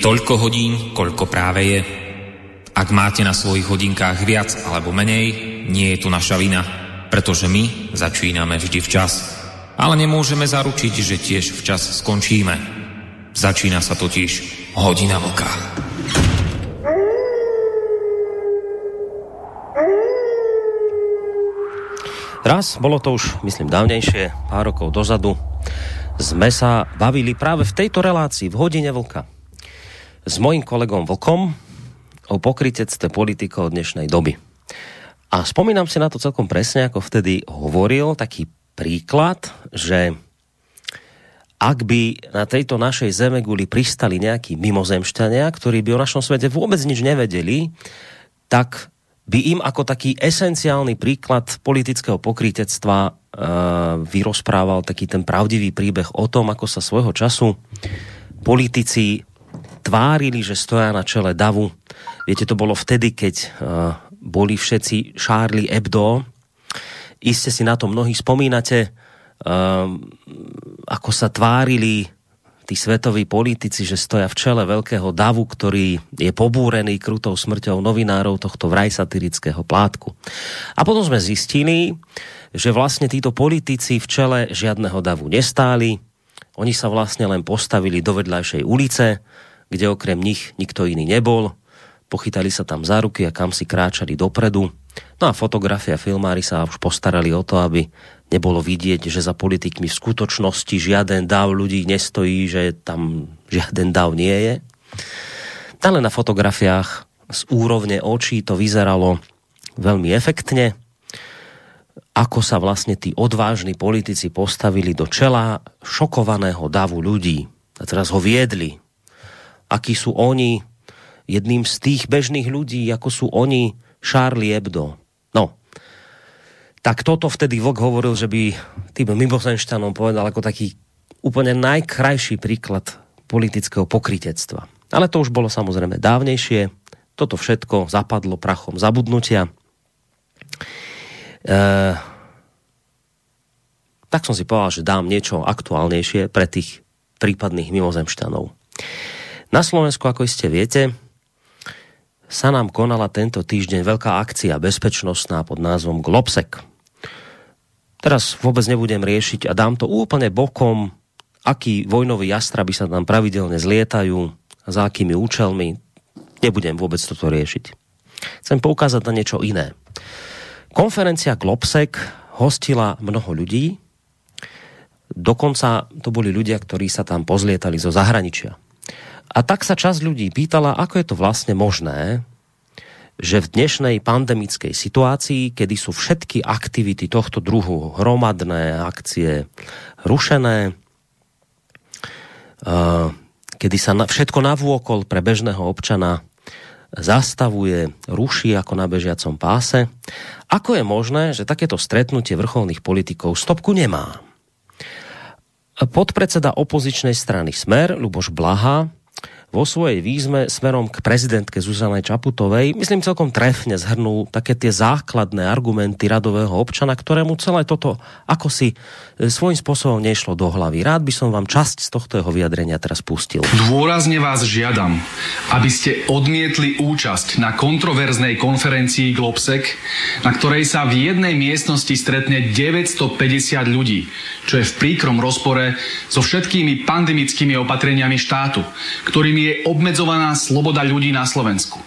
Toľko hodín, koľko práve je. Ak máte na svojich hodinkách viac alebo menej, nie je to naša vina, pretože my začíname vždy včas. Ale nemôžeme zaručiť, že tiež včas skončíme. Začína sa totiž hodina vlka. Raz, bolo to už, myslím, dávnejšie, pár rokov dozadu, sme sa bavili práve v tejto relácii, v hodine vlka s mojím kolegom Vlkom o pokrytectve politikov dnešnej doby. A spomínam si na to celkom presne, ako vtedy hovoril taký príklad, že ak by na tejto našej zemeguli pristali nejakí mimozemšťania, ktorí by o našom svete vôbec nič nevedeli, tak by im ako taký esenciálny príklad politického pokrytectva uh, vyrozprával taký ten pravdivý príbeh o tom, ako sa svojho času politici tvárili, že stoja na čele davu. Viete, to bolo vtedy, keď uh, boli všetci Charlie Hebdo. Iste si na to mnohí spomínate, uh, ako sa tvárili tí svetoví politici, že stoja v čele veľkého davu, ktorý je pobúrený krutou smrťou novinárov tohto vraj satirického plátku. A potom sme zistili, že vlastne títo politici v čele žiadneho davu nestáli, oni sa vlastne len postavili do vedľajšej ulice, kde okrem nich nikto iný nebol. Pochytali sa tam za ruky a kam si kráčali dopredu. No a fotografia filmári sa už postarali o to, aby nebolo vidieť, že za politikmi v skutočnosti žiaden dáv ľudí nestojí, že tam žiaden dáv nie je. Ale na fotografiách z úrovne očí to vyzeralo veľmi efektne, ako sa vlastne tí odvážni politici postavili do čela šokovaného davu ľudí. A teraz ho viedli akí sú oni jedným z tých bežných ľudí, ako sú oni Charlie Hebdo. No, tak toto vtedy Vlk hovoril, že by tým mimozenštanom povedal ako taký úplne najkrajší príklad politického pokritectva. Ale to už bolo samozrejme dávnejšie. Toto všetko zapadlo prachom zabudnutia. E, tak som si povedal, že dám niečo aktuálnejšie pre tých prípadných mimozemšťanov. Na Slovensku, ako iste viete, sa nám konala tento týždeň veľká akcia bezpečnostná pod názvom Globsek. Teraz vôbec nebudem riešiť a dám to úplne bokom, akí vojnoví jastraby sa tam pravidelne zlietajú za akými účelmi. Nebudem vôbec toto riešiť. Chcem poukázať na niečo iné. Konferencia Globsek hostila mnoho ľudí, dokonca to boli ľudia, ktorí sa tam pozlietali zo zahraničia. A tak sa časť ľudí pýtala, ako je to vlastne možné, že v dnešnej pandemickej situácii, kedy sú všetky aktivity tohto druhu, hromadné akcie rušené, kedy sa všetko navôkol pre bežného občana zastavuje, ruší ako na bežiacom páse. Ako je možné, že takéto stretnutie vrcholných politikov stopku nemá? Podpredseda opozičnej strany Smer, Luboš Blaha, vo svojej výzme smerom k prezidentke Zuzanej Čaputovej, myslím celkom trefne zhrnul také tie základné argumenty radového občana, ktorému celé toto ako si e, svojím spôsobom nešlo do hlavy. Rád by som vám časť z tohto jeho vyjadrenia teraz pustil. Dôrazne vás žiadam, aby ste odmietli účasť na kontroverznej konferencii Globsec, na ktorej sa v jednej miestnosti stretne 950 ľudí, čo je v príkrom rozpore so všetkými pandemickými opatreniami štátu, ktorými je obmedzovaná sloboda ľudí na Slovensku.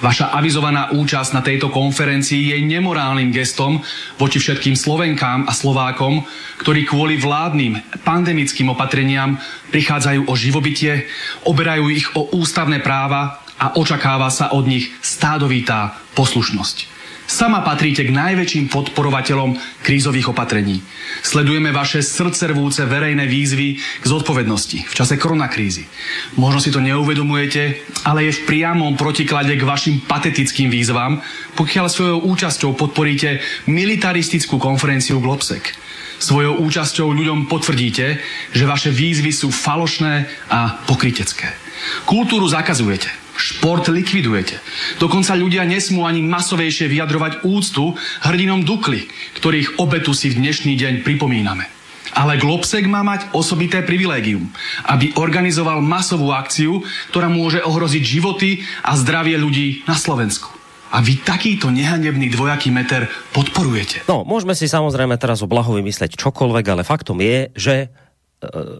Vaša avizovaná účasť na tejto konferencii je nemorálnym gestom voči všetkým Slovenkám a Slovákom, ktorí kvôli vládnym pandemickým opatreniam prichádzajú o živobytie, oberajú ich o ústavné práva a očakáva sa od nich stádovitá poslušnosť. Sama patríte k najväčším podporovateľom krízových opatrení. Sledujeme vaše srdcervúce verejné výzvy k zodpovednosti v čase koronakrízy. Možno si to neuvedomujete, ale je v priamom protiklade k vašim patetickým výzvam, pokiaľ svojou účasťou podporíte militaristickú konferenciu Globsec. Svojou účasťou ľuďom potvrdíte, že vaše výzvy sú falošné a pokrytecké. Kultúru zakazujete. Šport likvidujete. Dokonca ľudia nesmú ani masovejšie vyjadrovať úctu hrdinom Dukly, ktorých obetu si v dnešný deň pripomíname. Ale Globsek má mať osobité privilégium, aby organizoval masovú akciu, ktorá môže ohroziť životy a zdravie ľudí na Slovensku. A vy takýto nehanebný dvojaký meter podporujete. No, môžeme si samozrejme teraz o Blahu vymysleť čokoľvek, ale faktom je, že e,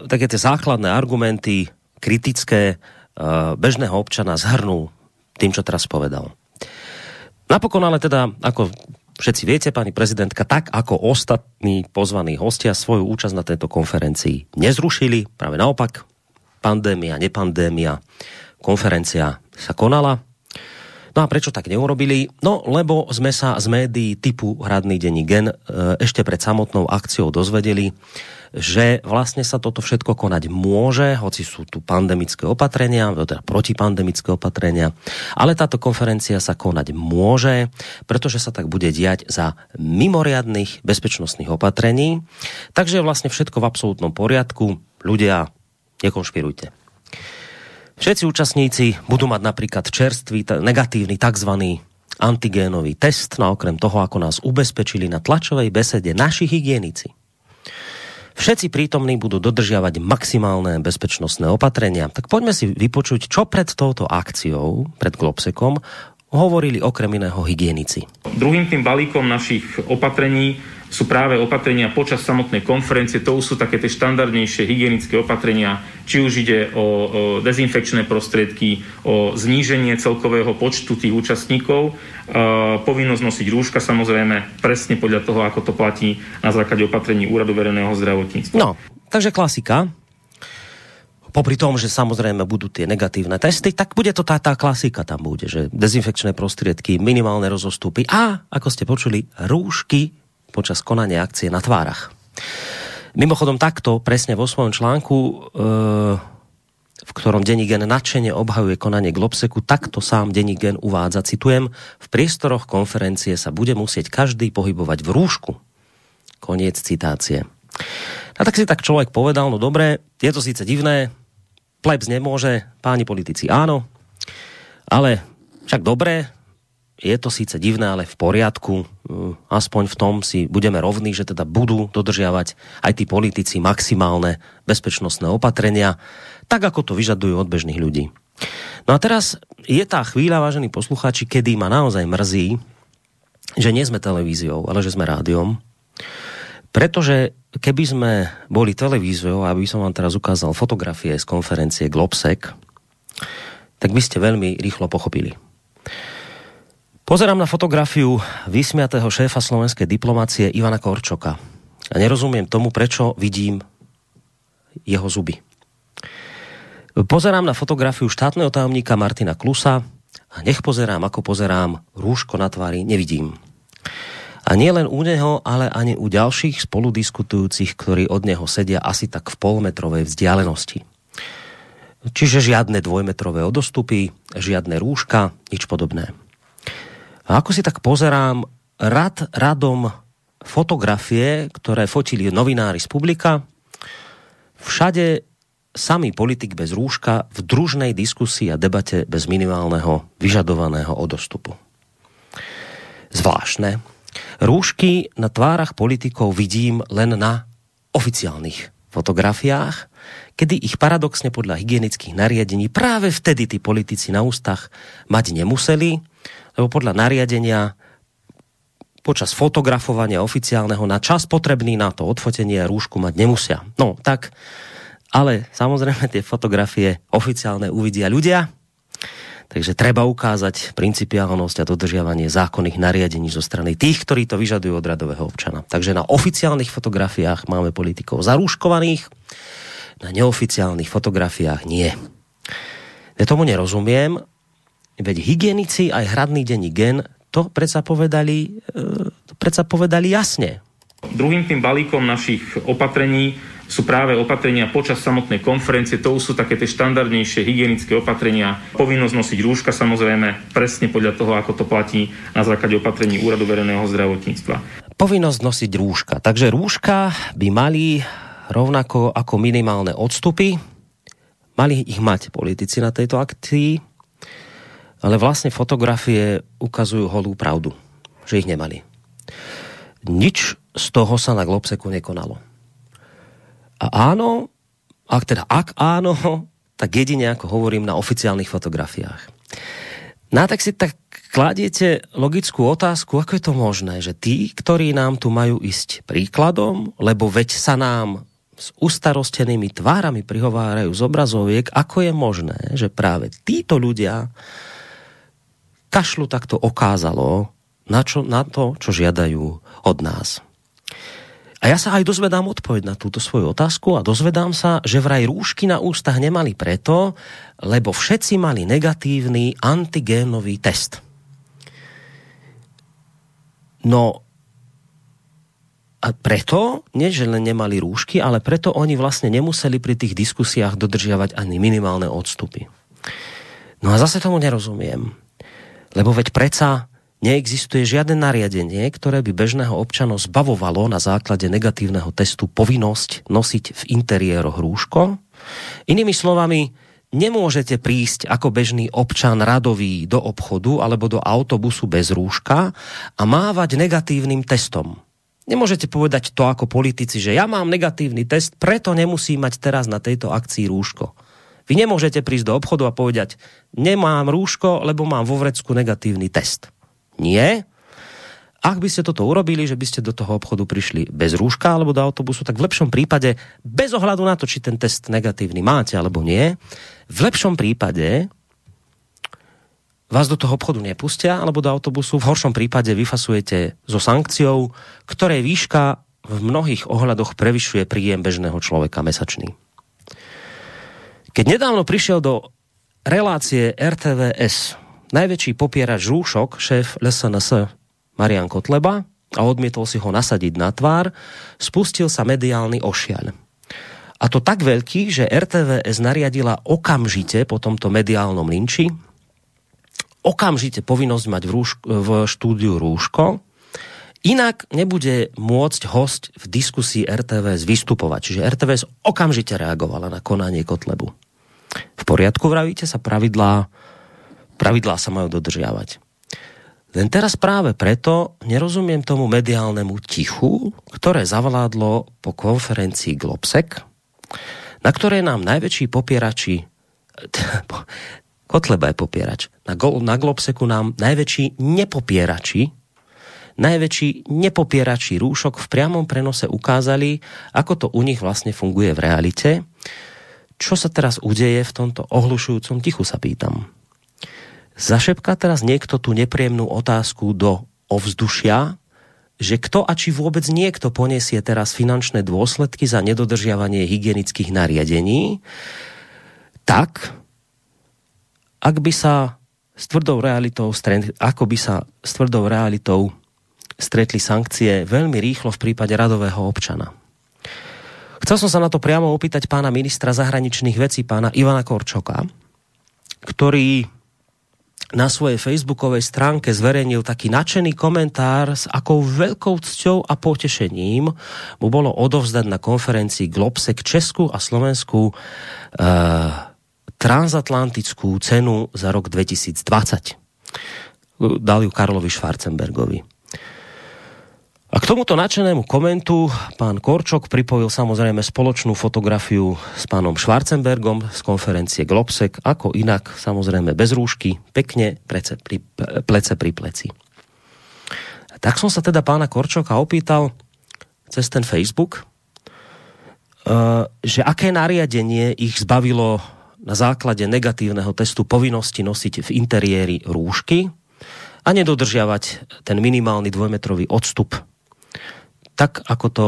také tie základné argumenty kritické e, bežného občana zhrnú tým, čo teraz povedal. Napokon ale teda, ako všetci viete, pani prezidentka, tak ako ostatní pozvaní hostia svoju účasť na tejto konferencii nezrušili, práve naopak, pandémia, nepandémia, konferencia sa konala, No a prečo tak neurobili? No, lebo sme sa z médií typu Hradný denní gen e, ešte pred samotnou akciou dozvedeli, že vlastne sa toto všetko konať môže, hoci sú tu pandemické opatrenia, teda protipandemické opatrenia, ale táto konferencia sa konať môže, pretože sa tak bude diať za mimoriadných bezpečnostných opatrení. Takže vlastne všetko v absolútnom poriadku. Ľudia, nekonšpirujte. Všetci účastníci budú mať napríklad čerstvý, negatívny tzv. antigénový test, no okrem toho, ako nás ubezpečili na tlačovej besede naši hygienici. Všetci prítomní budú dodržiavať maximálne bezpečnostné opatrenia. Tak poďme si vypočuť, čo pred touto akciou, pred Globsekom, hovorili okrem iného hygienici. Druhým tým balíkom našich opatrení sú práve opatrenia počas samotnej konferencie. To už sú také tie štandardnejšie hygienické opatrenia, či už ide o, o dezinfekčné prostriedky, o zníženie celkového počtu tých účastníkov, e, povinnosť nosiť rúška samozrejme presne podľa toho, ako to platí na základe opatrení Úradu verejného zdravotníctva. No, takže klasika popri tom, že samozrejme budú tie negatívne testy, tak bude to tá, tá klasika tam bude, že dezinfekčné prostriedky, minimálne rozostupy a, ako ste počuli, rúšky počas konania akcie na tvárach. Mimochodom takto, presne vo svojom článku, e, v ktorom Denigen nadšene obhajuje konanie Globseku, takto sám Denigen uvádza, citujem, v priestoroch konferencie sa bude musieť každý pohybovať v rúšku. Koniec citácie. A tak si tak človek povedal, no dobre, je to síce divné, plebs nemôže, páni politici áno, ale však dobre, je to síce divné, ale v poriadku. Mm, aspoň v tom si budeme rovní, že teda budú dodržiavať aj tí politici maximálne bezpečnostné opatrenia, tak ako to vyžadujú od bežných ľudí. No a teraz je tá chvíľa, vážení poslucháči, kedy ma naozaj mrzí, že nie sme televíziou, ale že sme rádiom. Pretože keby sme boli televíziou, aby som vám teraz ukázal fotografie z konferencie Globsec, tak by ste veľmi rýchlo pochopili. Pozerám na fotografiu vysmiatého šéfa slovenskej diplomácie Ivana Korčoka a nerozumiem tomu, prečo vidím jeho zuby. Pozerám na fotografiu štátneho tajomníka Martina Klusa a nech pozerám, ako pozerám, rúško na tvári nevidím. A nie len u neho, ale ani u ďalších spoludiskutujúcich, ktorí od neho sedia asi tak v polmetrovej vzdialenosti. Čiže žiadne dvojmetrové odostupy, žiadne rúška, nič podobné. A ako si tak pozerám rad radom fotografie, ktoré fotili novinári z publika, všade samý politik bez rúška v družnej diskusii a debate bez minimálneho vyžadovaného odostupu. Zvláštne. Rúšky na tvárach politikov vidím len na oficiálnych fotografiách, kedy ich paradoxne podľa hygienických nariadení práve vtedy tí politici na ústach mať nemuseli, lebo podľa nariadenia počas fotografovania oficiálneho na čas potrebný na to odfotenie rúšku mať nemusia. No, tak, ale samozrejme tie fotografie oficiálne uvidia ľudia, takže treba ukázať principiálnosť a dodržiavanie zákonných nariadení zo strany tých, ktorí to vyžadujú od radového občana. Takže na oficiálnych fotografiách máme politikov zarúškovaných, na neoficiálnych fotografiách nie. Ja tomu nerozumiem, Veď hygienici aj hradný denní gen to predsa povedali, e, predsa povedali jasne. Druhým tým balíkom našich opatrení sú práve opatrenia počas samotnej konferencie. To sú také tie štandardnejšie hygienické opatrenia. Povinnosť nosiť rúška samozrejme presne podľa toho, ako to platí na základe opatrení Úradu verejného zdravotníctva. Povinnosť nosiť rúška. Takže rúška by mali rovnako ako minimálne odstupy. Mali ich mať politici na tejto akcii, ale vlastne fotografie ukazujú holú pravdu, že ich nemali. Nič z toho sa na Globseku nekonalo. A áno, ak teda ak áno, tak jedine ako hovorím na oficiálnych fotografiách. No tak si tak kladiete logickú otázku, ako je to možné, že tí, ktorí nám tu majú ísť príkladom, lebo veď sa nám s ustarostenými tvárami prihovárajú z obrazoviek, ako je možné, že práve títo ľudia kašlu takto okázalo na, čo, na to, čo žiadajú od nás. A ja sa aj dozvedám odpoveď na túto svoju otázku a dozvedám sa, že vraj rúšky na ústach nemali preto, lebo všetci mali negatívny antigénový test. No a preto, nie že len nemali rúšky, ale preto oni vlastne nemuseli pri tých diskusiách dodržiavať ani minimálne odstupy. No a zase tomu nerozumiem. Lebo veď predsa neexistuje žiadne nariadenie, ktoré by bežného občana zbavovalo na základe negatívneho testu povinnosť nosiť v interiéroch rúško. Inými slovami, nemôžete prísť ako bežný občan radový do obchodu alebo do autobusu bez rúška a mávať negatívnym testom. Nemôžete povedať to ako politici, že ja mám negatívny test, preto nemusím mať teraz na tejto akcii rúško. Vy nemôžete prísť do obchodu a povedať, nemám rúško, lebo mám vo vrecku negatívny test. Nie. Ak by ste toto urobili, že by ste do toho obchodu prišli bez rúška alebo do autobusu, tak v lepšom prípade, bez ohľadu na to, či ten test negatívny máte alebo nie, v lepšom prípade vás do toho obchodu nepustia alebo do autobusu, v horšom prípade vyfasujete so sankciou, ktorej výška v mnohých ohľadoch prevyšuje príjem bežného človeka mesačný. Keď nedávno prišiel do relácie RTVS najväčší popierač rúšok, šéf LSNS Marian Kotleba a odmietol si ho nasadiť na tvár, spustil sa mediálny ošiaľ. A to tak veľký, že RTVS nariadila okamžite po tomto mediálnom linči okamžite povinnosť mať v, rúšk, v štúdiu rúško, inak nebude môcť host v diskusii RTVS vystupovať. Čiže RTVS okamžite reagovala na konanie Kotlebu. V poriadku, vravíte sa, pravidlá, pravidlá sa majú dodržiavať. Len teraz práve preto nerozumiem tomu mediálnemu tichu, ktoré zavládlo po konferencii Globsec, na ktorej nám najväčší popierači Kotleba je popierač. Na, na Globseku nám najväčší nepopierači najväčší nepopierači rúšok v priamom prenose ukázali, ako to u nich vlastne funguje v realite. Čo sa teraz udeje v tomto ohlušujúcom tichu, sa pýtam. Zašepká teraz niekto tú nepríjemnú otázku do ovzdušia, že kto a či vôbec niekto poniesie teraz finančné dôsledky za nedodržiavanie hygienických nariadení, tak ak by sa s tvrdou realitou, ako by sa s tvrdou realitou stretli sankcie veľmi rýchlo v prípade radového občana. Chcel som sa na to priamo opýtať pána ministra zahraničných vecí, pána Ivana Korčoka, ktorý na svojej facebookovej stránke zverejnil taký nadšený komentár s akou veľkou cťou a potešením mu bolo odovzdať na konferencii Globsec Česku a Slovensku uh, transatlantickú cenu za rok 2020. Dal ju Karlovi Schwarzenbergovi. A k tomuto nadšenému komentu pán Korčok pripojil samozrejme spoločnú fotografiu s pánom Schwarzenbergom z konferencie Globsec, ako inak, samozrejme bez rúšky, pekne plece pri, plece pri pleci. Tak som sa teda pána Korčoka opýtal cez ten Facebook, eh, že aké nariadenie ich zbavilo na základe negatívneho testu povinnosti nosiť v interiéri rúšky a nedodržiavať ten minimálny dvojmetrový odstup, tak ako to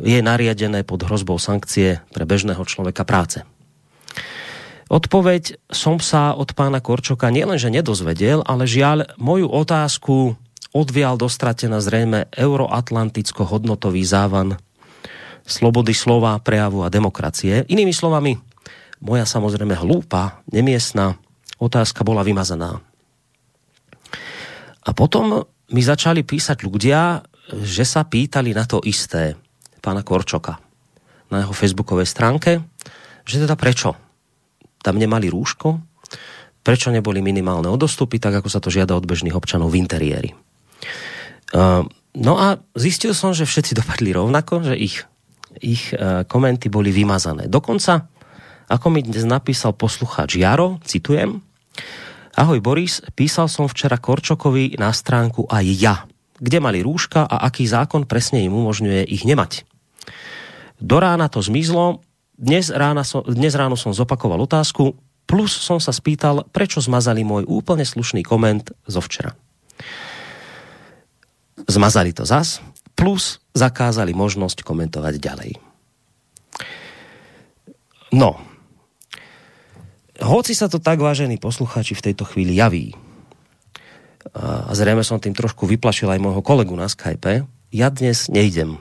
je nariadené pod hrozbou sankcie pre bežného človeka práce. Odpoveď som sa od pána Korčoka nielenže nedozvedel, ale žiaľ moju otázku odvial dostratená zrejme euroatlanticko-hodnotový závan slobody slova, prejavu a demokracie. Inými slovami, moja samozrejme hlúpa, nemiestná otázka bola vymazaná. A potom mi začali písať ľudia, že sa pýtali na to isté pána Korčoka na jeho facebookovej stránke, že teda prečo tam nemali rúško, prečo neboli minimálne odostupy, tak ako sa to žiada od bežných občanov v interiéri. Uh, no a zistil som, že všetci dopadli rovnako, že ich ich e, komenty boli vymazané. Dokonca, ako mi dnes napísal poslucháč Jaro, citujem, Ahoj Boris, písal som včera Korčokovi na stránku aj ja, kde mali rúška a aký zákon presne im umožňuje ich nemať. Do rána to zmizlo, dnes, rána som, dnes ráno som zopakoval otázku, plus som sa spýtal, prečo zmazali môj úplne slušný koment zo včera. Zmazali to zas, plus zakázali možnosť komentovať ďalej. No, hoci sa to tak, vážení poslucháči, v tejto chvíli javí, a zrejme som tým trošku vyplašil aj môjho kolegu na Skype, ja dnes nejdem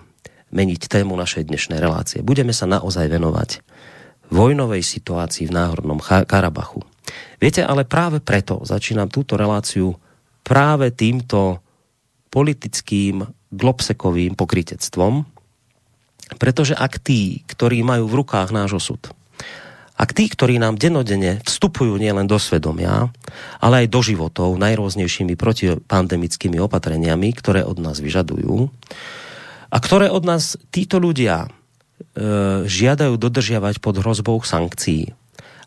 meniť tému našej dnešnej relácie. Budeme sa naozaj venovať vojnovej situácii v Náhornom Karabachu. Viete, ale práve preto začínam túto reláciu práve týmto politickým globsekovým pokritectvom, pretože ak tí, ktorí majú v rukách náš osud, ak tí, ktorí nám denodene vstupujú nielen do svedomia, ale aj do životov najrôznejšími protipandemickými opatreniami, ktoré od nás vyžadujú, a ktoré od nás títo ľudia e, žiadajú dodržiavať pod hrozbou sankcií.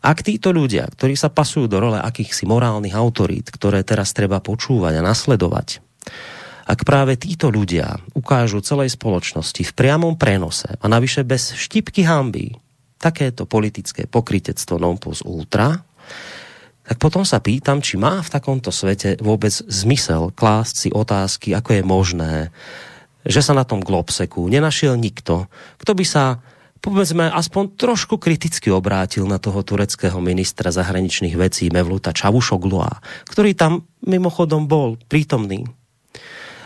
Ak títo ľudia, ktorí sa pasujú do role akýchsi morálnych autorít, ktoré teraz treba počúvať a nasledovať, ak práve títo ľudia ukážu celej spoločnosti v priamom prenose a navyše bez štipky hamby, takéto politické pokrytectvo non plus ultra, tak potom sa pýtam, či má v takomto svete vôbec zmysel klásť si otázky, ako je možné, že sa na tom globseku nenašiel nikto, kto by sa povedzme, aspoň trošku kriticky obrátil na toho tureckého ministra zahraničných vecí Mevluta Čavušoglua, ktorý tam mimochodom bol prítomný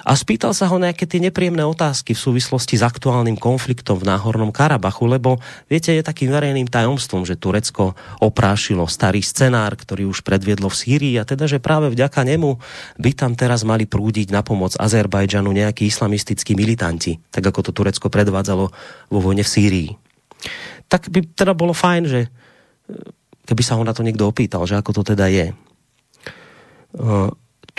a spýtal sa ho nejaké tie nepríjemné otázky v súvislosti s aktuálnym konfliktom v Náhornom Karabachu, lebo viete, je takým verejným tajomstvom, že Turecko oprášilo starý scenár, ktorý už predviedlo v Sýrii a teda, že práve vďaka nemu by tam teraz mali prúdiť na pomoc Azerbajdžanu nejakí islamistickí militanti, tak ako to Turecko predvádzalo vo vojne v Sýrii. Tak by teda bolo fajn, že keby sa ho na to niekto opýtal, že ako to teda je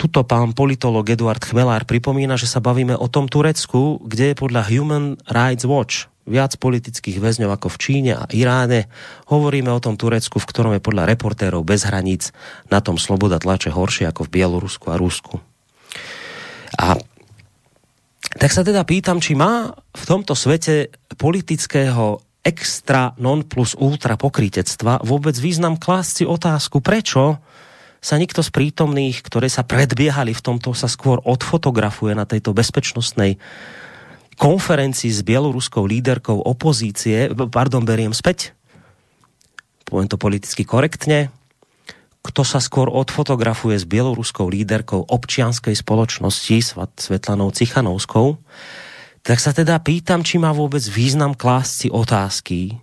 tuto pán politolog Eduard Chmelár pripomína, že sa bavíme o tom Turecku, kde je podľa Human Rights Watch viac politických väzňov ako v Číne a Iráne. Hovoríme o tom Turecku, v ktorom je podľa reportérov bez hraníc na tom sloboda tlače horšie ako v Bielorusku a Rusku. A tak sa teda pýtam, či má v tomto svete politického extra non plus ultra pokrytectva vôbec význam klásť si otázku, prečo sa nikto z prítomných, ktoré sa predbiehali v tomto, sa skôr odfotografuje na tejto bezpečnostnej konferencii s bieloruskou líderkou opozície, pardon, beriem späť, poviem to politicky korektne, kto sa skôr odfotografuje s bieloruskou líderkou občianskej spoločnosti Svetlanou Cichanovskou, tak sa teda pýtam, či má vôbec význam klásť si otázky,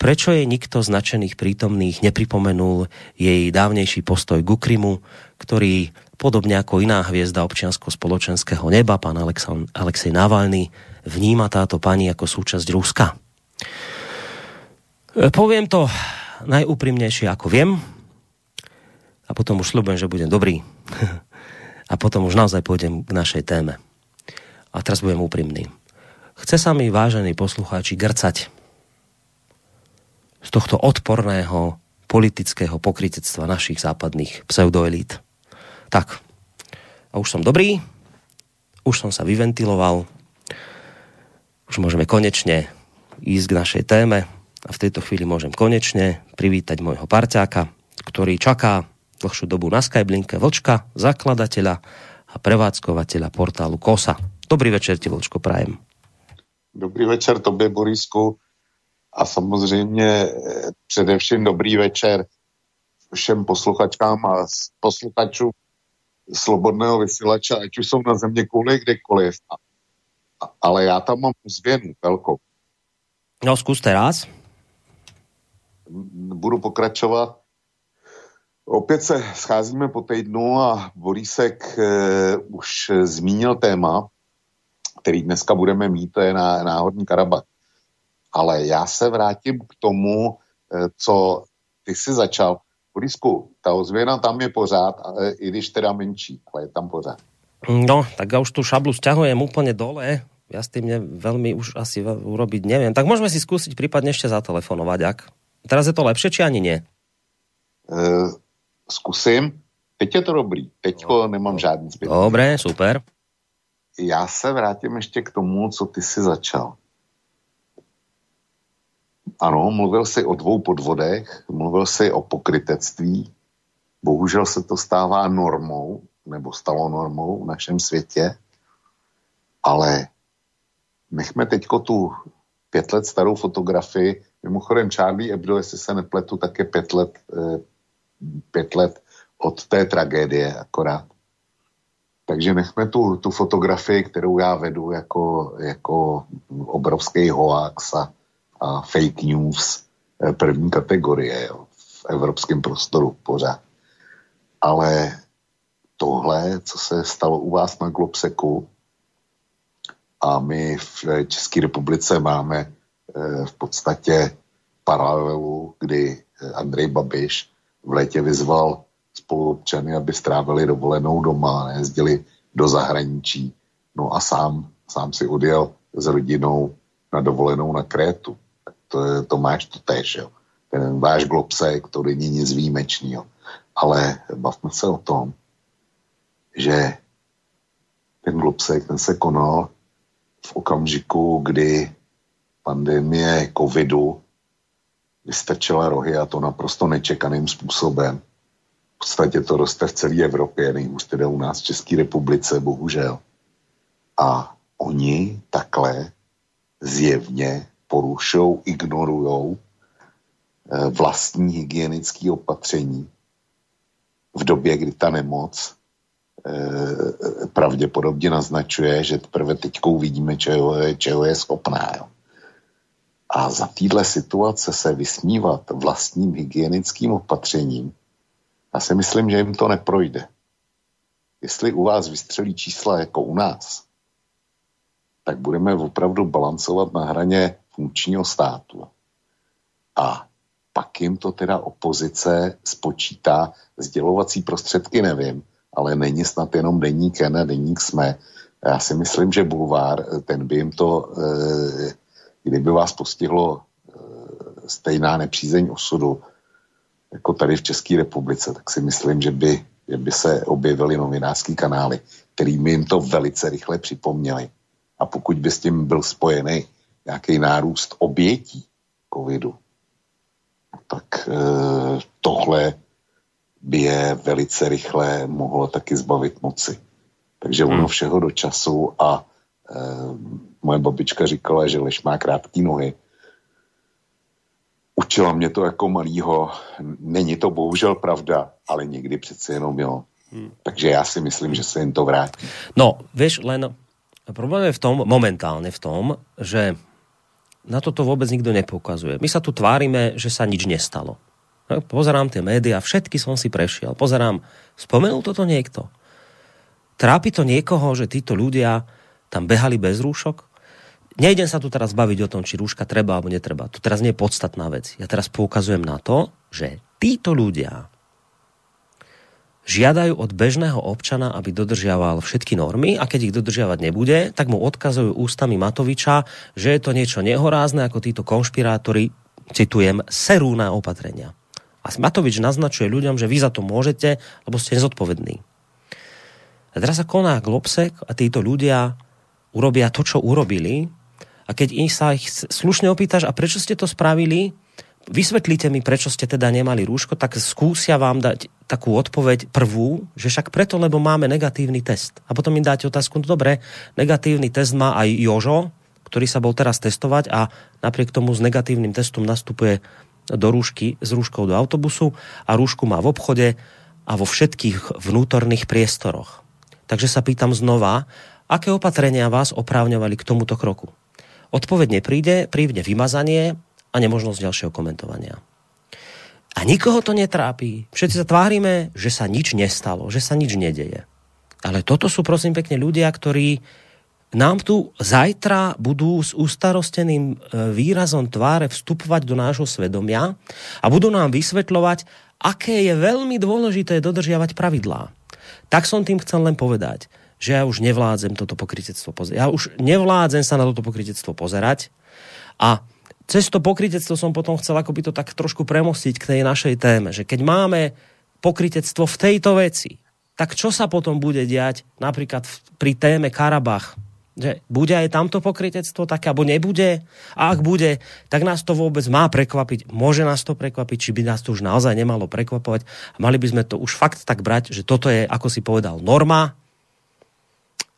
Prečo je nikto z nadšených prítomných nepripomenul jej dávnejší postoj k Ukrimu, ktorý podobne ako iná hviezda občiansko-spoločenského neba, pán Alexej Navalny, vníma táto pani ako súčasť Ruska. E, poviem to najúprimnejšie, ako viem, a potom už sľubujem, že budem dobrý. a potom už naozaj pôjdem k našej téme. A teraz budem úprimný. Chce sa mi, vážení poslucháči, grcať z tohto odporného politického pokrytectva našich západných pseudoelít. Tak, a už som dobrý, už som sa vyventiloval, už môžeme konečne ísť k našej téme a v tejto chvíli môžem konečne privítať môjho parťáka, ktorý čaká dlhšiu dobu na Skyblinke Vlčka, zakladateľa a prevádzkovateľa portálu KOSA. Dobrý večer ti, Vlčko, prajem. Dobrý večer tobě, Borisku a samozřejmě eh, především dobrý večer všem posluchačkám a posluchačům slobodného vysílača, ať už jsou na země kouli kdekoliv. Ale já tam mám zvěnu velkou. No, zkuste raz. Budu pokračovat. Opět se scházíme po týdnu a Borísek e, už zmínil téma, který dneska budeme mít, to je náhodní Karabach. Ale já se vrátím k tomu, eh, co ty si začal. Borisku, ta ozvěna tam je pořád, i když teda menší, ale je tam pořád. No, tak já už tu šablu sťahujem úplně dole, Ja s tým ne, veľmi už asi urobiť neviem. Tak môžeme si skúsiť prípadne ešte zatelefonovať, ak. Teraz je to lepšie, či ani nie? Uh, zkusím. Teď je to dobrý. Teďko nemám žádný zbyt. Dobre, super. Já se vrátím ještě k tomu, co ty si začal. Ano, mluvil si o dvou podvodech, mluvil si o pokrytectví. Bohužel se to stává normou, nebo stalo normou v našem světě, ale nechme teďko tu pět let starou fotografii. Mimochodem Charlie Hebdo, jestli se nepletu, tak je pět let, eh, pět let od té tragédie akorát. Takže nechme tu, tu fotografii, kterou já vedu jako, jako obrovský hoax a, a fake news eh, první kategorie jo, v evropském prostoru pořád. Ale tohle, co se stalo u vás na Globseku, a my v České republice máme eh, v podstatě paralelu, kdy Andrej Babiš v létě vyzval spoluobčany, aby strávili dovolenou doma, nejezdili do zahraničí. No a sám, sám si odjel s rodinou na dovolenou na Krétu. To, máš to tež, jo. Ten váš globsek, to není nic výjimečného. Ale bavme se o tom, že ten globsek, ten se konal v okamžiku, kdy pandemie covidu vystrčila rohy a to naprosto nečekaným způsobem podstatě to roste v celé Evropě, nejhůř teda u nás v České republice, bohužel. A oni takhle zjevně porušou, ignorujou eh, vlastní hygienické opatření v době, kdy ta nemoc eh, pravděpodobně naznačuje, že teprve teď uvidíme, čeho je, čeho je schopná. A za téhle situace se vysmívat vlastním hygienickým opatřením já si myslím, že jim to neprojde. Jestli u vás vystřelí čísla jako u nás, tak budeme opravdu balancovat na hraně funkčního státu. A pak jim to teda opozice spočítá, sdělovací prostředky nevím, ale není snad jenom deník N a deník jsme. Já si myslím, že bulvár, ten by jim to, eh, kdyby vás postihlo eh, stejná nepřízeň osudu, jako tady v České republice, tak si myslím, že by, že by se objevily novinářský kanály, kterými jim to velice rychle připomněli. A pokud by s tím byl spojený nějaký nárůst obětí covidu, tak e, tohle by je velice rychle mohlo taky zbavit moci. Takže ono hmm. všeho do času a e, moje babička říkala, že lež má krátké nohy, Učila mě to jako malýho. Není to bohužel pravda, ale někdy přece jenom jo. Hmm. Takže já si myslím, že se jim to vrátí. No, vieš, len problém je v tom, momentálne v tom, že na toto vôbec nikto nepoukazuje. My sa tu tvárime, že sa nič nestalo. No, pozerám tie médiá, všetky som si prešiel. Pozerám, spomenul toto niekto? Trápi to niekoho, že títo ľudia tam behali bez rúšok? nejdem sa tu teraz baviť o tom, či rúška treba alebo netreba. To teraz nie je podstatná vec. Ja teraz poukazujem na to, že títo ľudia žiadajú od bežného občana, aby dodržiaval všetky normy a keď ich dodržiavať nebude, tak mu odkazujú ústami Matoviča, že je to niečo nehorázne, ako títo konšpirátori, citujem, serú na opatrenia. A Matovič naznačuje ľuďom, že vy za to môžete, lebo ste nezodpovední. A teraz sa koná Globsek a títo ľudia urobia to, čo urobili, a keď ich sa ich slušne opýtaš, a prečo ste to spravili, vysvetlíte mi, prečo ste teda nemali rúško, tak skúsia vám dať takú odpoveď prvú, že však preto, lebo máme negatívny test. A potom im dáte otázku, no dobre, negatívny test má aj Jožo, ktorý sa bol teraz testovať a napriek tomu s negatívnym testom nastupuje do rúšky, s rúškou do autobusu a rúšku má v obchode a vo všetkých vnútorných priestoroch. Takže sa pýtam znova, aké opatrenia vás oprávňovali k tomuto kroku? Odpoveď nepríde, príde vymazanie a nemožnosť ďalšieho komentovania. A nikoho to netrápi. Všetci sa tvárime, že sa nič nestalo, že sa nič nedeje. Ale toto sú prosím pekne ľudia, ktorí nám tu zajtra budú s ustarosteným e, výrazom tváre vstupovať do nášho svedomia a budú nám vysvetľovať, aké je veľmi dôležité dodržiavať pravidlá. Tak som tým chcel len povedať, že ja už nevládzem toto pokrytectvo pozerať. Ja už nevládzem sa na toto pokrytectvo pozerať a cez to pokrytectvo som potom chcel akoby to tak trošku premostiť k tej našej téme, že keď máme pokrytectvo v tejto veci, tak čo sa potom bude diať napríklad pri téme Karabach, že bude aj tamto pokrytectvo také, alebo nebude? A ak bude, tak nás to vôbec má prekvapiť. Môže nás to prekvapiť, či by nás to už naozaj nemalo prekvapovať. Mali by sme to už fakt tak brať, že toto je, ako si povedal, norma.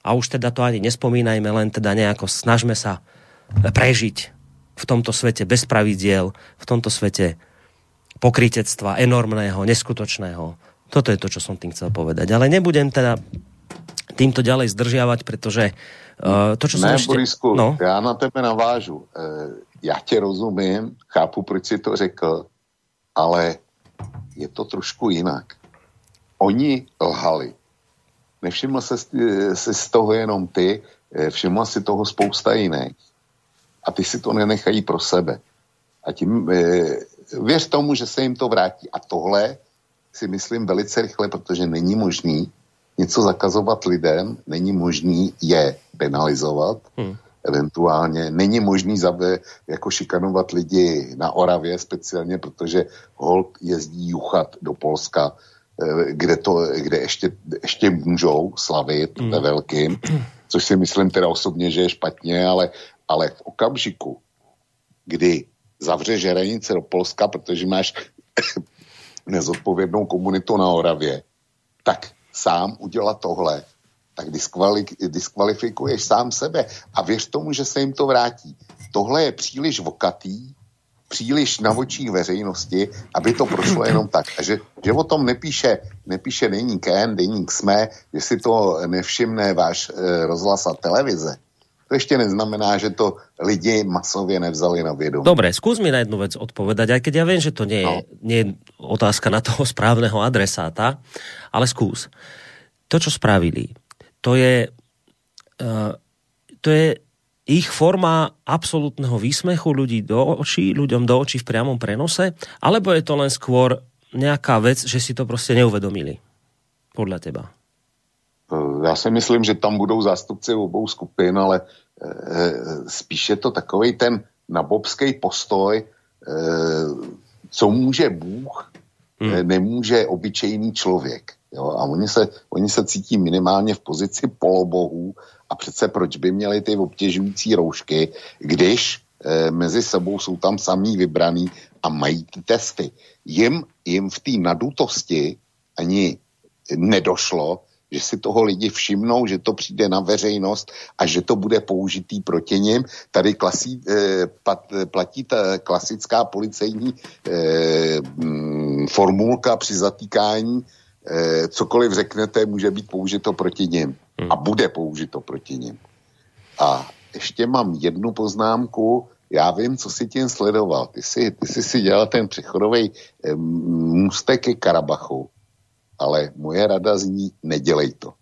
A už teda to ani nespomínajme, len teda nejako snažme sa prežiť v tomto svete bez pravidiel, v tomto svete pokrytectva enormného, neskutočného. Toto je to, čo som tým chcel povedať. Ale nebudem teda týmto ďalej zdržiavať, pretože Uh, to, čo ne, ještě... Borisku, no? já na tebe navážu. Uh, já tě rozumím, chápu, proč si to řekl, ale je to trošku jinak. Oni lhali. Nevšiml se, se z toho jenom ty, eh, všimla si toho spousta jiných. A ty si to nenechají pro sebe. A tím e, věř tomu, že se jim to vrátí. A tohle si myslím velice rychle, protože není možný, něco zakazovat lidem, není možný je penalizovat, hmm. eventuálně není možný zabe, jako šikanovat lidi na Oravě speciálně, protože hold jezdí juchat do Polska, eh, kde, to, kde ještě, ještě můžou slavit hmm. ve velkým, což si myslím teda osobně, že je špatně, ale, ale v okamžiku, kdy zavře žerenice do Polska, protože máš nezodpovědnou komunitu na Oravě, tak sám udělat tohle, tak diskvalifikuješ sám sebe. A věř tomu, že se jim to vrátí. Tohle je příliš vokatý, příliš na očích veřejnosti, aby to prošlo jenom tak. A že, že o tom nepíše, nepíše deník N, deník SME, že si to nevšimne váš e, rozhlas a televize. To ještě neznamená, že to lidi masově nevzali na vědomí. Dobre, skús mi na jednu vec odpovedať, aj keď ja viem, že to nie je, no. nie je otázka na toho správneho adresáta, ale skús. To, čo spravili, to je, uh, to je ich forma absolútneho výsmechu ľudí do očí, ľuďom do očí v priamom prenose, alebo je to len skôr nejaká vec, že si to prostě neuvedomili? Podľa teba. Já si myslím, že tam budou zástupci obou skupin, ale Eh, spíš je to takový ten nabobský postoj, eh, co může Bůh, hmm. Nemůže obyčejný člověk. Jo? A oni se, oni se cítí minimálně v pozici polobohů a přece proč by měli ty obtěžující roušky, když e, mezi sebou jsou tam samý vybraný a mají ty testy. Jim, jim v té nadutosti ani nedošlo, že si toho lidi všimnou, že to přijde na veřejnost a že to bude použitý proti nim. Tady klasí, eh, pat, platí ta klasická policejní eh, mm, formulka při zatýkání, eh, cokoliv řeknete, může být použito proti nim a hmm. bude použito proti nim. A ještě mám jednu poznámku, já vím, co si tím sledoval. Ty jsi, ty jsi si dělal ten přechodový eh, můstek ke Karabachu ale moje rada zní, nedělej to.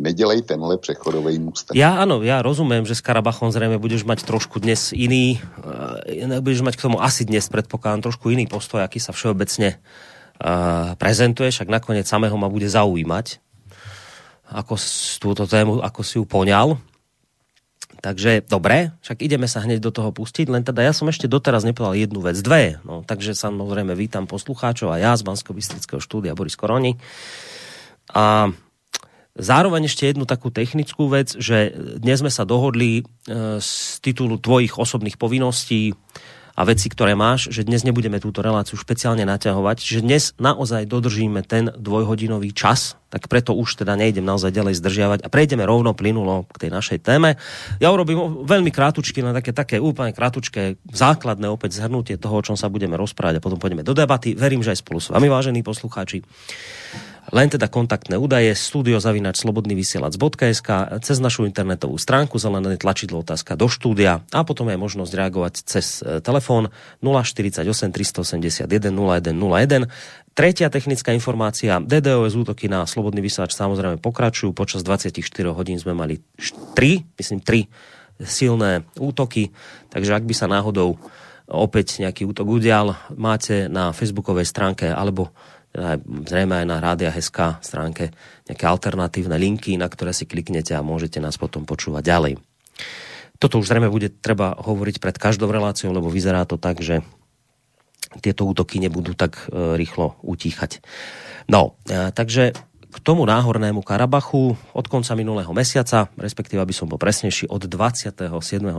Nedělej tenhle přechodový můstek. Ja áno, ja rozumiem, že s Karabachom zrejme budeš mať trošku dnes iný, uh, budeš mať k tomu asi dnes predpokladám trošku iný postoj, aký sa všeobecne uh, prezentuje, však nakoniec samého ma bude zaujímať, ako túto tému, ako si ju poňal. Takže dobre, však ideme sa hneď do toho pustiť, len teda ja som ešte doteraz nepovedal jednu vec, dve. No, takže samozrejme vítam poslucháčov a ja z bansko štúdia Boris Koroni. A zároveň ešte jednu takú technickú vec, že dnes sme sa dohodli e, z titulu tvojich osobných povinností a veci, ktoré máš, že dnes nebudeme túto reláciu špeciálne naťahovať, že dnes naozaj dodržíme ten dvojhodinový čas, tak preto už teda nejdem naozaj ďalej zdržiavať a prejdeme rovno plynulo k tej našej téme. Ja urobím veľmi krátučky, na také, také úplne krátučké, základné opäť zhrnutie toho, o čom sa budeme rozprávať a potom pôjdeme do debaty. Verím, že aj spolu s vami, vážení poslucháči. Len teda kontaktné údaje studiozavinač.slobodnyvysielac.sk cez našu internetovú stránku zelené tlačidlo otázka do štúdia a potom je možnosť reagovať cez e, telefón 048 381 0101. Tretia technická informácia. DDoS útoky na slobodný vysielač samozrejme pokračujú. Počas 24 hodín sme mali 3, myslím 3 silné útoky, takže ak by sa náhodou opäť nejaký útok udial, máte na facebookovej stránke alebo zrejme aj na Rádia SK stránke nejaké alternatívne linky, na ktoré si kliknete a môžete nás potom počúvať ďalej. Toto už zrejme bude treba hovoriť pred každou reláciou, lebo vyzerá to tak, že tieto útoky nebudú tak e, rýchlo utíchať. No, e, takže k tomu náhornému Karabachu od konca minulého mesiaca, respektíve aby som bol presnejší, od 27.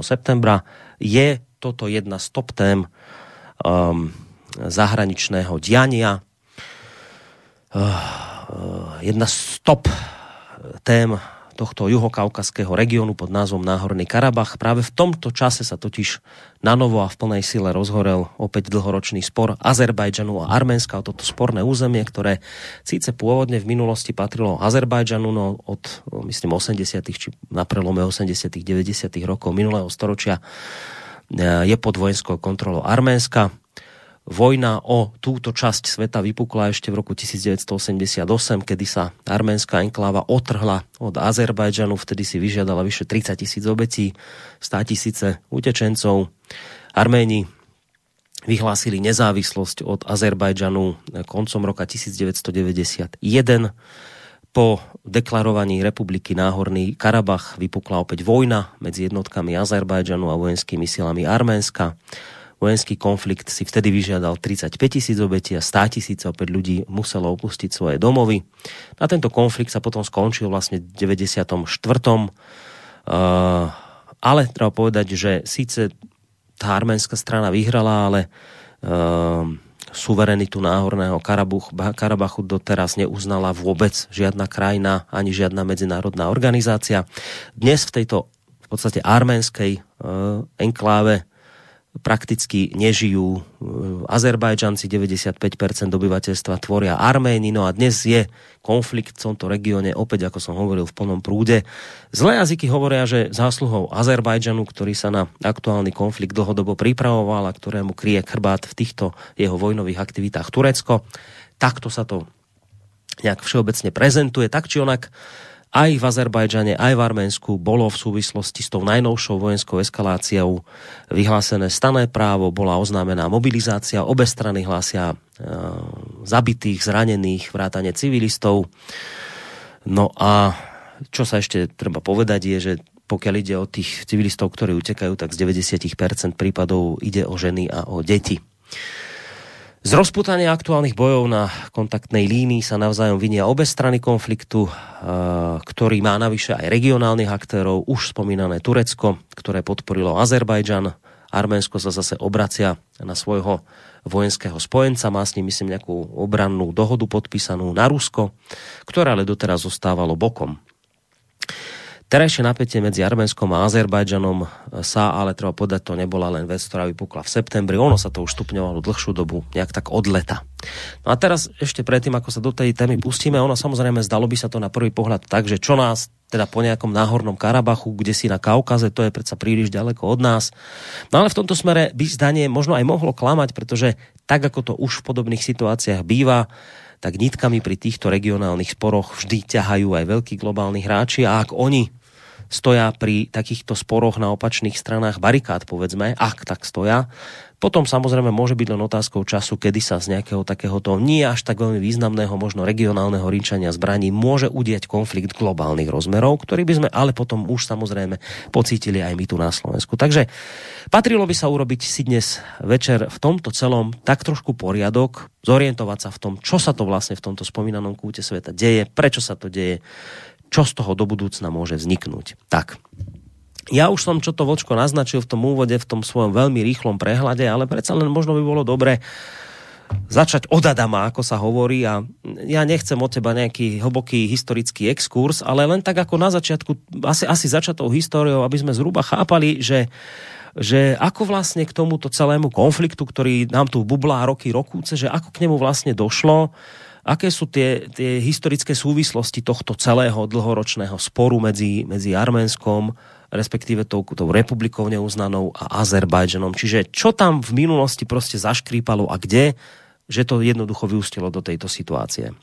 septembra je toto jedna z top tém um, zahraničného diania. Uh, jedna z top tém tohto juhokaukaského regiónu pod názvom Náhorný Karabach. Práve v tomto čase sa totiž na novo a v plnej sile rozhorel opäť dlhoročný spor Azerbajdžanu a Arménska o toto sporné územie, ktoré síce pôvodne v minulosti patrilo Azerbajdžanu, no od myslím 80. či na prelome 80. 90. rokov minulého storočia je pod vojenskou kontrolou Arménska Vojna o túto časť sveta vypukla ešte v roku 1988, kedy sa arménska enkláva otrhla od Azerbajdžanu, vtedy si vyžiadala vyše 30 tisíc obetí, 100 tisíce utečencov. Arméni vyhlásili nezávislosť od Azerbajdžanu koncom roka 1991. Po deklarovaní republiky Náhorný Karabach vypukla opäť vojna medzi jednotkami Azerbajdžanu a vojenskými silami Arménska. Vojenský konflikt si vtedy vyžiadal 35 tisíc obetí a 100 tisíc opäť ľudí muselo opustiť svoje domovy. Na tento konflikt sa potom skončil vlastne v 94. Uh, ale treba povedať, že síce tá arménska strana vyhrala, ale uh, suverenitu náhorného Karabuch, Karabachu doteraz neuznala vôbec žiadna krajina ani žiadna medzinárodná organizácia. Dnes v tejto v podstate arménskej uh, enkláve prakticky nežijú Azerbajdžanci, 95% obyvateľstva tvoria Arméni, no a dnes je konflikt v tomto regióne, opäť ako som hovoril, v plnom prúde. Zlé jazyky hovoria, že zásluhou Azerbajdžanu, ktorý sa na aktuálny konflikt dlhodobo pripravoval a ktorému kryje chrbát v týchto jeho vojnových aktivitách Turecko, takto sa to nejak všeobecne prezentuje, tak či onak aj v Azerbajdžane, aj v Arménsku bolo v súvislosti s tou najnovšou vojenskou eskaláciou vyhlásené stané právo, bola oznámená mobilizácia, obe strany hlásia e, zabitých, zranených, vrátane civilistov. No a čo sa ešte treba povedať je, že pokiaľ ide o tých civilistov, ktorí utekajú, tak z 90% prípadov ide o ženy a o deti. Z rozputania aktuálnych bojov na kontaktnej línii sa navzájom vinia obe strany konfliktu, eh, ktorý má navyše aj regionálnych aktérov, už spomínané Turecko, ktoré podporilo Azerbajdžan. Arménsko sa zase obracia na svojho vojenského spojenca, má s ním myslím nejakú obrannú dohodu podpísanú na Rusko, ktoré ale doteraz zostávalo bokom. Terajšie napätie medzi Arménskom a Azerbajdžanom sa, ale treba povedať, to nebola len vec, ktorá vypukla v septembri. Ono sa to už stupňovalo dlhšiu dobu, nejak tak od leta. No a teraz ešte predtým, ako sa do tej témy pustíme, ono samozrejme zdalo by sa to na prvý pohľad tak, že čo nás teda po nejakom náhornom Karabachu, kde si na Kaukaze, to je predsa príliš ďaleko od nás. No ale v tomto smere by zdanie možno aj mohlo klamať, pretože tak ako to už v podobných situáciách býva, tak nitkami pri týchto regionálnych sporoch vždy ťahajú aj veľkí globálni hráči a ak oni stoja pri takýchto sporoch na opačných stranách barikád, povedzme, ak tak stoja. Potom samozrejme môže byť len otázkou času, kedy sa z nejakého takéhoto nie až tak veľmi významného, možno regionálneho rinčania zbraní môže udieť konflikt globálnych rozmerov, ktorý by sme ale potom už samozrejme pocítili aj my tu na Slovensku. Takže patrilo by sa urobiť si dnes večer v tomto celom tak trošku poriadok, zorientovať sa v tom, čo sa to vlastne v tomto spomínanom kúte sveta deje, prečo sa to deje, čo z toho do budúcna môže vzniknúť. Tak, ja už som čo to vočko naznačil v tom úvode, v tom svojom veľmi rýchlom prehľade, ale predsa len možno by bolo dobre začať od Adama, ako sa hovorí a ja nechcem od teba nejaký hlboký historický exkurs, ale len tak ako na začiatku, asi, asi začatou históriou, aby sme zhruba chápali, že že ako vlastne k tomuto celému konfliktu, ktorý nám tu bublá roky, rokúce, že ako k nemu vlastne došlo, Aké sú tie, tie historické súvislosti tohto celého dlhoročného sporu medzi, medzi Arménskom, respektíve tou, tou republikou neuznanou a Azerbajdžanom? Čiže čo tam v minulosti proste zaškrípalo a kde, že to jednoducho vyústilo do tejto situácie?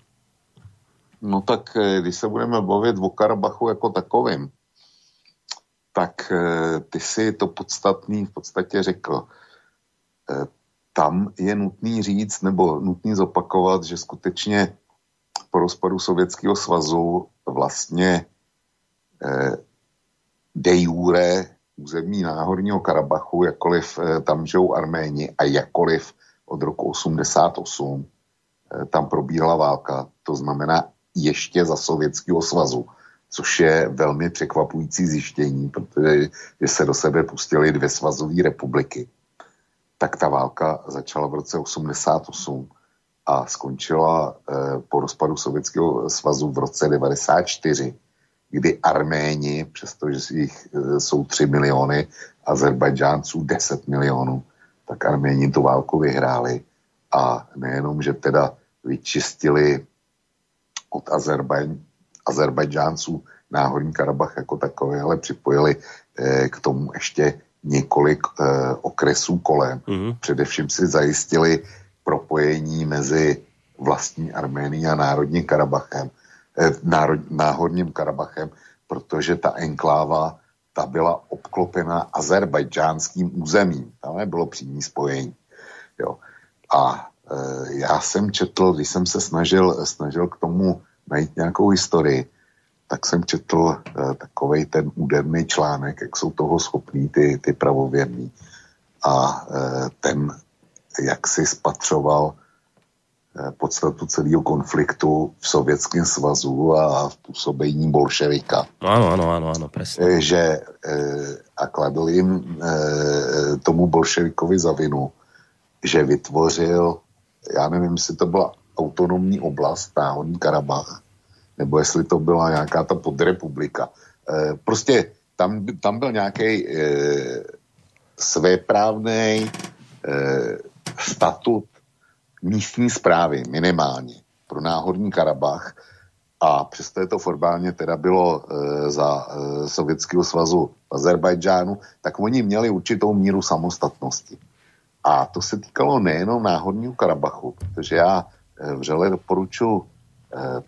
No tak eh, když se budeme bavit o Karabachu jako takovým, tak eh, ty si to podstatný v podstatě řekl. Tam je nutný říct nebo nutný zopakovat, že skutečně po rozpadu Sovětského svazu vlastně eh, de jure území náhorního Karabachu, jakkoliv eh, tam žijou Arméni a jakkoliv od roku 88 eh, tam probíhala válka, to znamená ještě za Sovětského svazu, což je velmi překvapující zjištění, protože že se do sebe pustily dvě svazové republiky. Tak ta válka začala v roce 88 a skončila eh, po rozpadu Sovětského svazu v roce 94 kdy Arméni, přestože jich e, jsou 3 miliony, Azerbajdžánců 10 milionů, tak Arméni tu válku vyhráli. A nejenom, že teda vyčistili od Azerbaj, Azerbajdžánců náhorní Karabach jako takový, ale připojili eh, k tomu ještě několik eh, okresů kolem. Mm-hmm. Především si zajistili propojení mezi vlastní Arménií a národním Karabachem Eh, národ, náhodním Karabachem, protože ta enkláva ta byla obklopena azerbajdžánským územím. Tam nebylo přímý spojení. Jo. A e, já jsem četl, když jsem se snažil, snažil k tomu najít nějakou historii, tak jsem četl eh, takový ten úderný článek, jak jsou toho schopní ty, ty pravověrní. A e, ten, jak si spatřoval Eh, podstatu celého konfliktu v Sovětském svazu a v působení bolševika. Ano, ano, ano, ano, presne. Eh, že eh, a kladl jim tomu bolševikovi za vinu, že vytvořil, já nevím, jestli to byla autonomní oblast, náhodní Karabach, nebo jestli to byla nějaká ta podrepublika. Prostě tam, tam byl nějaký svéprávný statut místní zprávy minimálně pro náhodní Karabach a přesto je to formálně teda bylo e, za e, Sovětského svazu v Azerbajdžánu, tak oni měli určitou míru samostatnosti. A to se týkalo nejenom náhodního Karabachu, protože já e, vřele doporučuji e,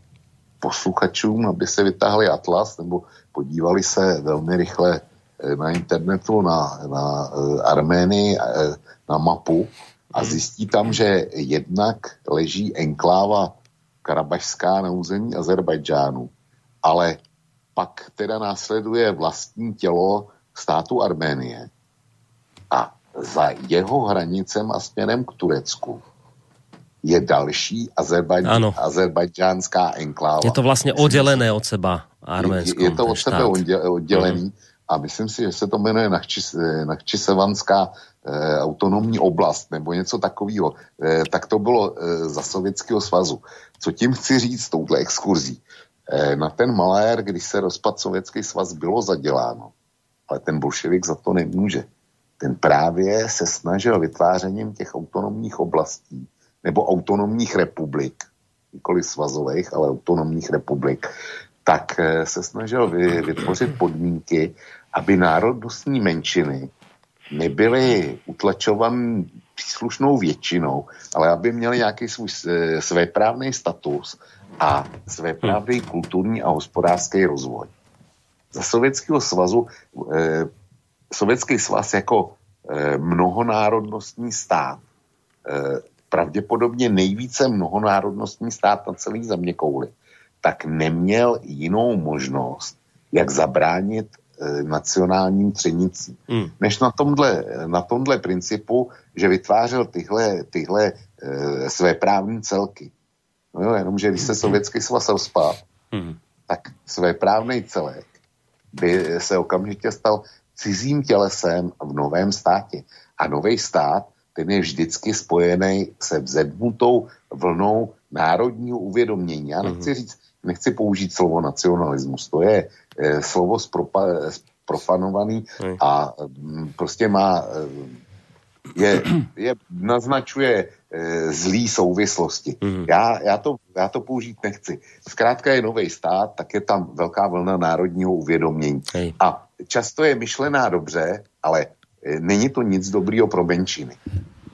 posluchačům, aby se vytáhli atlas nebo podívali se velmi rychle e, na internetu na, na e, Arménii, e, na mapu a zjistí tam, že jednak leží enkláva karabašská na území Azerbajdžánu, ale pak teda následuje vlastní tělo státu Arménie. A za jeho hranicem a směrem k Turecku je další Azerbajdž- azerbajdžánská enkláva. Je to vlastně oddělené od seba Arménsko. Je, je to od sebe oddělený mm. a myslím si, že se to jmenuje Nachčis, Nachčisevanská Eh, autonomní oblast nebo něco takového, eh, tak to bylo eh, za Sovětského svazu. Co tím chci říct touhle exkurzí? Na ten malér, když se rozpad Sovětský svaz, bylo zaděláno, ale ten bolševik za to nemůže. Ten právě se snažil vytvářením těch autonomních oblastí nebo autonomních republik, nikoli svazových, ale autonomních republik, tak se snažil vytvořit podmínky, aby národnostní menšiny nebyli utlačovan příslušnou většinou, ale aby měli nějaký svůj svéprávný status a svéprávný hmm. kulturní a hospodářský rozvoj. Za Sovětského svazu, eh, Sovětský svaz jako eh, mnohonárodnostní stát, eh, pravděpodobně nejvíce mnohonárodnostní stát na celý země kouli, tak neměl jinou možnost, jak zabránit Eh, nacionálním třenicím. Hmm. Než na tomhle, na tomhle principu, že vytvářel tyhle, tyhle e, své právní celky. No jo, jenomže když se hmm. sovětský svaz rozpad, hmm. tak své právný celek by se okamžitě stal cizím tělesem v novém státě. A nový stát, ten je vždycky spojený se vzedmutou vlnou národního uvědomění. Já nechci hmm. říct, nechci použít slovo nacionalismus, to je e, slovo spropa, profanovaný a m, prostě má, e, je, je, naznačuje e, zlý souvislosti. Mm. Já, já, to, já to použít nechci. Zkrátka je nový stát, tak je tam velká vlna národního uvědomění. Hej. A často je myšlená dobře, ale není to nic dobrýho pro menšiny.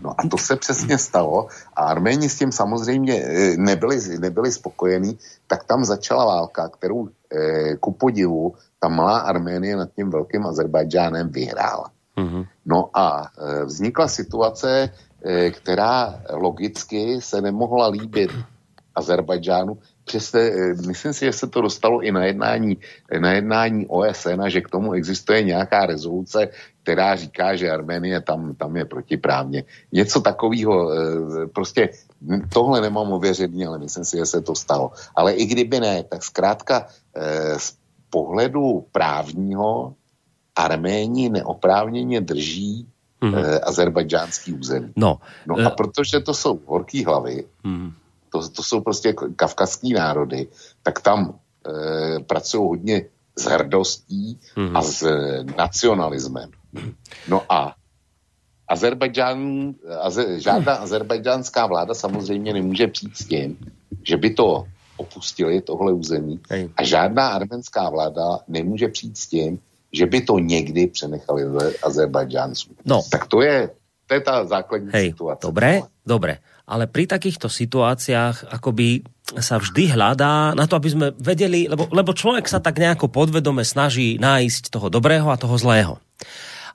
No a to se přesně stalo a Arméni s tím samozřejmě eh, nebyli, nebyli spokojení, tak tam začala válka, kterou eh, ku podivu ta malá Arménie nad tím velkým Azerbajdžánem vyhrála. Mm-hmm. No a eh, vznikla situace, která logicky se nemohla líbit Azerbajdžánu, přesně, eh, myslím si, že se to dostalo i na jednání, na jednání OSN a že k tomu existuje nějaká rezoluce, která říká, že Arménie tam, tam je protiprávně. Něco takového, eh, prostě tohle nemám ověřený, ale myslím si, že se to stalo. Ale i kdyby ne, tak zkrátka eh, z pohledu právního Arméni neoprávněně drží mm-hmm. azerbajdžánský území. No, no a protože to jsou horký hlavy, mm to, to jsou prostě kavkazský národy, tak tam e, pracují hodně s hrdostí mm-hmm. a s e, nacionalismem. No a Azerbajdžán, aze, žádná azerbajdžánská vláda samozřejmě nemůže přijít s tím, že by to opustili, tohle území. A žádná arménská vláda nemůže přijít s tím, že by to někdy přenechali Azerbajdžáncům. No. Tak to je, to je tá základní Hej, situace. Dobre, dobre ale pri takýchto situáciách akoby sa vždy hľadá na to, aby sme vedeli, lebo, lebo človek sa tak nejako podvedome snaží nájsť toho dobrého a toho zlého.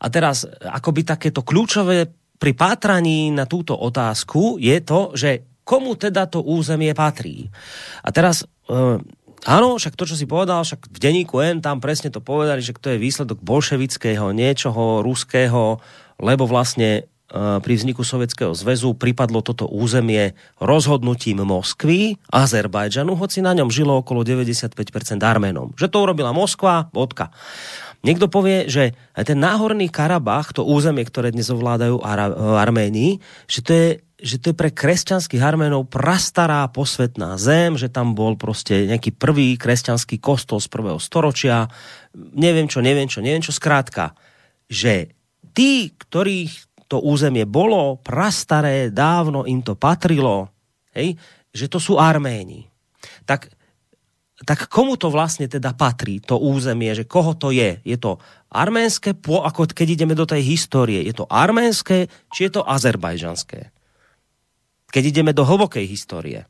A teraz akoby takéto kľúčové pri pátraní na túto otázku je to, že komu teda to územie patrí. A teraz, e, áno, však to, čo si povedal, však v denníku N tam presne to povedali, že to je výsledok bolševického niečoho, ruského, lebo vlastne pri vzniku Sovietskeho zväzu pripadlo toto územie rozhodnutím Moskvy, Azerbajdžanu, hoci na ňom žilo okolo 95% Arménom. Že to urobila Moskva, vodka. Niekto povie, že ten náhorný Karabach, to územie, ktoré dnes ovládajú Ar- Arménii, že to je že to je pre kresťanských Arménov prastará posvetná zem, že tam bol proste nejaký prvý kresťanský kostol z prvého storočia, neviem čo, neviem čo, neviem čo, skrátka, že tí, ktorých to územie bolo prastaré, dávno im to patrilo, hej, že to sú Arméni. Tak, tak komu to vlastne teda patrí, to územie, že koho to je? Je to arménske, ako keď ideme do tej histórie, je to arménske, či je to azerbajžanské? Keď ideme do hlbokej histórie.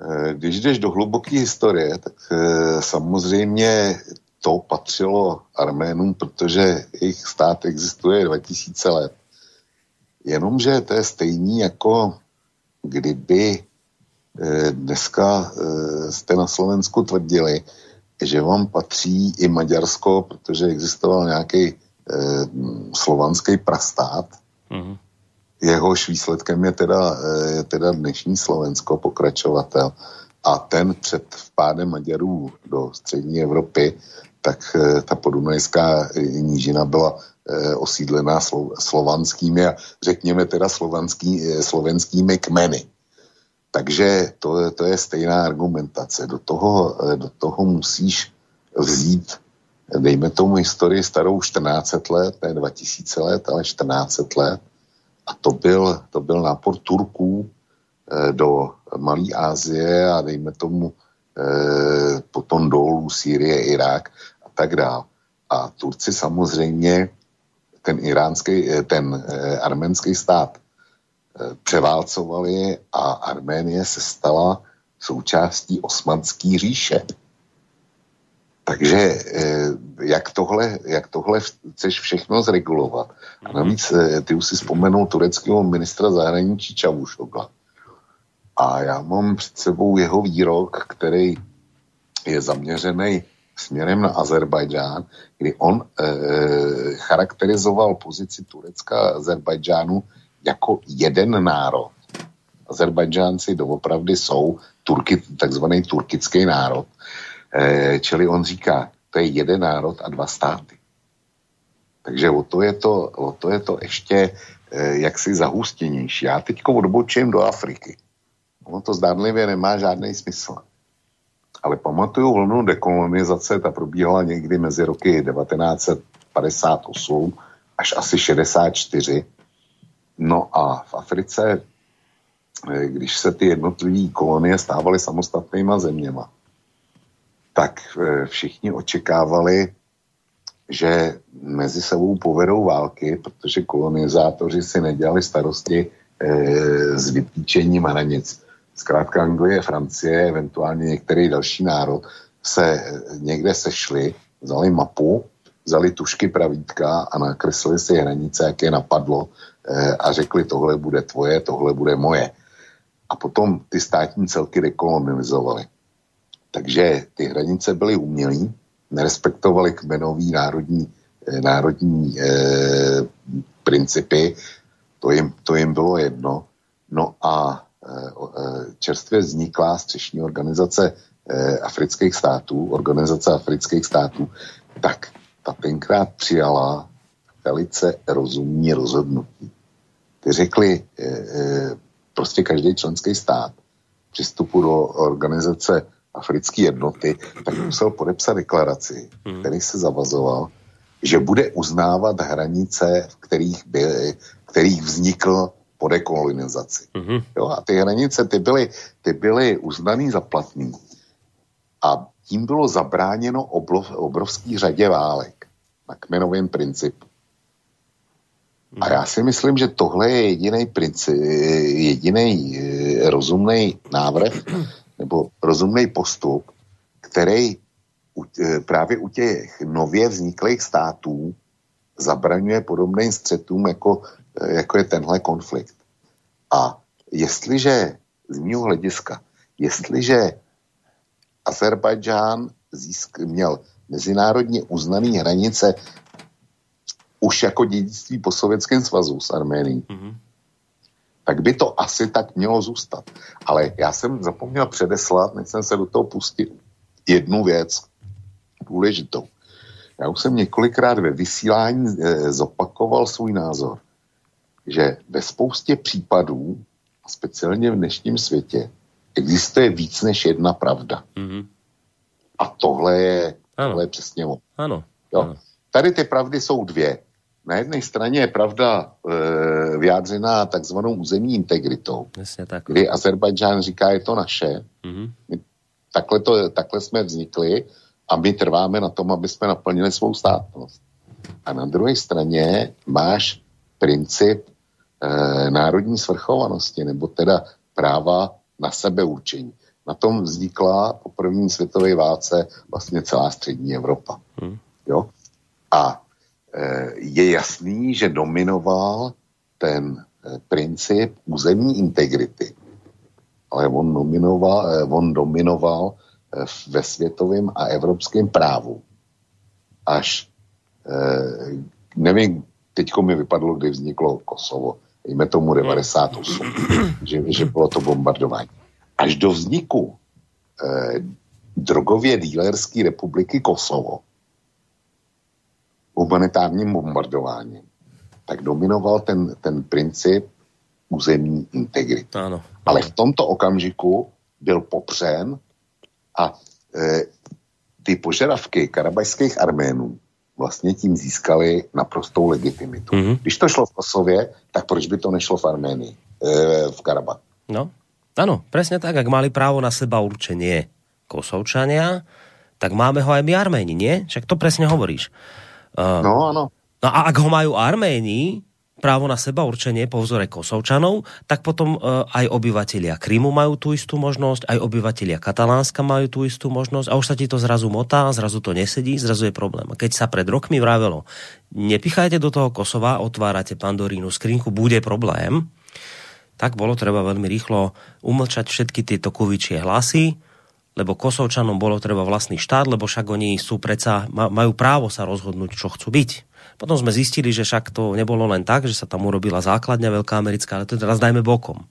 Eh, když jdeš do hluboké historie, tak eh, samozřejmě to patřilo Arménům, protože jejich stát existuje 2000 let. Jenomže to je stejný jako kdyby eh, dneska eh, jste na Slovensku tvrdili, že vám patří i Maďarsko, protože existoval nějaký eh, slovanský prastát. Mm-hmm. Jehož výsledkem je teda, je teda dnešní Slovensko, pokračovatel. A ten před vpádem Maďarů do střední Evropy tak eh, ta podunajská nížina byla eh, osídlená slovanskými a řekněme teda slovanský, eh, slovenskými kmeny. Takže to, to je stejná argumentace. Do toho, do toho musíš vzít, dejme tomu historii starou 14 let, ne 2000 let, ale 14 let. A to byl, to byl nápor Turků do Malé Asie a dejme tomu potom dolů Sýrie, Irák tak dále. A Turci samozřejmě ten iránský, eh, ten eh, arménský stát eh, převálcovali a Arménie se stala součástí osmanské říše. Takže jak tohle, jak tohle chceš všechno zregulovat? A navíc ty už si vzpomenul tureckého ministra zahraničí Čavušogla. A já mám před sebou jeho výrok, který je zaměřený směrem na Azerbajdžán, kdy on e, charakterizoval pozici Turecka a Azerbajdžánu jako jeden národ. Azerbajdžánci doopravdy jsou Turky, takzvaný turkický národ. E, čili on říká, to je jeden národ a dva státy. Takže o to je to, o to, je to ještě e, jaksi zahustěnější. Já teď odbočím do Afriky. Ono to zdánlivě nemá žádný smysl ale pamatuju vlnu dekolonizace, ta probíhala někdy mezi roky 1958 až asi 64. No a v Africe, eh, když se ty jednotlivé kolonie stávaly samostatnýma zeměma, tak eh, všichni očekávali, že mezi sebou povedou války, protože kolonizátoři si nedělali starosti eh, s vytýčením hranic zkrátka Anglie, Francie, eventuálně některý další národ se někde sešli, vzali mapu vzali tušky pravítka a nakreslili si hranice, jak je napadlo eh, a řekli, tohle bude tvoje, tohle bude moje. A potom ty státní celky dekolonizovali. Takže ty hranice byly umělý, nerespektovali kmenový národní, eh, národní eh, principy, to jim, to jim bylo jedno. No a eh, čerstvě vzniklá střešní organizace eh, afrických států, organizace afrických států, tak ta tenkrát přijala velice rozumní rozhodnutí. Ty řekli, eh, eh, prostě každý členský stát přistupu do organizace africké jednoty, tak musel podepsat deklaraci, hmm. který se zavazoval, že bude uznávat hranice, v kterých, by, kterých vznikl po dekolonizaci. Mm-hmm. Jo, a ty hranice, ty byly, ty byly uznaný za platný. A tím bylo zabráněno oblov, obrovský řadě válek na kmenovém principu. A já si myslím, že tohle je jediný princip, jediný eh, rozumný návrh nebo rozumný postup, který u, eh, právě u těch nově vzniklých států zabraňuje podobným střetům, jako, jako je tenhle konflikt. A jestliže z mého hlediska, jestliže Azerbajdžán získ, měl mezinárodně uznaný hranice už jako dědictví po Sovětském svazu s Arménií, mm-hmm. tak by to asi tak mělo zůstat. Ale já jsem zapomněl předeslat, než jsem se do toho pustil, jednu věc důležitou. Já už jsem několikrát ve vysílání e, zopakoval svůj názor, že ve spoustě případů, speciálně v dnešním světě, existuje víc než jedna pravda. Mm-hmm. A tohle je, tohle je přesně ono. Ano. Jo. ano. Tady ty pravdy jsou dvě. Na jedné straně je pravda e, vyjádřená takzvanou územní integritou, Jasně tak. kdy Azerbajdžán říká, je to naše. Mm-hmm. Takhle, to, takhle jsme vznikli a my trváme na tom, aby jsme naplnili svou státnost. A na druhé straně máš princip e, národní svrchovanosti, nebo teda práva na sebeurčení. Na tom vznikla po první světové válce vlastně celá střední Evropa. Hmm. Jo? A e, je jasný, že dominoval ten e, princip územní integrity. Ale on, nominoval, e, on dominoval ve světovém a evropském právu. Až, nevím, teďko mi vypadlo, kdy vzniklo Kosovo dejme tomu 98, že, že bylo to bombardování. Až do vzniku eh, drogově dílerské republiky Kosovo, humanitárním bombardováním, tak dominoval ten, ten princip územní integrity. Ano, ano. Ale v tomto okamžiku byl popřen a e, ty požadavky karabajských arménů vlastně tím získali naprostou legitimitu. Mm-hmm. Když to šlo v Kosově, tak proč by to nešlo v Arménii, e, v Karabachu? No, áno, presne tak, ak mali právo na seba určenie Kosovčania, tak máme ho aj my Arméni, nie? Však to presne hovoríš. Uh, no, áno. No a ak ho majú Arméni, právo na seba určenie po vzore Kosovčanov, tak potom e, aj obyvatelia Krymu majú tú istú možnosť, aj obyvatelia Katalánska majú tú istú možnosť a už sa ti to zrazu motá, zrazu to nesedí, zrazu je problém. Keď sa pred rokmi vravelo, nepichajte do toho Kosova, otvárate pandorínu skrinku, bude problém, tak bolo treba veľmi rýchlo umlčať všetky tieto kuvičie hlasy, lebo Kosovčanom bolo treba vlastný štát, lebo však oni sú predsa, majú právo sa rozhodnúť, čo chcú byť potom sme zistili, že však to nebolo len tak, že sa tam urobila základňa veľká americká, ale to teraz dajme bokom.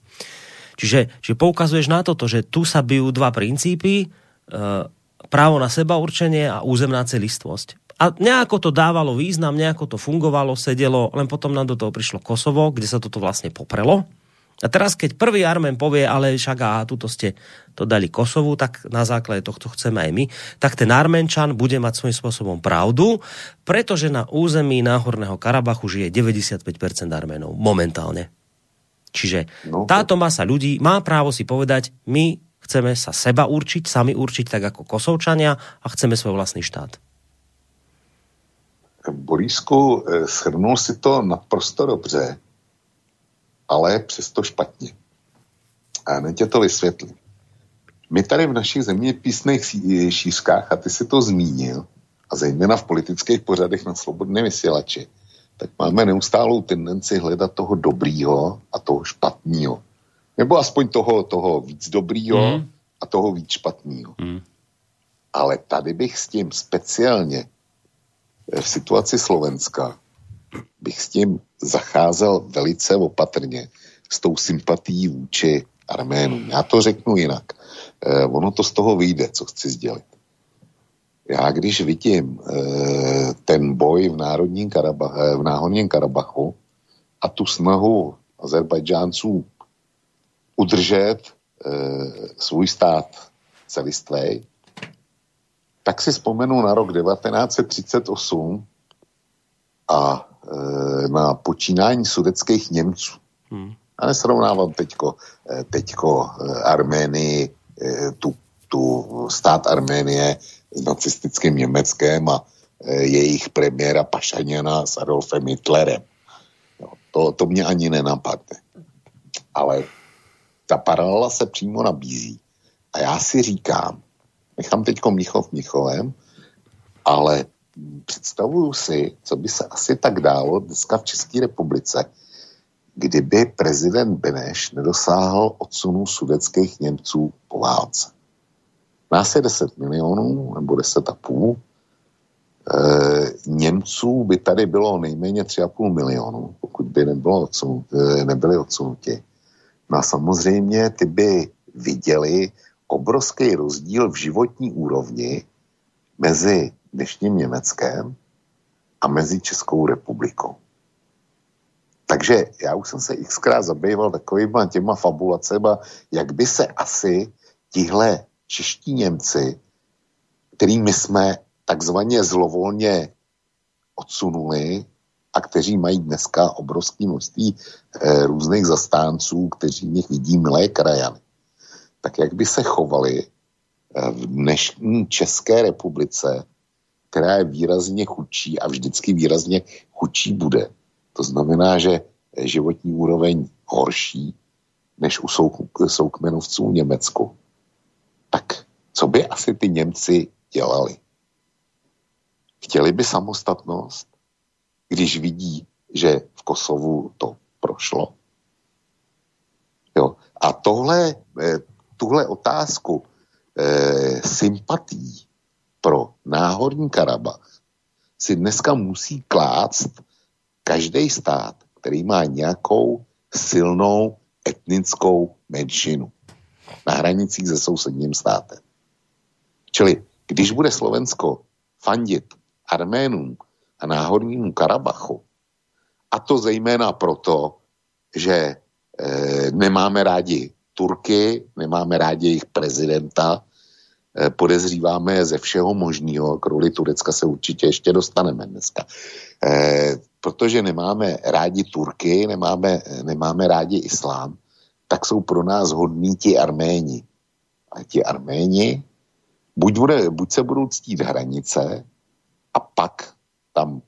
Čiže, čiže poukazuješ na toto, že tu sa bijú dva princípy, e, právo na seba určenie a územná celistvosť. A nejako to dávalo význam, nejako to fungovalo, sedelo, len potom nám do toho prišlo Kosovo, kde sa toto vlastne poprelo. A teraz, keď prvý Armen povie, ale však a tuto ste to dali Kosovu, tak na základe tohto chceme aj my, tak ten Armenčan bude mať svojím spôsobom pravdu, pretože na území Náhorného Karabachu žije 95% Arménov momentálne. Čiže no, táto masa ľudí má právo si povedať, my chceme sa seba určiť, sami určiť tak ako Kosovčania a chceme svoj vlastný štát. Borisku, eh, shrnul si to naprosto dobře ale přesto špatně. A hned tě to vysvětlím. My tady v našich zeměpisných šířkách, a ty si to zmínil, a zejména v politických pořadech na slobodné vysílači, tak máme neustálou tendenci hledat toho dobrýho a toho špatného. Nebo aspoň toho, toho víc dobrýho mm. a toho víc špatného. Mm. Ale tady bych s tím speciálně v situaci Slovenska bych s tím zacházel velice opatrně, s tou sympatií vůči Arménům. Já to řeknu jinak. Eh, ono to z toho vyjde, co chci sdělit. Já když vidím eh, ten boj v, národním Karabach, eh, v náhodním Karabachu a tu snahu Azerbajdžánců udržet eh, svůj stát celistvý, tak si vzpomenu na rok 1938 a e, na počínání sudeckých Němců. Hmm. A nesrovnávám teďko, e, teďko e, Arménii, tu, tu stát Arménie s nacistickým Německem a jejich premiéra Pašaněna s Adolfem Hitlerem. No, to, to mě ani nenapadne. Ale ta paralela se přímo nabízí. A já si říkám, nechám teďko Mnichov Mnichovem, ale představuju si, co by se asi tak dálo dneska v České republice, kdyby prezident Beneš nedosáhl odsunu sudeckých Němců po válce. Nás je 10 milionů nebo 10,5. E, Němců by tady bylo nejméně 3,5 milionů, pokud by nebylo odsunut, e, nebyli odsunuti. No a samozřejmě ty by viděli obrovský rozdíl v životní úrovni mezi dnešním Německem a mezi Českou republikou. Takže já už jsem se xkrát zabýval takovýma těma fabulacema, jak by se asi tihle čeští Němci, kterými jsme takzvaně zlovolně odsunuli a kteří mají dneska obrovské množství e, různých zastánců, kteří v nich vidí milé krajany, tak jak by se chovali e, v dnešní České republice, která je výrazně chudší a vždycky výrazně chudší bude. To znamená, že životní úroveň horší než u souk- soukmenovců v Německu tak co by asi ty Němci dělali? Chtěli by samostatnost, když vidí, že v Kosovu to prošlo? Jo. A tohle, eh, tuhle otázku eh, sympatí pro náhorní Karabach si dneska musí klást každý stát, který má nějakou silnou etnickou menšinu na hranicích se sousedním státem. Čili když bude Slovensko fandit Arménům a náhodnímu Karabachu, a to zejména proto, že e, nemáme rádi Turky, nemáme rádi jejich prezidenta, podezříváme ze všeho možného, kvůli Turecka se určitě ještě dostaneme dneska. E, protože nemáme rádi Turky, nemáme, nemáme rádi islám, tak jsou pro nás hodní ti Arméni. A ti Arméni buď, bude, buď se budou ctít hranice a pak tam,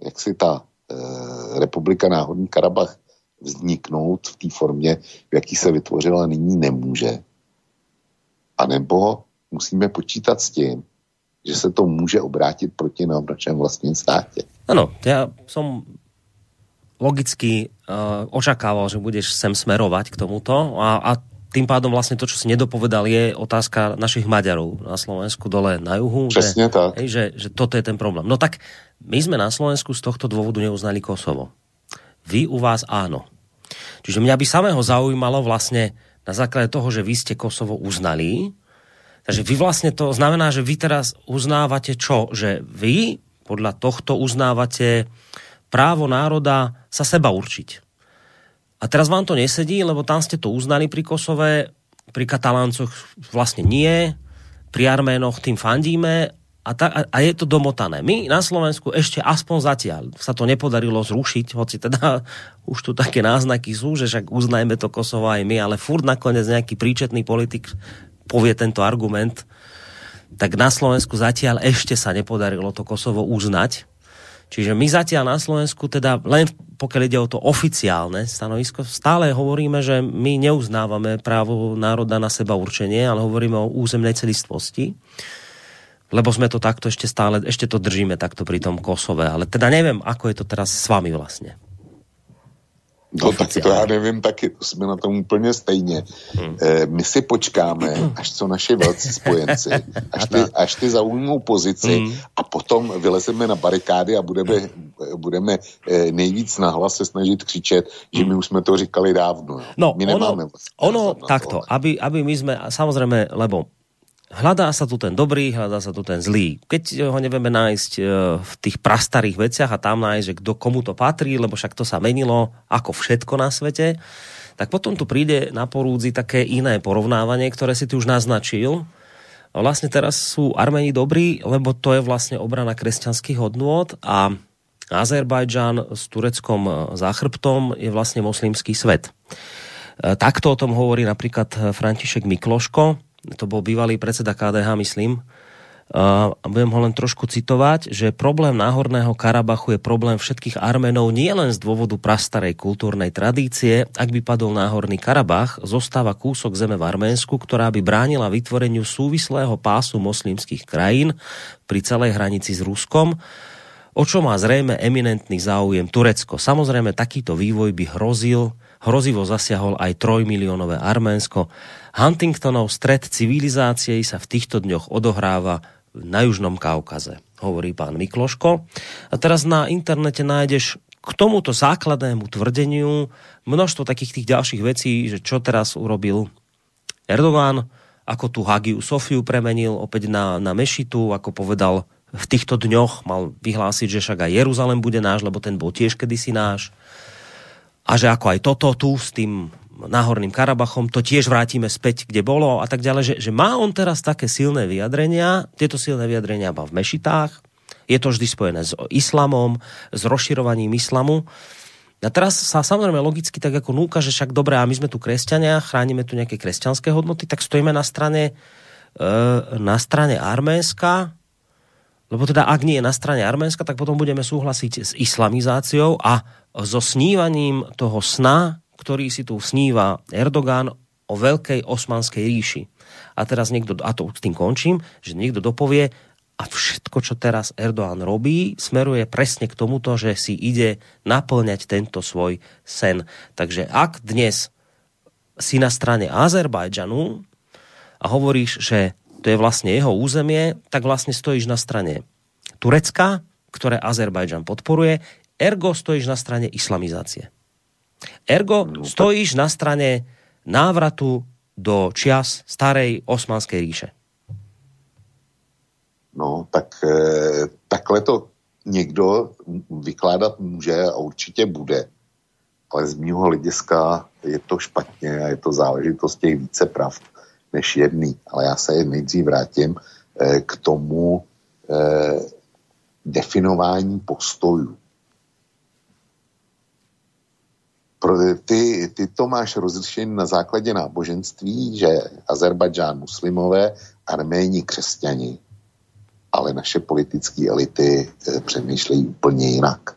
jak si ta e, republika Náhodní Karabach vzniknout v té formě, v jaký se vytvořila, nyní nemůže. A nebo musíme počítat s tím, že se to může obrátit proti nám v našem vlastním státě. Ano, já jsem logicky uh, očakával, že budeš sem smerovať k tomuto a, a tým pádom vlastne to, čo si nedopovedal, je otázka našich Maďarov na Slovensku dole na juhu. Presne že, tak. Hej, že, že toto je ten problém. No tak my sme na Slovensku z tohto dôvodu neuznali Kosovo. Vy u vás áno. Čiže mňa by samého zaujímalo vlastne na základe toho, že vy ste Kosovo uznali, takže vy vlastne to znamená, že vy teraz uznávate čo? Že vy podľa tohto uznávate právo národa sa seba určiť. A teraz vám to nesedí, lebo tam ste to uznali pri Kosove, pri Kataláncoch vlastne nie, pri Arménoch tým fandíme a, ta, a, a je to domotané. My na Slovensku ešte aspoň zatiaľ sa to nepodarilo zrušiť, hoci teda už tu také náznaky sú, že však uznajme to Kosovo aj my, ale furt nakoniec nejaký príčetný politik povie tento argument, tak na Slovensku zatiaľ ešte sa nepodarilo to Kosovo uznať Čiže my zatiaľ na Slovensku, teda len pokiaľ ide o to oficiálne stanovisko, stále hovoríme, že my neuznávame právo národa na seba určenie, ale hovoríme o územnej celistvosti. Lebo sme to takto ešte stále, ešte to držíme takto pri tom Kosove, ale teda neviem, ako je to teraz s vami vlastne. No tak to já nevím taky, to jsme na tom úplně stejně. Hmm. E, my si počkáme, až co naši velcí spojenci, až ty, až ty zaujmou pozici hmm. a potom vylezeme na barikády a budeme, budeme e, nejvíc nahlas se snažit křičet, že my už jsme to říkali dávno. No, my ono, vlastně ono takto, aby, aby my sme, samozrejme, lebo hľadá sa tu ten dobrý, hľadá sa tu ten zlý. Keď ho nevieme nájsť e, v tých prastarých veciach a tam nájsť, že kto komu to patrí, lebo však to sa menilo ako všetko na svete, tak potom tu príde na porúdzi také iné porovnávanie, ktoré si tu už naznačil. Vlastne teraz sú Armeni dobrí, lebo to je vlastne obrana kresťanských hodnôt a Azerbajdžan s Tureckom e, záchrbtom je vlastne moslimský svet. E, takto o tom hovorí napríklad František Mikloško, to bol bývalý predseda KDH, myslím, a budem ho len trošku citovať, že problém Náhorného Karabachu je problém všetkých Armenov nie len z dôvodu prastarej kultúrnej tradície. Ak by padol Náhorný Karabach, zostáva kúsok zeme v Arménsku, ktorá by bránila vytvoreniu súvislého pásu moslimských krajín pri celej hranici s Ruskom, o čo má zrejme eminentný záujem Turecko. Samozrejme, takýto vývoj by hrozil, hrozivo zasiahol aj trojmiliónové Arménsko Huntingtonov stred civilizácií sa v týchto dňoch odohráva na Južnom Kaukaze, hovorí pán Mikloško. A teraz na internete nájdeš k tomuto základnému tvrdeniu množstvo takých tých ďalších vecí, že čo teraz urobil Erdogan, ako tu Hagiu Sofiu premenil opäť na, na mešitu, ako povedal v týchto dňoch mal vyhlásiť, že však aj Jeruzalem bude náš, lebo ten bol tiež kedysi náš. A že ako aj toto tu s tým Náhorným Karabachom, to tiež vrátime späť, kde bolo a tak ďalej, že, že má on teraz také silné vyjadrenia, tieto silné vyjadrenia má v mešitách, je to vždy spojené s islamom, s rozširovaním islamu. A teraz sa samozrejme logicky tak ako núka, že však dobré, a my sme tu kresťania, chránime tu nejaké kresťanské hodnoty, tak stojíme na strane, e, na strane Arménska, lebo teda ak nie je na strane Arménska, tak potom budeme súhlasiť s islamizáciou a so snívaním toho sna, ktorý si tu sníva Erdogan o veľkej osmanskej ríši. A teraz niekto, a to s tým končím, že niekto dopovie, a všetko, čo teraz Erdogan robí, smeruje presne k tomuto, že si ide naplňať tento svoj sen. Takže ak dnes si na strane Azerbajdžanu a hovoríš, že to je vlastne jeho územie, tak vlastne stojíš na strane Turecka, ktoré Azerbajdžan podporuje, ergo stojíš na strane islamizácie. Ergo no, stojíš na strane návratu do čias starej osmanskej ríše. No, tak e, takhle to někdo vykládat může a určitě bude. Ale z mýho hlediska je to špatně a je to záležitost těch více prav než jedný. Ale já se nejdřív vrátím e, k tomu e, definování postojů. pro, ty, ty to máš rozlišen na základě náboženství, že Azerbajdžán muslimové, Arméni křesťani, ale naše politické elity e, přemýšlejí úplně jinak.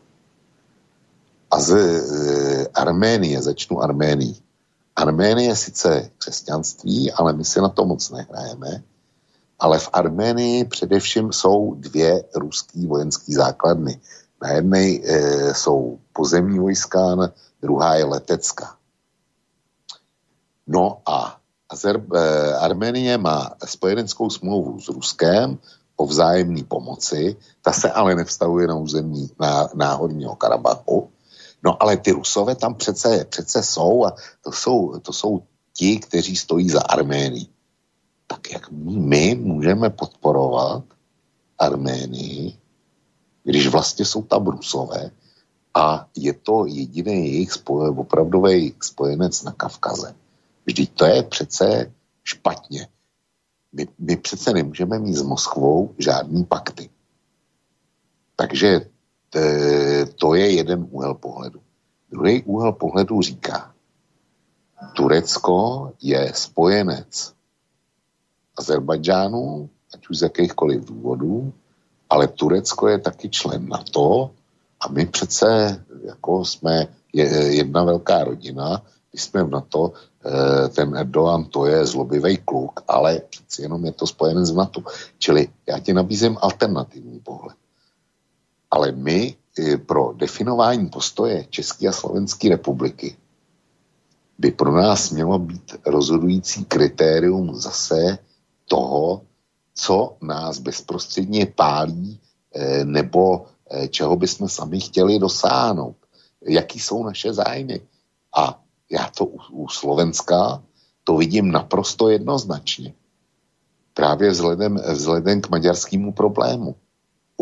A z Arménie, začnu Arménií. Arménie je sice křesťanství, ale my si na to moc nehrajeme. Ale v Arménii především jsou dvě ruské vojenské základny. Na jedné e, jsou pozemní vojska, druhá je letecká. No a Azer- eh, Arménie má spojeneckou smlouvu s Ruskem o vzájemné pomoci, ta se ale nevztahuje na území na, náhodního Karabachu. No ale ty Rusové tam přece, přece jsou a to jsou, to jsou ti, kteří stojí za Arménií. Tak jak my můžeme podporovat Arménii, když vlastně jsou tam Rusové, a je to jediný jejich spoje, opravdový spojenec na Kavkaze. Vždyť to je přece špatně. My, my přece nemůžeme mít s Moskvou žádný pakty. Takže to je jeden úhel pohledu. Druhý úhel pohledu říká, Turecko je spojenec Azerbajdžánu, ať už z jakýchkoliv důvodů, ale Turecko je taky člen NATO a my přece jako jsme jedna velká rodina, když jsme v NATO, e, ten Erdogan to je zlobivý kluk, ale přeci jenom je to spojené s NATO. Čili já ti nabízím alternativní pohled. Ale my e, pro definování postoje České a Slovenské republiky by pro nás mělo být rozhodující kritérium zase toho, co nás bezprostředně pálí eh, nebo eh, čeho bychom sami chtěli dosáhnout. Jaký jsou naše zájmy. A já to u, u Slovenska to vidím naprosto jednoznačně. Právě vzhledem, vzhledem k maďarskému problému.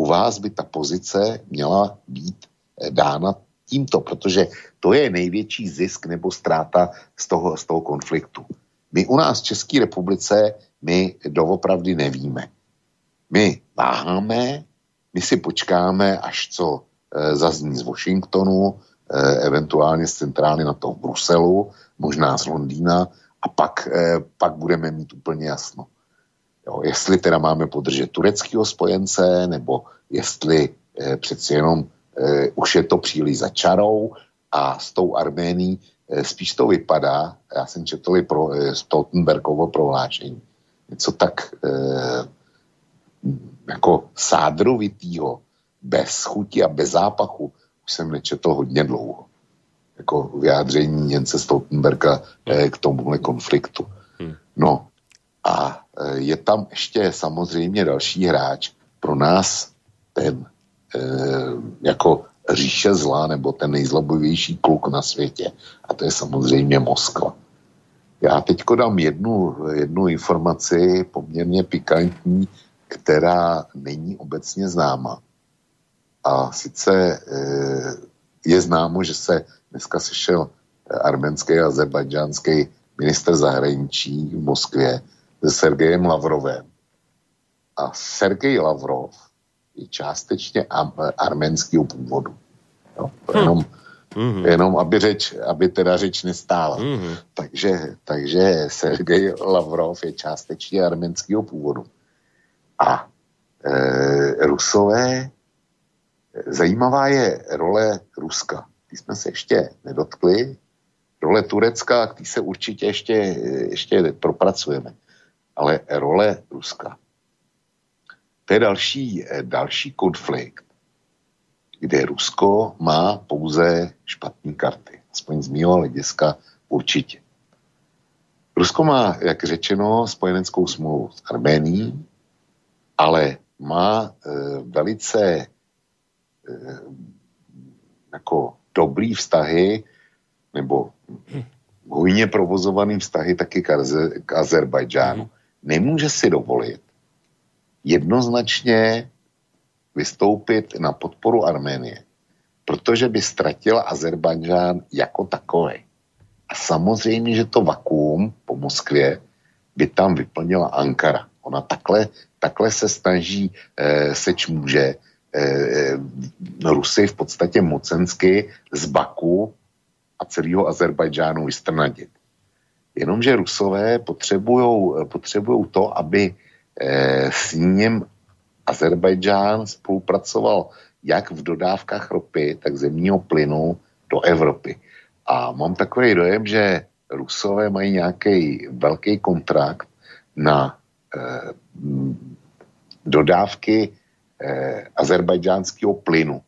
U vás by ta pozice měla být eh, dána tímto, protože to je největší zisk nebo ztráta z toho, z toho konfliktu. My u nás v České republice, my doopravdy nevíme. My váháme, my si počkáme, až co e, zazní z Washingtonu, e, eventuálně z centrály na to Bruselu, možná z Londýna, a pak, e, pak budeme mít úplně jasno. Jo, jestli teda máme podržet tureckého spojence, nebo jestli e, přeci jenom e, už je to příliš za čarou a s tou Arménií e, spíš to vypadá, já jsem četl i pro e, Stoltenbergovo prohlášení, něco tak e, jako sádrovitýho, bez chuti a bez zápachu, už jsem nečetl hodně dlouho. Jako vyjádření Jence Stoltenberga e, k tomuhle konfliktu. Hmm. No a e, je tam ještě samozřejmě další hráč, pro nás ten e, jako říše zla nebo ten nejzlobovější kluk na světě. A to je samozřejmě Moskva. Já teď dám jednu, jednu informaci poměrně pikantní, která není obecně známa. A sice e, je známo, že se dneska sešel arménský a azerbajdžánský minister zahraničí v Moskvě se Sergejem Lavrovem. A Sergej Lavrov je částečně arménského původu. Jo, to jenom, mm-hmm. jenom aby, řeč, aby teda řeč nestála. Mm-hmm. Takže, takže Sergej Lavrov je částečně arménského původu. A e, Rusové, zajímavá je role Ruska. Ty jsme se ještě nedotkli. Role Turecka, ty se určitě ještě, ještě propracujeme. Ale role Ruska. To je další, další konflikt, kde Rusko má pouze špatné karty. Aspoň z mého hlediska určitě. Rusko má, jak řečeno, spojeneckou smlouvu s Arménií, ale má e, velice e, jako dobrý vztahy nebo hojně provozovaný vztahy taky k, Azer, k Azerbajdžánu. Nemůže si dovolit jednoznačně vystoupit na podporu Arménie, protože by ztratila Azerbajdžán jako takový. A samozřejmě, že to vakuum po Moskvě by tam vyplnila Ankara. Ona takhle, takhle se snaží, e, seč může, e, Rusy v podstatě mocensky z Baku a celého Azerbajdžánu vystrnadit. Jenomže Rusové potřebují to, aby e, s ním Azerbajdžán spolupracoval jak v dodávkách ropy, tak zemního plynu do Evropy. A mám takový dojem, že Rusové mají nějaký velký kontrakt na eh, dodávky eh, azerbajdžánského plynu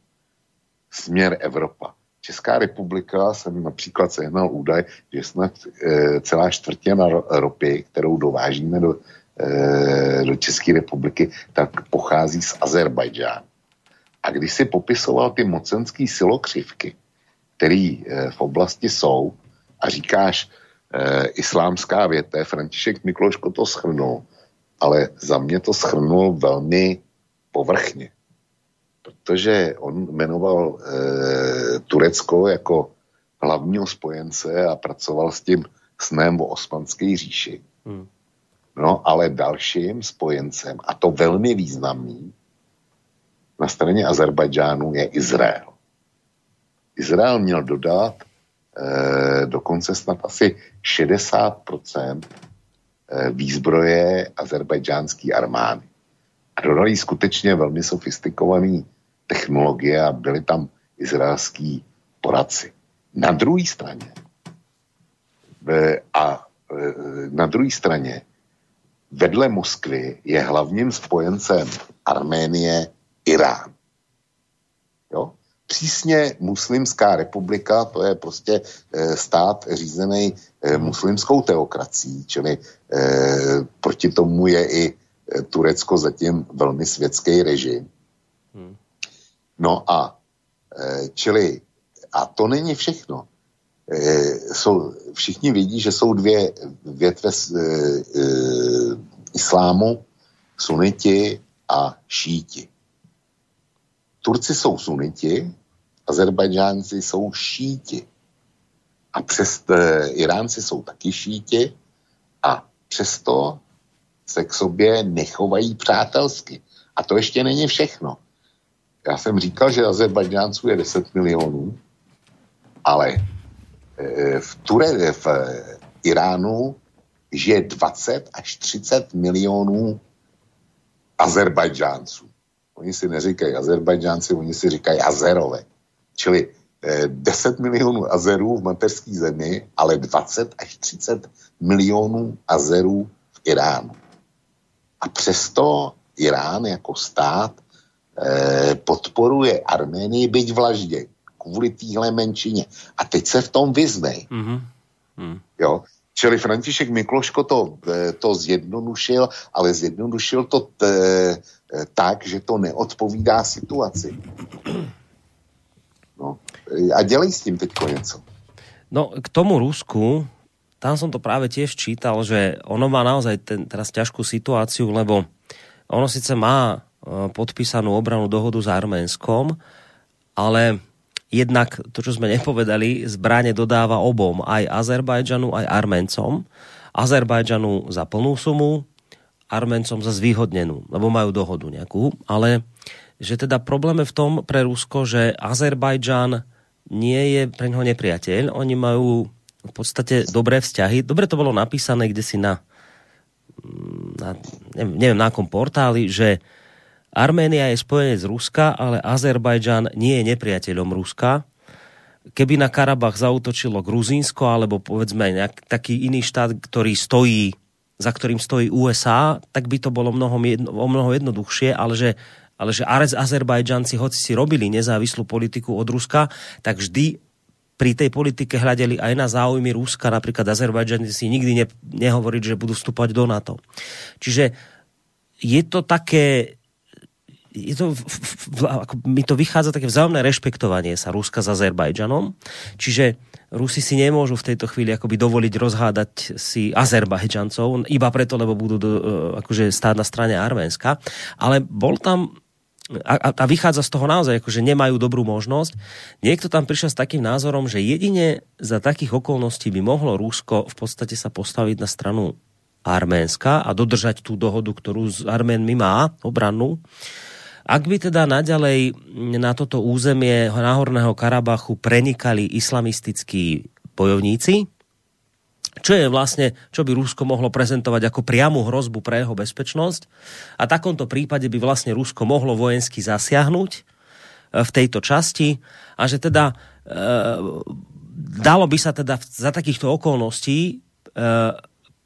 směr Evropa. Česká republika jsem například sehnal údaj, že snad e, celá čtvrtina ropy, kterou dovážíme do, e, do České republiky, tak pochází z Azerbajdžánu. A když si popisoval ty mocenský silokřivky, které e, v oblasti jsou, a říkáš e, islámská větev, František Mikloško to schrnul, ale za mě to schrnul velmi povrchně protože on jmenoval e, Turecko jako hlavního spojence a pracoval s tím snem o osmanské říši. Hmm. No, ale dalším spojencem, a to velmi významný, na straně Azerbajdžánu je Izrael. Izrael měl dodat e, dokonce snad asi 60% e, výzbroje azerbajdžánské armády. A dodali skutečně velmi sofistikovaný technologie a byli tam izraelský poradci. Na druhé straně A na druhé straně vedle Moskvy je hlavním spojencem Arménie Irán. Jo? Přísně muslimská republika, to je prostě e, stát řízený e, muslimskou teokracií, čili e, proti tomu je i Turecko zatím velmi světský režim. Hmm. No a e, čili, a to není všechno. E, jsou, všichni vidí, že jsou dvě větve e, islámu, suniti a šíti. Turci jsou suniti, Azerbajdžánci jsou šíti. A přes, e, Iránci jsou taky šíti a přesto se k sobě nechovají přátelsky. A to ještě není všechno. Já jsem říkal, že Azerbajdžánců je 10 milionů, ale e, v, Ture, v Iránu žije 20 až 30 milionů Azerbajdžánců. Oni si neříkají Azerbajdžánci, oni si říkají Azerové. Čili 10 eh, milionů Azerů v mateřské zemi, ale 20 až 30 milionů Azerů v Iránu. A přesto Irán jako stát eh, podporuje Arménii byť vlaždě kvůli téhle menšině. A teď se v tom vyznej. Mm-hmm. Mm. Jo? Čili František Mikloško to, eh, to zjednodušil, ale zjednodušil to t, eh, tak, že to neodpovídá situaci. No. A dělej s tím teď něco. No, k tomu Rusku, tam som to práve tiež čítal, že ono má naozaj ten, teraz ťažkú situáciu, lebo ono síce má e, podpísanú obranú dohodu s Arménskom, ale jednak to, čo sme nepovedali, zbranie dodáva obom, aj Azerbajdžanu, aj Arméncom. Azerbajdžanu za plnú sumu, Arméncom za zvýhodnenú, lebo majú dohodu nejakú, ale že teda problém je v tom pre Rusko, že Azerbajdžan nie je pre ňoho nepriateľ, oni majú v podstate dobré vzťahy. Dobre to bolo napísané kde si na na, neviem na akom portáli, že Arménia je spojenec Ruska, ale Azerbajdžan nie je nepriateľom Ruska. Keby na Karabach zautočilo Gruzínsko, alebo povedzme nejak taký iný štát, ktorý stojí, za ktorým stojí USA, tak by to bolo mnoho, o mnoho jednoduchšie, ale že, ale že Azerbajdžanci, hoci si robili nezávislú politiku od Ruska, tak vždy pri tej politike hľadeli aj na záujmy Ruska, napríklad Azerbajdžan si nikdy ne, nehovoriť, že budú vstúpať do NATO. Čiže je to také, je to, ako mi to vychádza také vzájomné rešpektovanie sa Ruska s Azerbajdžanom, čiže Rusi si nemôžu v tejto chvíli akoby dovoliť rozhádať si Azerbajdžancov, iba preto, lebo budú do, akože stáť na strane Arménska. Ale bol tam a, a vychádza z toho naozaj, že nemajú dobrú možnosť. Niekto tam prišiel s takým názorom, že jedine za takých okolností by mohlo Rusko v podstate sa postaviť na stranu Arménska a dodržať tú dohodu, ktorú s Arménmi má, obrannú. Ak by teda naďalej na toto územie Náhorného Karabachu prenikali islamistickí bojovníci, čo je vlastne, čo by Rusko mohlo prezentovať ako priamu hrozbu pre jeho bezpečnosť. A v takomto prípade by vlastne Rusko mohlo vojensky zasiahnuť e, v tejto časti a že teda e, dalo by sa teda za takýchto okolností e,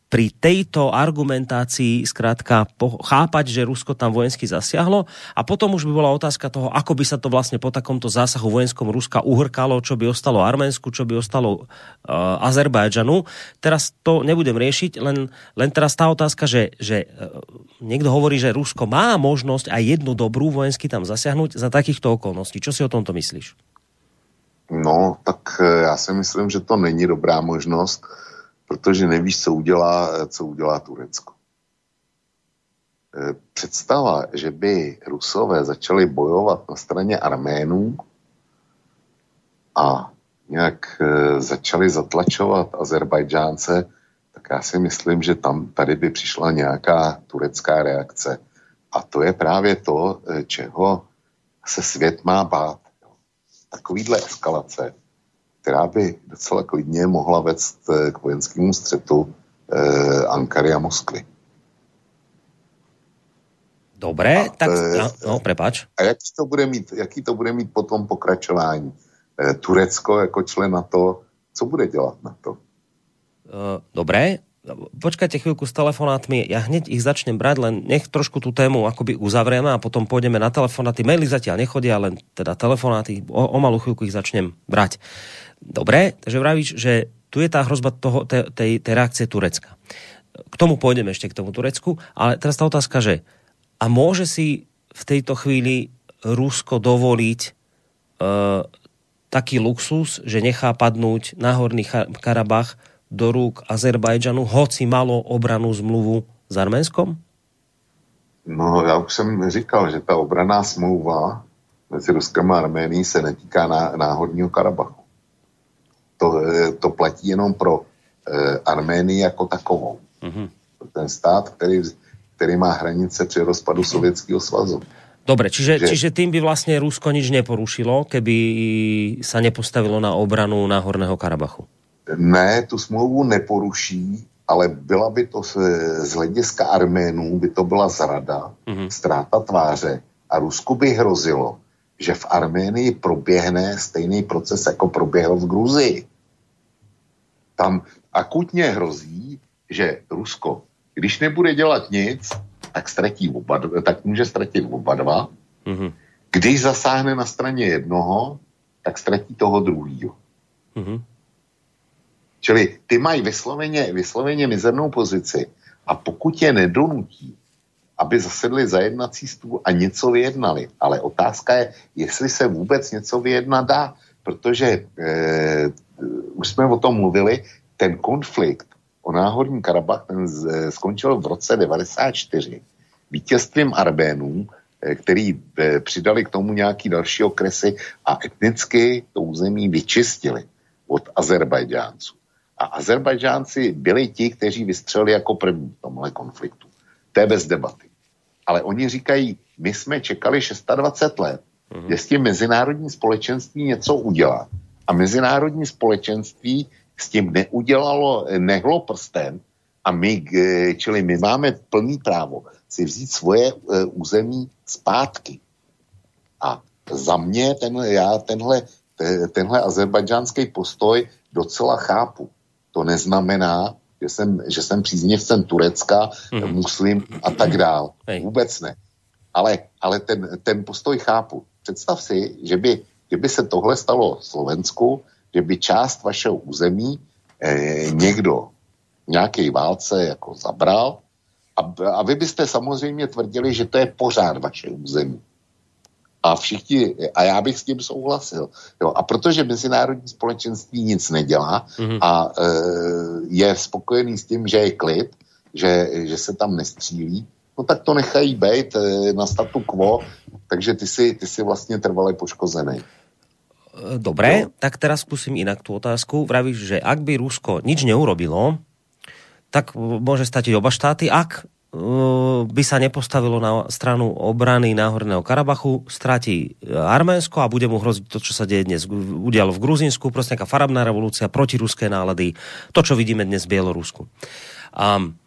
pri tejto argumentácii skrátka chápať, že Rusko tam vojensky zasiahlo a potom už by bola otázka toho, ako by sa to vlastne po takomto zásahu vojenskom Ruska uhrkalo, čo by ostalo Arménsku, čo by ostalo uh, Azerbajdžanu. Teraz to nebudem riešiť, len, len teraz tá otázka, že, že uh, niekto hovorí, že Rusko má možnosť aj jednu dobrú vojensky tam zasiahnuť za takýchto okolností. Čo si o tomto myslíš? No, tak e, já si myslím, že to není dobrá možnost protože nevíš, co udělá, co udělá Turecko. E, představa, že by Rusové začali bojovat na straně Arménů a nějak e, začali zatlačovat Azerbajdžánce, tak já si myslím, že tam tady by přišla nějaká turecká reakce. A to je právě to, e, čeho se svět má bát. Takovýhle eskalace která by docela klidně mohla vést eh, k vojenskému střetu eh, Ankary a Moskvy. Dobré, a, tak eh, no, no, prepač. A jaký to bude mít, jaký to bude mít potom pokračování? Eh, Turecko jako člen na to, co bude dělat na to? Uh, dobré, počkajte chvíľku s telefonátmi, ja hneď ich začnem brať, len nech trošku tú tému akoby uzavrieme a potom pôjdeme na telefonáty. Maily zatiaľ nechodia, len teda telefonáty, o, o malú chvíľku ich začnem brať. Dobre, takže vravíš, že tu je tá hrozba toho, tej, tej, reakcie Turecka. K tomu pôjdeme ešte k tomu Turecku, ale teraz tá otázka, že a môže si v tejto chvíli Rusko dovoliť e, taký luxus, že nechá padnúť Náhorný Karabach do rúk Azerbajdžanu, hoci malo obranú zmluvu s Arménskom? No, já už jsem říkal, že ta obraná smlouva mezi Ruskem a Arménií se netýká náhodního Karabachu. To, eh, to platí jenom pro eh, Arménii jako takovou. Mm-hmm. Ten stát, který, který má hranice při rozpadu Sovětského svazu. Dobre, čiže, že... čiže tým by vlastne Rusko nič neporušilo, keby sa nepostavilo na obranu Náhorného Karabachu? Ne, tu smlouvu neporuší, ale byla by to z, z hlediska Arménů, by to byla zrada, mm-hmm. ztráta tváře a Rusku by hrozilo, že v Arménii proběhne stejný proces, jako proběhl v Gruzii. Tam akutně hrozí, že Rusko, když nebude dělat nic, tak, ztratí oba, tak může ztratit oba dva. Mm-hmm. Když zasáhne na straně jednoho, tak ztratí toho druhého. Mm-hmm. Čili ty mají vysloveně, vysloveně mizernou pozici a pokud je nedonutí, aby zasedli za jednací stůl a něco vyjednali. Ale otázka je, jestli se vůbec něco vyjednat dá, protože eh, už jsme o tom mluvili, ten konflikt o náhodní Karabach ten z, eh, skončil v roce 94 vítězstvím Arbénů, eh, který eh, přidali k tomu nějaký další okresy a etnicky to území vyčistili od Azerbajdžánců. A Azerbajdžánci byli ti, kteří vystřelili jako první v tomhle konfliktu. To je bez debaty. Ale oni říkají, my jsme čekali 26 let, mm-hmm. s tím mezinárodní společenství něco udělá. A mezinárodní společenství s tím neudělalo, nehlo prstem a my, čili my máme plný právo si vzít svoje uh, území zpátky. A za mě ten, já tenhle, tenhle azerbajdžánský postoj docela chápu. To neznamená, že jsem, že jsem příznivcem Turecka, hmm. muslim a tak dál. Hej. Vůbec ne. Ale, ale ten, ten postoj chápu. Představ si, že by, že by se tohle stalo v Slovensku, že by část vašeho území eh, někdo nějaké válce jako zabral a, a vy byste samozřejmě tvrdili, že to je pořád vaše území. A všichni, a já bych s tím souhlasil. Jo, a protože mezinárodní společenství nic nedělá mm-hmm. a e, je spokojený s tím, že je klid, že, že se tam nestřílí, no tak to nechají být e, na statu quo, takže ty si, ty si vlastně trvale poškozený. Dobre, no. tak teraz skúsim inak tú otázku. Vravíš, že ak by Rusko nič neurobilo, tak môže stať oba štáty. Ak by sa nepostavilo na stranu obrany Náhorného Karabachu, stratí e, Arménsko a bude mu hroziť to, čo sa deje dnes. Udialo v Gruzínsku, proste nejaká farabná revolúcia, protiruské nálady, to, čo vidíme dnes v Bielorusku. Um,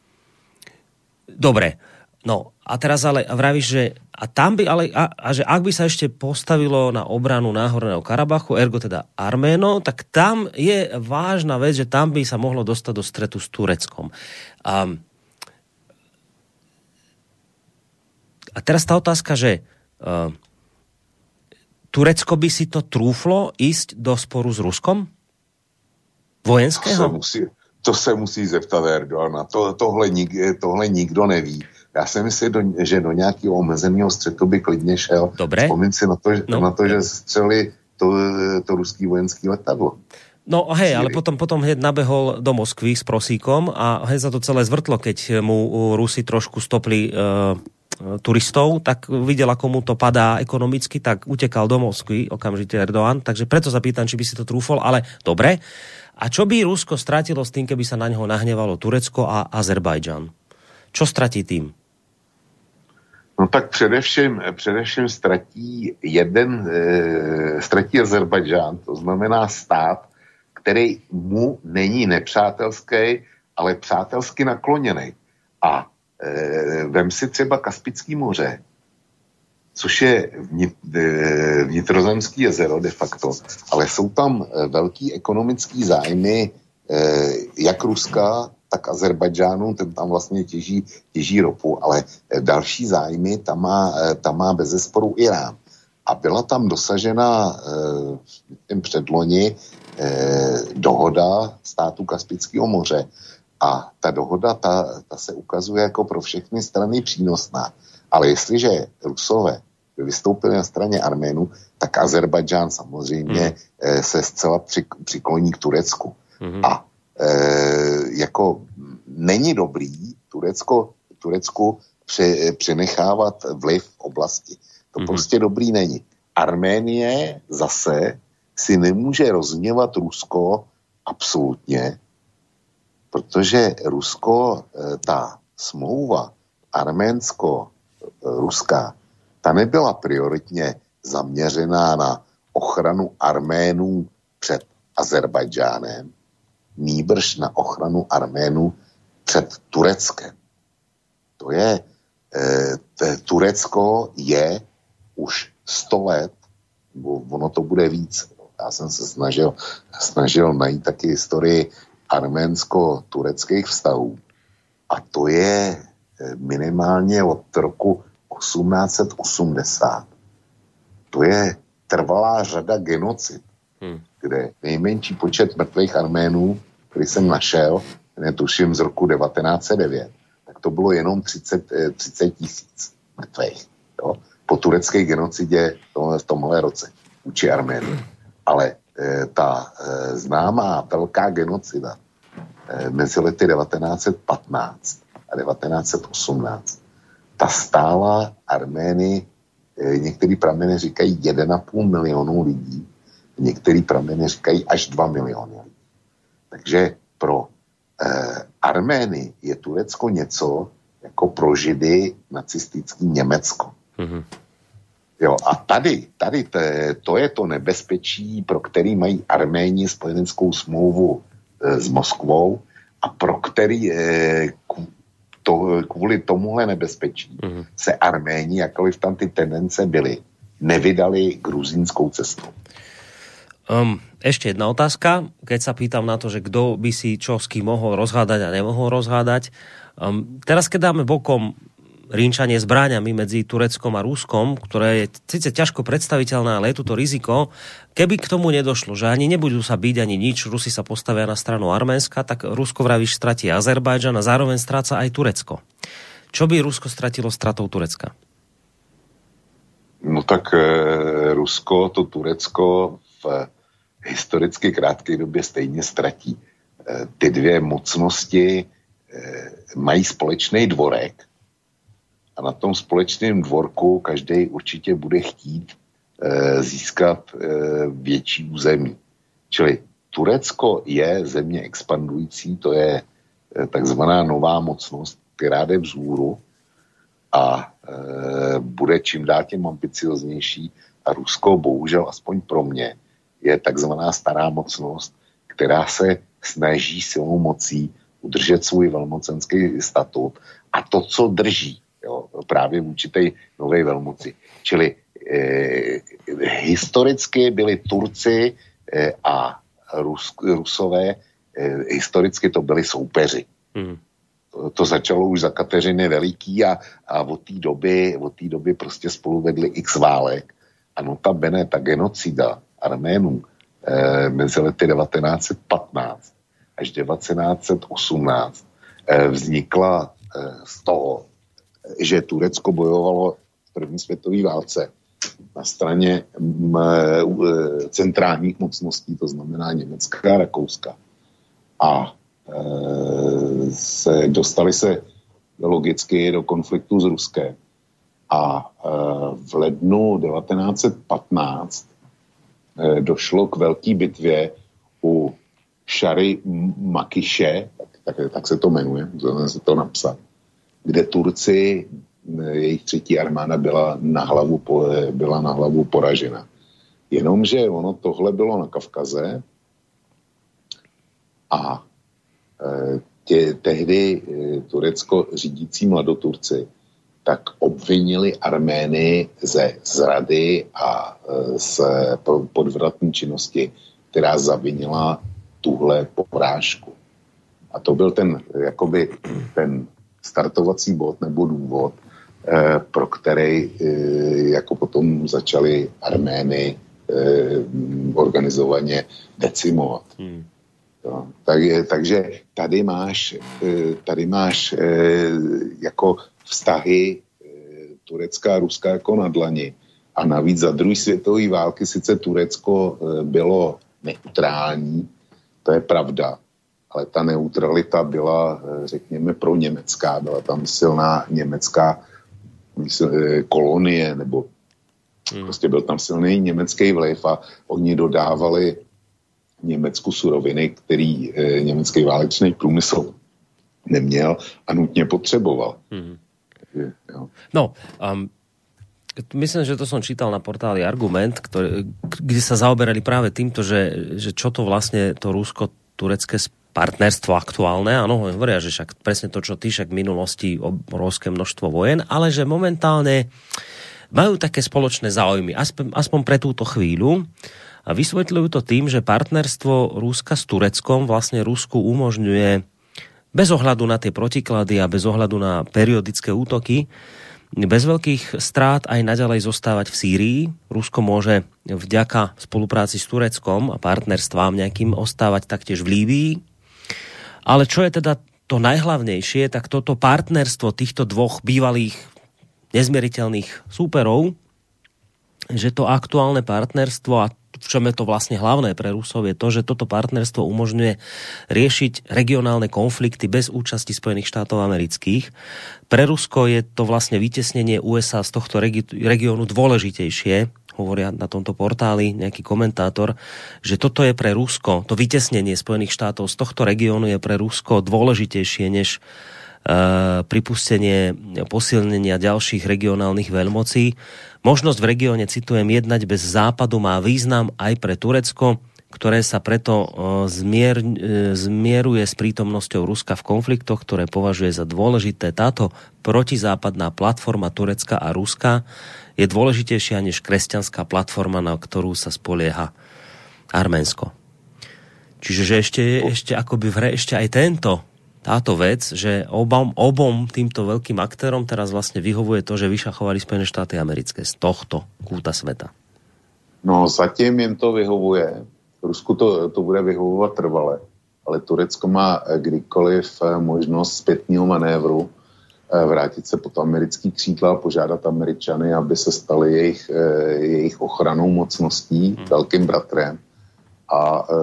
dobre, no a teraz ale vravíš, že a tam by ale, a, a že ak by sa ešte postavilo na obranu Náhorného Karabachu, ergo teda Arméno, tak tam je vážna vec, že tam by sa mohlo dostať do stretu s Tureckom. Um, A teraz tá otázka, že uh, Turecko by si to trúflo ísť do sporu s Ruskom? Vojenského? To se musí, to se musí zeptat Erdogana. To, tohle, nik, tohle nikdo neví. Já si myslím, do, že do nějakého omezeného střetu by klidně šel. Dobre. Vzpomín si na to, no. na to že střeli to, to ruský vojenský letadlo. No hej, ale potom, potom hneď nabehol do Moskvy s prosíkom a hej za to celé zvrtlo, keď mu Rusi trošku stopli uh, turistov, tak videl, ako mu to padá ekonomicky, tak utekal do Moskvy okamžite Erdoğan. Takže preto sa pýtam, či by si to trúfol, ale dobre. A čo by Rusko stratilo s tým, keby sa na neho nahnevalo Turecko a Azerbajdžan? Čo stratí tým? No tak především, především ztratí jeden, e, ztratí Azerbajdžán, to znamená stát, který mu není nepřátelský, ale přátelsky nakloněný. A Eh, vem si třeba Kaspický moře, což je eh, vnitrozemský jezero de facto, ale jsou tam eh, velký ekonomický zájmy jak Ruska, tak Azerbajdžánu, ten tam vlastně těží, těží ropu, ale další zájmy tam má, tam má bez zesporu Irán. A byla tam dosažena v předloni dohoda státu Kaspického moře. A ta dohoda, ta, ta se ukazuje jako pro všechny strany přínosná. Ale jestliže Rusové vystoupili na straně Arménu, tak Azerbajdžán samozřejmě mm. se zcela přikloní k Turecku. Mm. A e, jako není dobrý Turecko, Turecku při, přenechávat vliv v oblasti. To mm. prostě dobrý není. Arménie zase si nemůže rozměvat Rusko absolutně, protože Rusko, e, ta smlouva arménsko-ruská, ta nebyla prioritně zaměřená na ochranu Arménů před Azerbajdžánem, nýbrž na ochranu Arménů před Tureckem. To je, e, Turecko je už 100 let, ono to bude víc. Já jsem se snažil, snažil najít taky historii arménsko-tureckých vztahů. A to je e, minimálně od roku 1880. To je trvalá řada genocid, hmm. kde nejmenší počet mrtvých Arménů, který jsem našel, netuším z roku 1909, tak to bylo jenom 30, 30 eh, tisíc mrtvých. Jo? Po turecké genocidě v tomhle roce vůči Arménii. Ale ta e, známá velká genocida e, mezi lety 1915 a 1918 ta stála Armény, některý prameny říkají 1,5 milionu lidí, některý prameny říkají až 2 miliony lidí. Takže pro eh, Armény je Turecko něco jako pro Židy nacistický Německo. Mm-hmm. Jo, a tady, tady to, to je to nebezpečí, pro který mají Arméni spojeneckou smlouvu e, s Moskvou a pro který, e, to, kvůli tomuhle nebezpečí mm-hmm. se Arméni, jakkoliv tam ty tendence byly, nevydali gruzínskou cestu. Um, ešte jedna otázka, keď sa pýtam na to, že kto by si čo s kým mohol rozhádať a nemohol rozhádať. Um, teraz, keď dáme bokom rínčanie zbráňami medzi Tureckom a Ruskom, ktoré je síce ťažko predstaviteľné, ale je tu to riziko. Keby k tomu nedošlo, že ani nebudú sa byť ani nič, Rusi sa postavia na stranu Arménska, tak Rusko vravíš stratí Azerbajdžan a zároveň stráca aj Turecko. Čo by Rusko stratilo stratou Turecka? No tak e, Rusko to Turecko v historicky krátké době stejně ztratí. E, ty dvě mocnosti e, mají společný dvorek, a na tom společném dvorku každý určitě bude chtít e, získat e, větší území. Čili Turecko je země expandující, to je e, takzvaná nová mocnost, která jde vzhůru a e, bude čím dál tím ambicioznější a Rusko bohužel, aspoň pro mě, je takzvaná stará mocnost, která se snaží silou mocí udržet svůj velmocenský statut a to, co drží, jo, právě vůči té nové velmoci. Čili eh, historicky byli Turci eh, a Rus, Rusové, eh, historicky to byli soupeři. Hmm. To, to začalo už za Kateřiny Veliký a, a od té doby, od té doby prostě spolu vedli x válek. A notabene ta genocida Arménů eh, mezi lety 1915 až 1918 eh, vznikla eh, z toho, že Turecko bojovalo v první světové válce na straně e, centrálních mocností, to znamená Německa a Rakouska. A e, se, dostali se logicky do konfliktu s Ruskem. A v lednu 1915 došlo k velké bitvě u Šary Makiše, tak, tak, tak se to jmenuje, se to napsat kde Turci, jejich třetí armáda byla na hlavu, byla na hlavu poražena. Jenomže ono tohle bylo na Kavkaze a e, tě, tehdy e, Turecko řídící mladoturci tak obvinili Armény ze zrady a e, z podvratní činnosti, která zavinila tuhle porážku. A to byl ten, jakoby, ten startovací bod nebo důvod, eh, pro který eh, jako potom začaly Armény eh, organizovaně decimovat. Hmm. Jo, tak, takže tady máš, tady máš jako vztahy Turecka a Ruska jako na dlani. A navíc za druhé světové války sice Turecko bylo neutrální, to je pravda, ale ta neutralita byla, řekněme, pro německá, byla tam silná německá kolonie, nebo hmm. prostě byl tam silný německý vliv a oni dodávali Německu suroviny, který e, německý válečný průmysl neměl a nutně potřeboval. Hmm. Takže, jo. No, um, myslím, že to som čítal na portáli Argument, ktorý, kde sa zaoberali práve týmto, že, že čo to vlastne to rusko-turecké partnerstvo aktuálne, áno, hovoria, že však presne to, čo ty, však v minulosti obrovské množstvo vojen, ale že momentálne majú také spoločné záujmy, aspoň, aspoň pre túto chvíľu. A vysvetľujú to tým, že partnerstvo Ruska s Tureckom vlastne Rusku umožňuje bez ohľadu na tie protiklady a bez ohľadu na periodické útoky bez veľkých strát aj naďalej zostávať v Sýrii. Rusko môže vďaka spolupráci s Tureckom a partnerstvám nejakým ostávať taktiež v Líbii. Ale čo je teda to najhlavnejšie, tak toto partnerstvo týchto dvoch bývalých nezmieriteľných súperov, že to aktuálne partnerstvo a v čom je to vlastne hlavné pre Rusov, je to, že toto partnerstvo umožňuje riešiť regionálne konflikty bez účasti Spojených štátov amerických. Pre Rusko je to vlastne vytesnenie USA z tohto regi- regiónu dôležitejšie, hovoria na tomto portáli nejaký komentátor, že toto je pre Rusko, to vytesnenie Spojených štátov z tohto regiónu je pre Rusko dôležitejšie než uh, pripustenie posilnenia ďalších regionálnych veľmocí Možnosť v regióne, citujem, jednať bez západu má význam aj pre Turecko, ktoré sa preto zmier, e, zmieruje s prítomnosťou Ruska v konfliktoch, ktoré považuje za dôležité. Táto protizápadná platforma Turecka a Ruska je dôležitejšia než kresťanská platforma, na ktorú sa spolieha Arménsko. Čiže že ešte, ešte akoby v hre ešte aj tento táto vec, že obom, obom týmto veľkým aktérom teraz vlastne vyhovuje to, že vyšachovali Spojené štáty americké z tohto kúta sveta. No zatím jim to vyhovuje. Rusku to, to bude vyhovovat trvale, ale Turecko má kdykoliv eh, možnost zpětního manévru vrátit se pod americký křídla a požádat Američany, aby se stali jejich, eh, jejich ochranou mocností, hmm. velkým bratrem a e,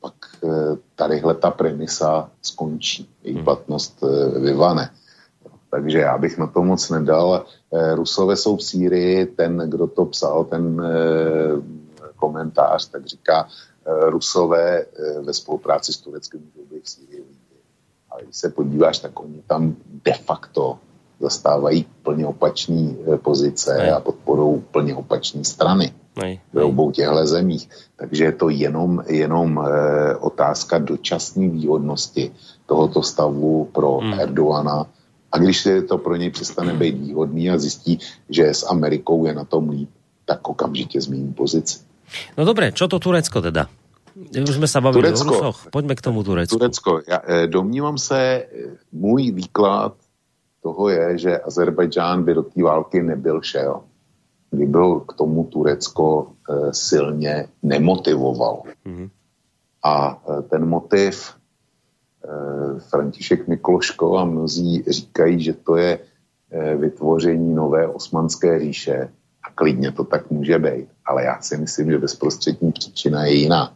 pak e, tadyhle ta premisa skončí, její hmm. platnost e, vyvane. Takže já bych na to moc nedal. E, Rusové jsou v Sýrii, ten, kdo to psal, ten e, komentář, tak říká, e, Rusové e, ve spolupráci s Tureckem můžou být v Sýrii. Ale když se podíváš, tak oni tam de facto zastávají plně opačné e, pozice a podporou plně opačné strany nej, v obou těchto zemích. Takže je to jenom, jenom e, otázka dočasné výhodnosti tohoto stavu pro hmm. Erdoana. A když se to pro něj přestane být výhodný a zjistí, že s Amerikou je na tom líp, tak okamžitě změní pozici. No dobré, čo to Turecko teda? Už jsme se bavili Turecko, o Rusoch. Pojďme k tomu Turecku. Turecko. Já, e, domnívám se, e, můj výklad toho je, že Azerbajdžán by do té války nebyl šel kdy byl k tomu Turecko e, silně nemotivoval. Mm-hmm. A e, ten motiv e, František Mikloško a mnozí říkají, že to je e, vytvoření nové osmanské říše a klidně to tak může být. Ale já si myslím, že bezprostřední příčina je jiná.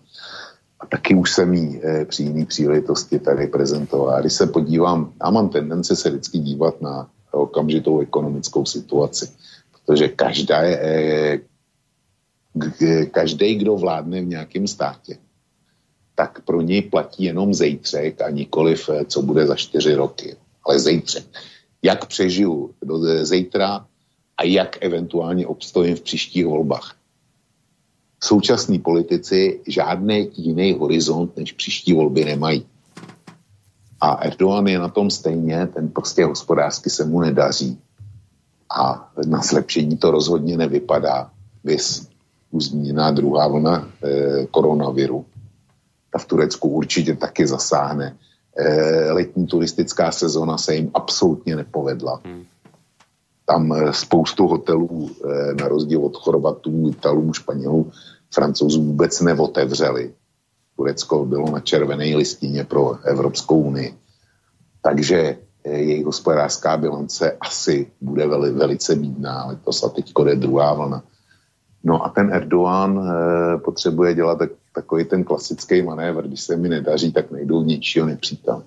A taky už jsem ji e, při jiný příležitosti tady prezentoval. Když se podívám, já mám tendenci se vždycky dívat na okamžitou ekonomickou situaci protože každá je, eh, každý, kdo vládne v nějakém státě, tak pro něj platí jenom zejtřek a nikoliv, eh, co bude za čtyři roky. Ale zejtřek. Jak přežiju do zítra a jak eventuálně obstojím v příštích volbách. Současní politici žádný jiný horizont než příští volby nemají. A Erdogan je na tom stejně, ten prostě hospodářsky se mu nedaří a na zlepšení to rozhodně nevypadá. Vys už zmíněná druhá vlna e, koronaviru. ta v Turecku určitě taky zasáhne. E, letní turistická sezona se jim absolutně nepovedla. Hmm. Tam e, spoustu hotelů, e, na rozdíl od Chorvatů, Italů, Španělů, Francouzů vůbec neotevřeli. Turecko bylo na červené listině pro Evropskou unii. Takže jejich hospodářská bilance asi bude veli, velice bídná, letos a teď jde druhá vlna. No a ten Erdogan e, potřebuje dělat tak, takový ten klasický manévr, když se mi nedaří, tak nejdou ničího nepřítel.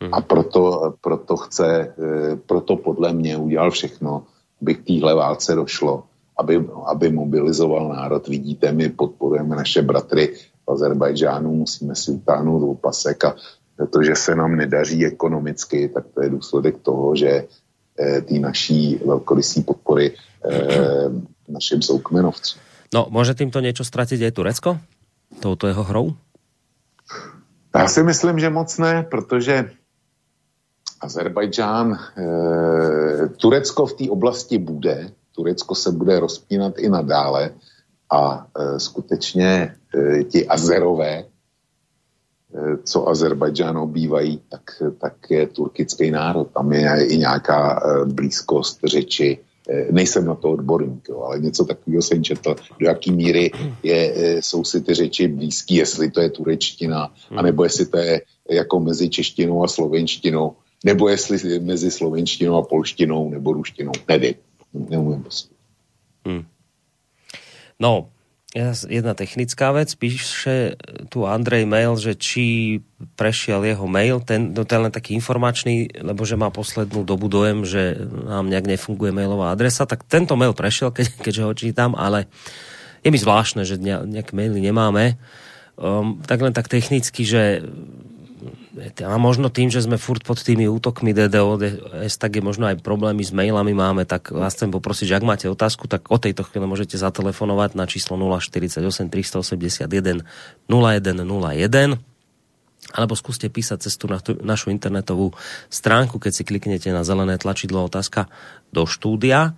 Hmm. A proto, proto chce, e, proto podle mě udělal všechno, aby k téhle válce došlo, aby, aby mobilizoval národ. Vidíte, my podporujeme naše bratry v Azerbajdžánu, musíme si utáhnout opasek a to, že se nám nedaří ekonomicky, tak to je důsledek toho, že e, ty naší velkorysí podpory e, našim soukmenovcům. No, může tímto něco ztratit i Turecko? Touto jeho hrou? Já si myslím, že moc ne, protože Azerbajdžán, e, Turecko v té oblasti bude, Turecko se bude rozpínat i nadále a e, skutečně e, ti Azerové, Eh, co Azerbajdžán obývají, tak, tak je turkický národ. Tam je i nějaká eh, blízkost řeči. Eh, nejsem na to odborník, jo, ale něco takového jsem četl, do jaký míry je, jsou si ty řeči blízký, jestli to je turečtina, hmm. anebo jestli to je jako mezi češtinou a slovenštinou, nebo jestli mezi slovenštinou a polštinou nebo ruštinou. Nevím, neumím prostě. Hmm. No, jedna technická vec, píše tu Andrej mail, že či prešiel jeho mail, ten, no je len taký informačný, lebo že má poslednú dobu dojem, že nám nejak nefunguje mailová adresa, tak tento mail prešiel, keď, keďže ho čítam, ale je mi zvláštne, že nejaké maily nemáme. Um, tak len tak technicky, že a možno tým, že sme furt pod tými útokmi DDoS, tak je možno aj problémy s mailami máme, tak vás chcem poprosiť, že ak máte otázku, tak o tejto chvíli môžete zatelefonovať na číslo 048 381 0101 alebo skúste písať cez tú našu internetovú stránku, keď si kliknete na zelené tlačidlo otázka do štúdia.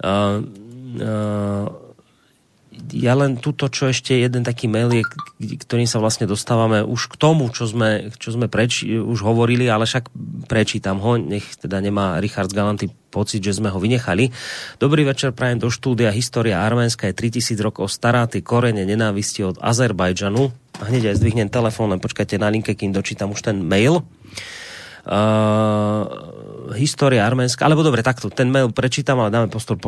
Uh, uh, ja len tuto, čo ešte jeden taký mail je, ktorým sa vlastne dostávame už k tomu, čo sme, čo sme preč, už hovorili, ale však prečítam ho, nech teda nemá Richard Galanty pocit, že sme ho vynechali. Dobrý večer, prajem do štúdia. História Arménska je 3000 rokov stará, tie korene nenávisti od Azerbajdžanu. Hneď aj zdvihnem telefón, len počkajte na linke, kým dočítam už ten mail. História arménska, alebo dobre, takto, ten mail prečítam, ale dáme postor,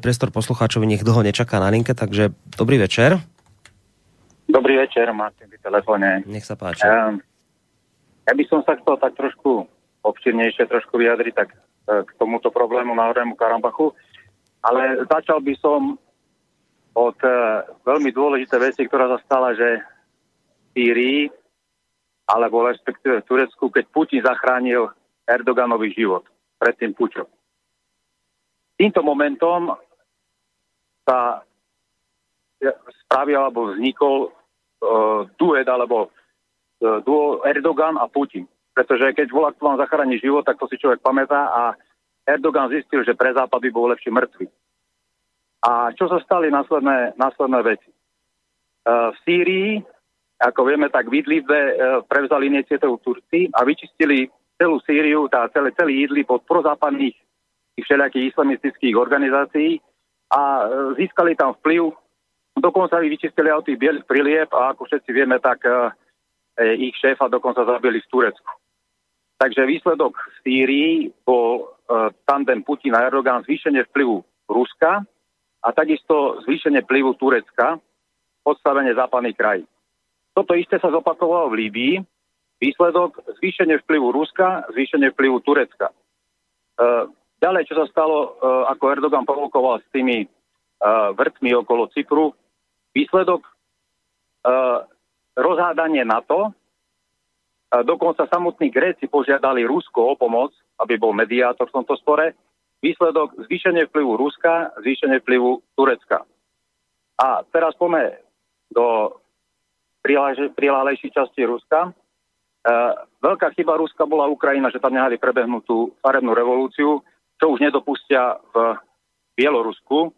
priestor poslucháčovi, nech dlho nečaká na linke, takže dobrý večer. Dobrý večer, Martin, v telefóne. Nech sa páči. Uh, ja by som sa chcel tak trošku obširnejšie trošku vyjadriť tak uh, k tomuto problému na Horému Karambachu, ale začal by som od uh, veľmi dôležité veci, ktorá sa stala, že v Sýrii alebo respektíve v Turecku, keď Putin zachránil Erdoganovi život pred tým pučom. Týmto momentom sa spravil alebo vznikol uh, duet alebo uh, duo Erdogan a Putin. Pretože keď volá, kto vám zachráni život, tak to si človek pamätá a Erdogan zistil, že pre Západ by bol lepší mŕtvy. A čo sa stali následné, následné veci? Uh, v Sýrii ako vieme, tak v Idlibe e, prevzali iniciatívu Turci a vyčistili celú Sýriu, tá celé, celý Idlib pod prozápadných všelijakých islamistických organizácií a e, získali tam vplyv. Dokonca ich vyčistili aj tých bielých prilieb a ako všetci vieme, tak e, ich šéfa dokonca zabili v Turecku. Takže výsledok v Sýrii bol tandem Putina a Erdogan zvýšenie vplyvu Ruska a takisto zvýšenie vplyvu Turecka, podstavenie západných krajín. Toto isté sa zopakovalo v Líbii. Výsledok zvýšenie vplyvu Ruska, zvýšenie vplyvu Turecka. E, ďalej, čo sa stalo, e, ako Erdogan provokoval s tými e, vrtmi okolo Cypru, výsledok e, rozhádanie NATO, e, dokonca samotní Gréci požiadali Rusko o pomoc, aby bol mediátor v tomto spore, výsledok zvýšenie vplyvu Ruska, zvýšenie vplyvu Turecka. A teraz poďme do priláhlejšej časti Ruska. E, veľká chyba Ruska bola Ukrajina, že tam nehali prebehnutú farebnú revolúciu, čo už nedopustia v Bielorusku.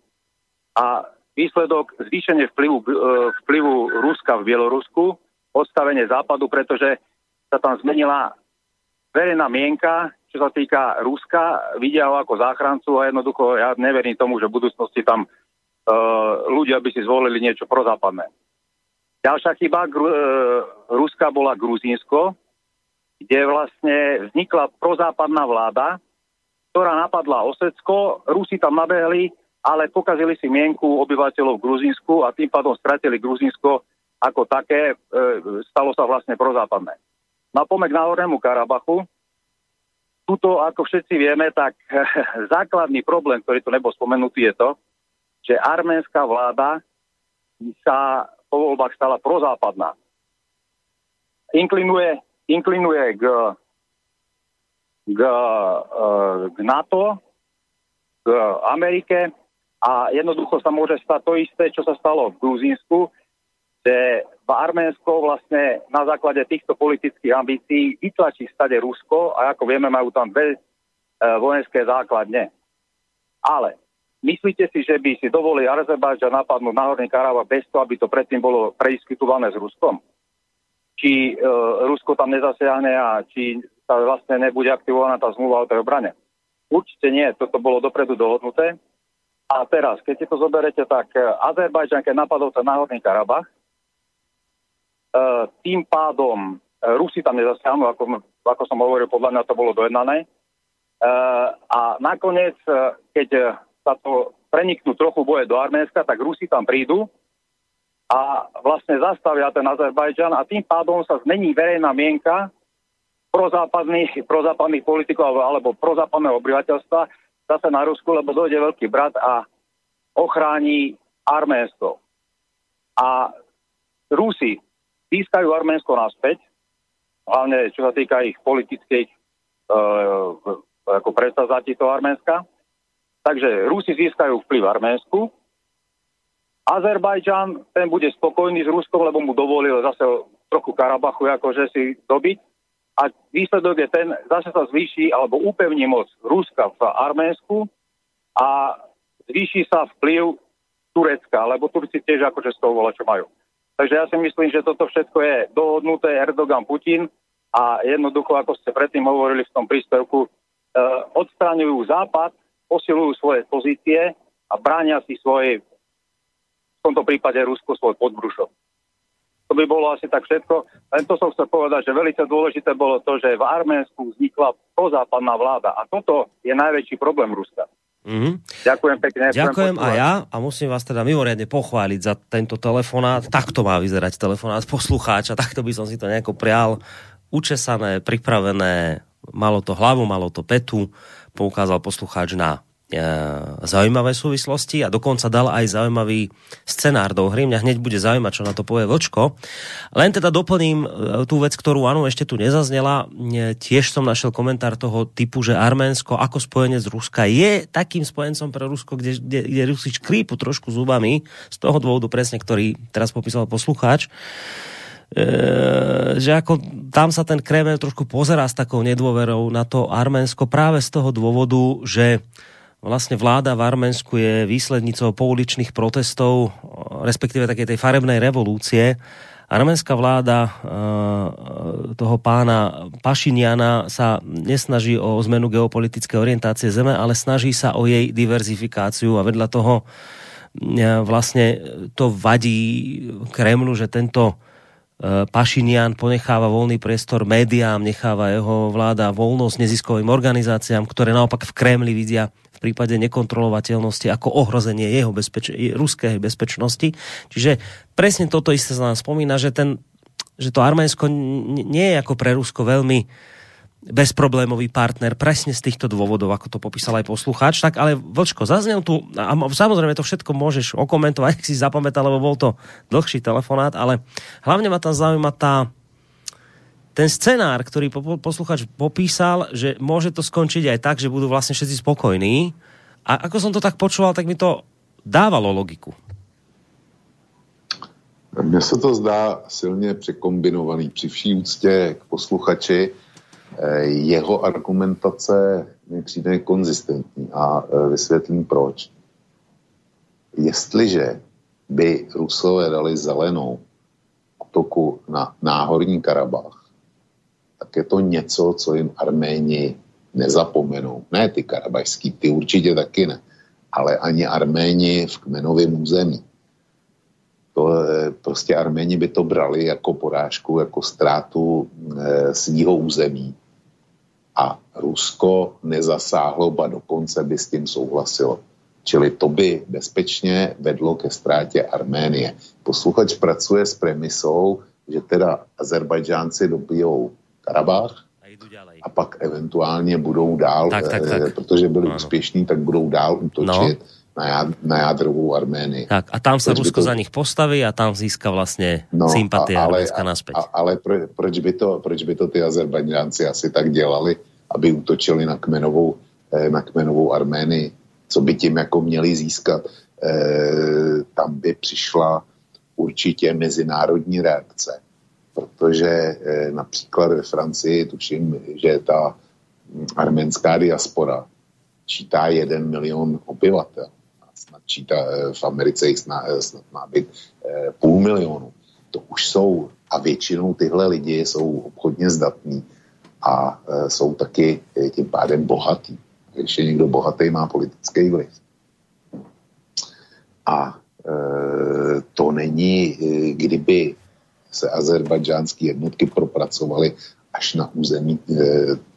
A výsledok zvýšenie vplyvu, e, vplyvu Ruska v Bielorusku odstavenie západu, pretože sa tam zmenila verejná mienka, čo sa týka Ruska, vidia ho ako záchrancu a jednoducho ja neverím tomu, že v budúcnosti tam uh, ľudia by si zvolili niečo prozápadné. Ďalšia chyba Gru, uh, Ruska bola Gruzínsko, kde vlastne vznikla prozápadná vláda, ktorá napadla Osecko, Rusi tam nabehli, ale pokazili si mienku obyvateľov Gruzínsku a tým pádom stratili Gruzínsko ako také, e, stalo sa vlastne prozápadné. Na pomek na Hornému Karabachu, tuto, ako všetci vieme, tak základný problém, ktorý tu nebol spomenutý, je to, že arménska vláda sa po voľbách stala prozápadná. Inklinuje, inklinuje k, k, e, k NATO, k Amerike a jednoducho sa môže stať to isté, čo sa stalo v Gruzínsku, že v Arménsko vlastne na základe týchto politických ambícií vytlačí stade Rusko a ako vieme, majú tam dve e, vojenské základne. Ale myslíte si, že by si dovolili Azerbajdžan napadnúť na Horný Karabach bez toho, aby to predtým bolo prediskutované s Ruskom? Či e, Rusko tam nezasiahne a či sa vlastne nebude aktivovaná tá zmluva o tej obrane? Určite nie, toto bolo dopredu dohodnuté. A teraz, keď si to zoberete, tak e, Azerbajdžan, keď napadol ten náhodný Karabach, E, tým pádom e, Rusi tam nezasiahnu, ako, ako som hovoril, podľa mňa to bolo dojednané. E, a nakoniec, keď sa to preniknú trochu boje do Arménska, tak Rusi tam prídu a vlastne zastavia ten Azerbajdžan a tým pádom sa zmení verejná mienka prozápadných, prozápadných politikov alebo prozápadného obyvateľstva zase na Rusku, lebo dojde veľký brat a ochráni Arménsko. A Rusi získajú Arménsko naspäť, hlavne čo sa týka ich politických uh, ako predstavzatí toho Arménska. Takže Rusi získajú vplyv v Arménsku, Azerbajdžan, ten bude spokojný s Ruskom, lebo mu dovolil zase trochu Karabachu akože si dobiť. A výsledok je ten, zase sa zvýši alebo upevní moc Ruska v Arménsku a zvýši sa vplyv Turecka, lebo Turci tiež akože z toho vola, čo majú. Takže ja si myslím, že toto všetko je dohodnuté Erdogan Putin a jednoducho, ako ste predtým hovorili v tom príspevku, e, odstraňujú Západ, posilujú svoje pozície a bránia si svoje, v tomto prípade Rusko, svoj podbrušok. To by bolo asi tak všetko. Len to som chcel povedať, že veľmi dôležité bolo to, že v Arménsku vznikla prozápadná vláda. A toto je najväčší problém Ruska. Mm-hmm. Ďakujem pekne. Ďakujem a ja a musím vás teda mimoriadne pochváliť za tento telefonát. Takto má vyzerať telefonát poslucháča, takto by som si to nejako prial. Učesané, pripravené, malo to hlavu, malo to petu, poukázal poslucháč na E, zaujímavé súvislosti a dokonca dal aj zaujímavý scenár do hry. Mňa hneď bude zaujímať, čo na to povie Vlčko. Len teda doplním e, tú vec, ktorú áno, ešte tu nezaznela. E, tiež som našiel komentár toho typu, že Arménsko ako spojenec Ruska je takým spojencom pre Rusko, kde, kde, kde Rusi škrípu trošku zubami, z toho dôvodu presne, ktorý teraz popísal poslucháč. E, že ako tam sa ten Kreml trošku pozerá s takou nedôverou na to Arménsko práve z toho dôvodu, že vlastne vláda v Arménsku je výslednicou pouličných protestov, respektíve také tej farebnej revolúcie. Arménska vláda e, toho pána Pašiniana sa nesnaží o zmenu geopolitické orientácie zeme, ale snaží sa o jej diverzifikáciu a vedľa toho e, vlastne to vadí Kremlu, že tento Pašinian ponecháva voľný priestor médiám, necháva jeho vláda voľnosť neziskovým organizáciám, ktoré naopak v Kremli vidia prípade nekontrolovateľnosti ako ohrozenie jeho bezpeč- ruskej bezpečnosti. Čiže presne toto isté sa nám spomína, že, ten, že to Arménsko nie je ako pre Rusko veľmi bezproblémový partner presne z týchto dôvodov, ako to popísal aj poslucháč. Tak ale Vlčko, zaznel tu, a samozrejme to všetko môžeš okomentovať, ak si zapamätal, lebo bol to dlhší telefonát, ale hlavne ma tam zaujíma tá, ten scenár, ktorý posluchač popísal, že môže to skončiť aj tak, že budú vlastne všetci spokojní. A ako som to tak počúval, tak mi to dávalo logiku. Mně se to zdá silně překombinovaný při vší úctě k posluchači. Eh, jeho argumentace mi přijde konzistentní a eh, vysvětlím proč. Jestliže by Rusové dali zelenou útoku na náhorní Karabach, tak je to něco, co jim Arméni nezapomenou. Ne ty karabajský, ty určitě taky ne, ale ani Arméni v kmenovém území. To, prostě Arméni by to brali jako porážku, jako ztrátu e, svýho území. A Rusko nezasáhlo, ba dokonce by s tím souhlasilo. Čili to by bezpečně vedlo ke ztrátě Arménie. Posluchač pracuje s premisou, že teda Azerbajdžánci dobijou Karabach a pak eventuálně budou dál, tak, tak, tak. Eh, protože byli úspěšní, tak budou dál útočit no. Na, jád, na jádrovou Arménii. Tak a tam se Rusko to... za nich postaví a tam získá vlastně no, sympatie a, ale, Arménska naspäť. A, ale pro, proč, by to, proč by to ty Azerbajdžánci asi tak dělali, aby útočili na kmenovou, eh, na kmenovou Arménii? Co by tím jako měli získat? E, tam by přišla určitě mezinárodní reakce protože eh, například ve Francii tuším, že ta arménská diaspora čítá jeden milion obyvatel. Snad čítá, eh, v Americe jich snad, eh, snad má být půl milionu. To už jsou, a většinou tyhle lidi jsou obchodně zdatní a jsou taky tím pádem bohatý. Když je někdo bohatý, má politický vliv. A to není, kdyby se azerbajdžánské jednotky propracovaly až na území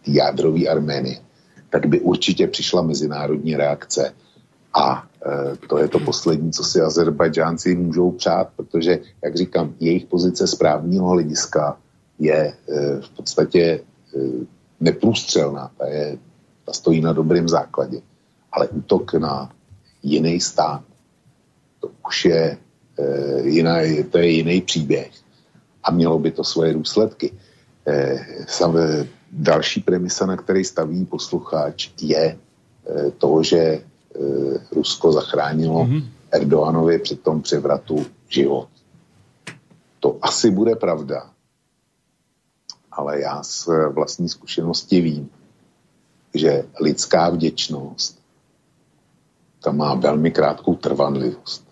jádrové Arménie, tak by určitě přišla mezinárodní reakce. A to je to poslední, co si Azerbajdžánci můžou přát, protože, jak říkám, jejich pozice správního hlediska je e, v podstatě e, neprůstřelná, ta, je, ta stojí na dobrém základě. Ale útok na jiný stát, to už je, jiná, to je jiný příběh a mělo by to svoje důsledky. Eh, sam, další premisa, na který staví posluchač, je eh, to, že eh, Rusko zachránilo mm-hmm. Erdoganovi při tom převratu život. To asi bude pravda, ale já z vlastní zkušenosti vím, že lidská vděčnost tam má velmi krátkou trvanlivost.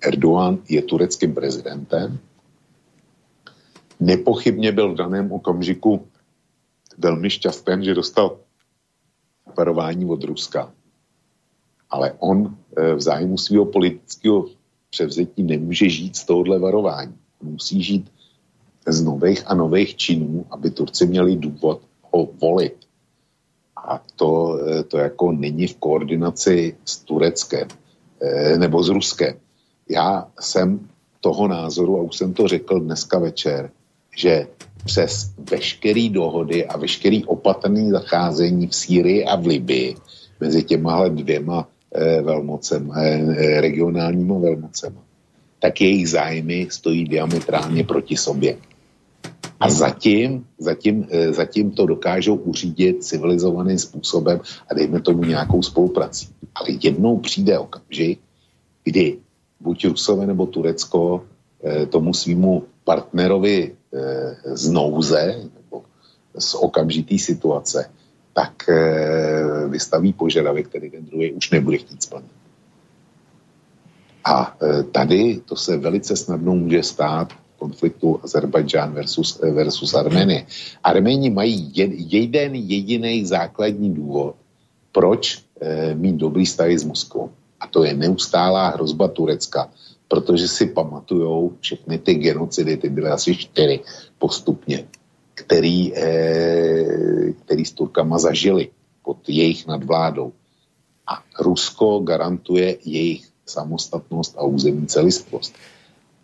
Erdogan je tureckým prezidentem, nepochybně byl v daném okamžiku velmi šťastný, že dostal varování od Ruska. Ale on eh, v zájmu svého politického převzetí nemůže žít z tohohle varování. Musí žít z nových a nových činů, aby Turci měli důvod ho volit. A to, eh, to jako není v koordinaci s Tureckem eh, nebo s Ruskem. Já jsem toho názoru, a už jsem to řekl dneska večer, že přes veškeré dohody a veškeré opatrné zacházení v Sýrii a v Libii mezi těmahle dvěma eh, velmocem, eh, regionálníma velmocema, tak jejich zájmy stojí diametrálně proti sobě. A zatím, zatím, eh, zatím to dokážou uřídit civilizovaným způsobem a dejme tomu nějakou spoluprací. Ale jednou přijde okamžik, kdy buď Rusové nebo Turecko eh, tomu svýmu partnerovi Eh, z nouze nebo z okamžitý situace, tak eh, vystaví požadavek, který ten druhý už nebude chtít splnit. A eh, tady to se velice snadno může stát konfliktu Azerbajdžán versus, versus Arménie. Arméni mají jeden jediný základní důvod, proč mít dobrý vztahy s Moskvou. A to je neustálá hrozba Turecka, protože si pamatujou všechny ty genocidy, ty byly asi čtyři postupně, který, eh, který s Turkama zažili pod jejich nadvládou. A Rusko garantuje jejich samostatnost a územní celistvost.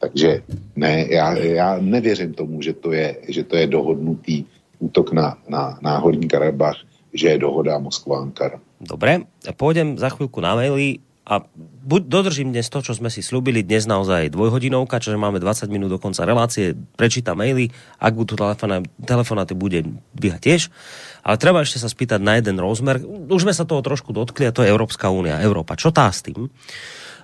Takže ne, já, já nevěřím tomu, že to je, že to je dohodnutý útok na, na, na Karabach, že je dohoda Moskva-Ankara. Dobre, pôjdem za chvíľku na maily a buď dodržím dnes to, čo sme si slúbili, dnes naozaj dvojhodinovka, čiže máme 20 minút do konca relácie, prečítam maily, ak budú telefonáty, bude dvíhať tiež. Ale treba ešte sa spýtať na jeden rozmer. Už sme sa toho trošku dotkli a to je Európska únia, Európa. Čo tá s tým?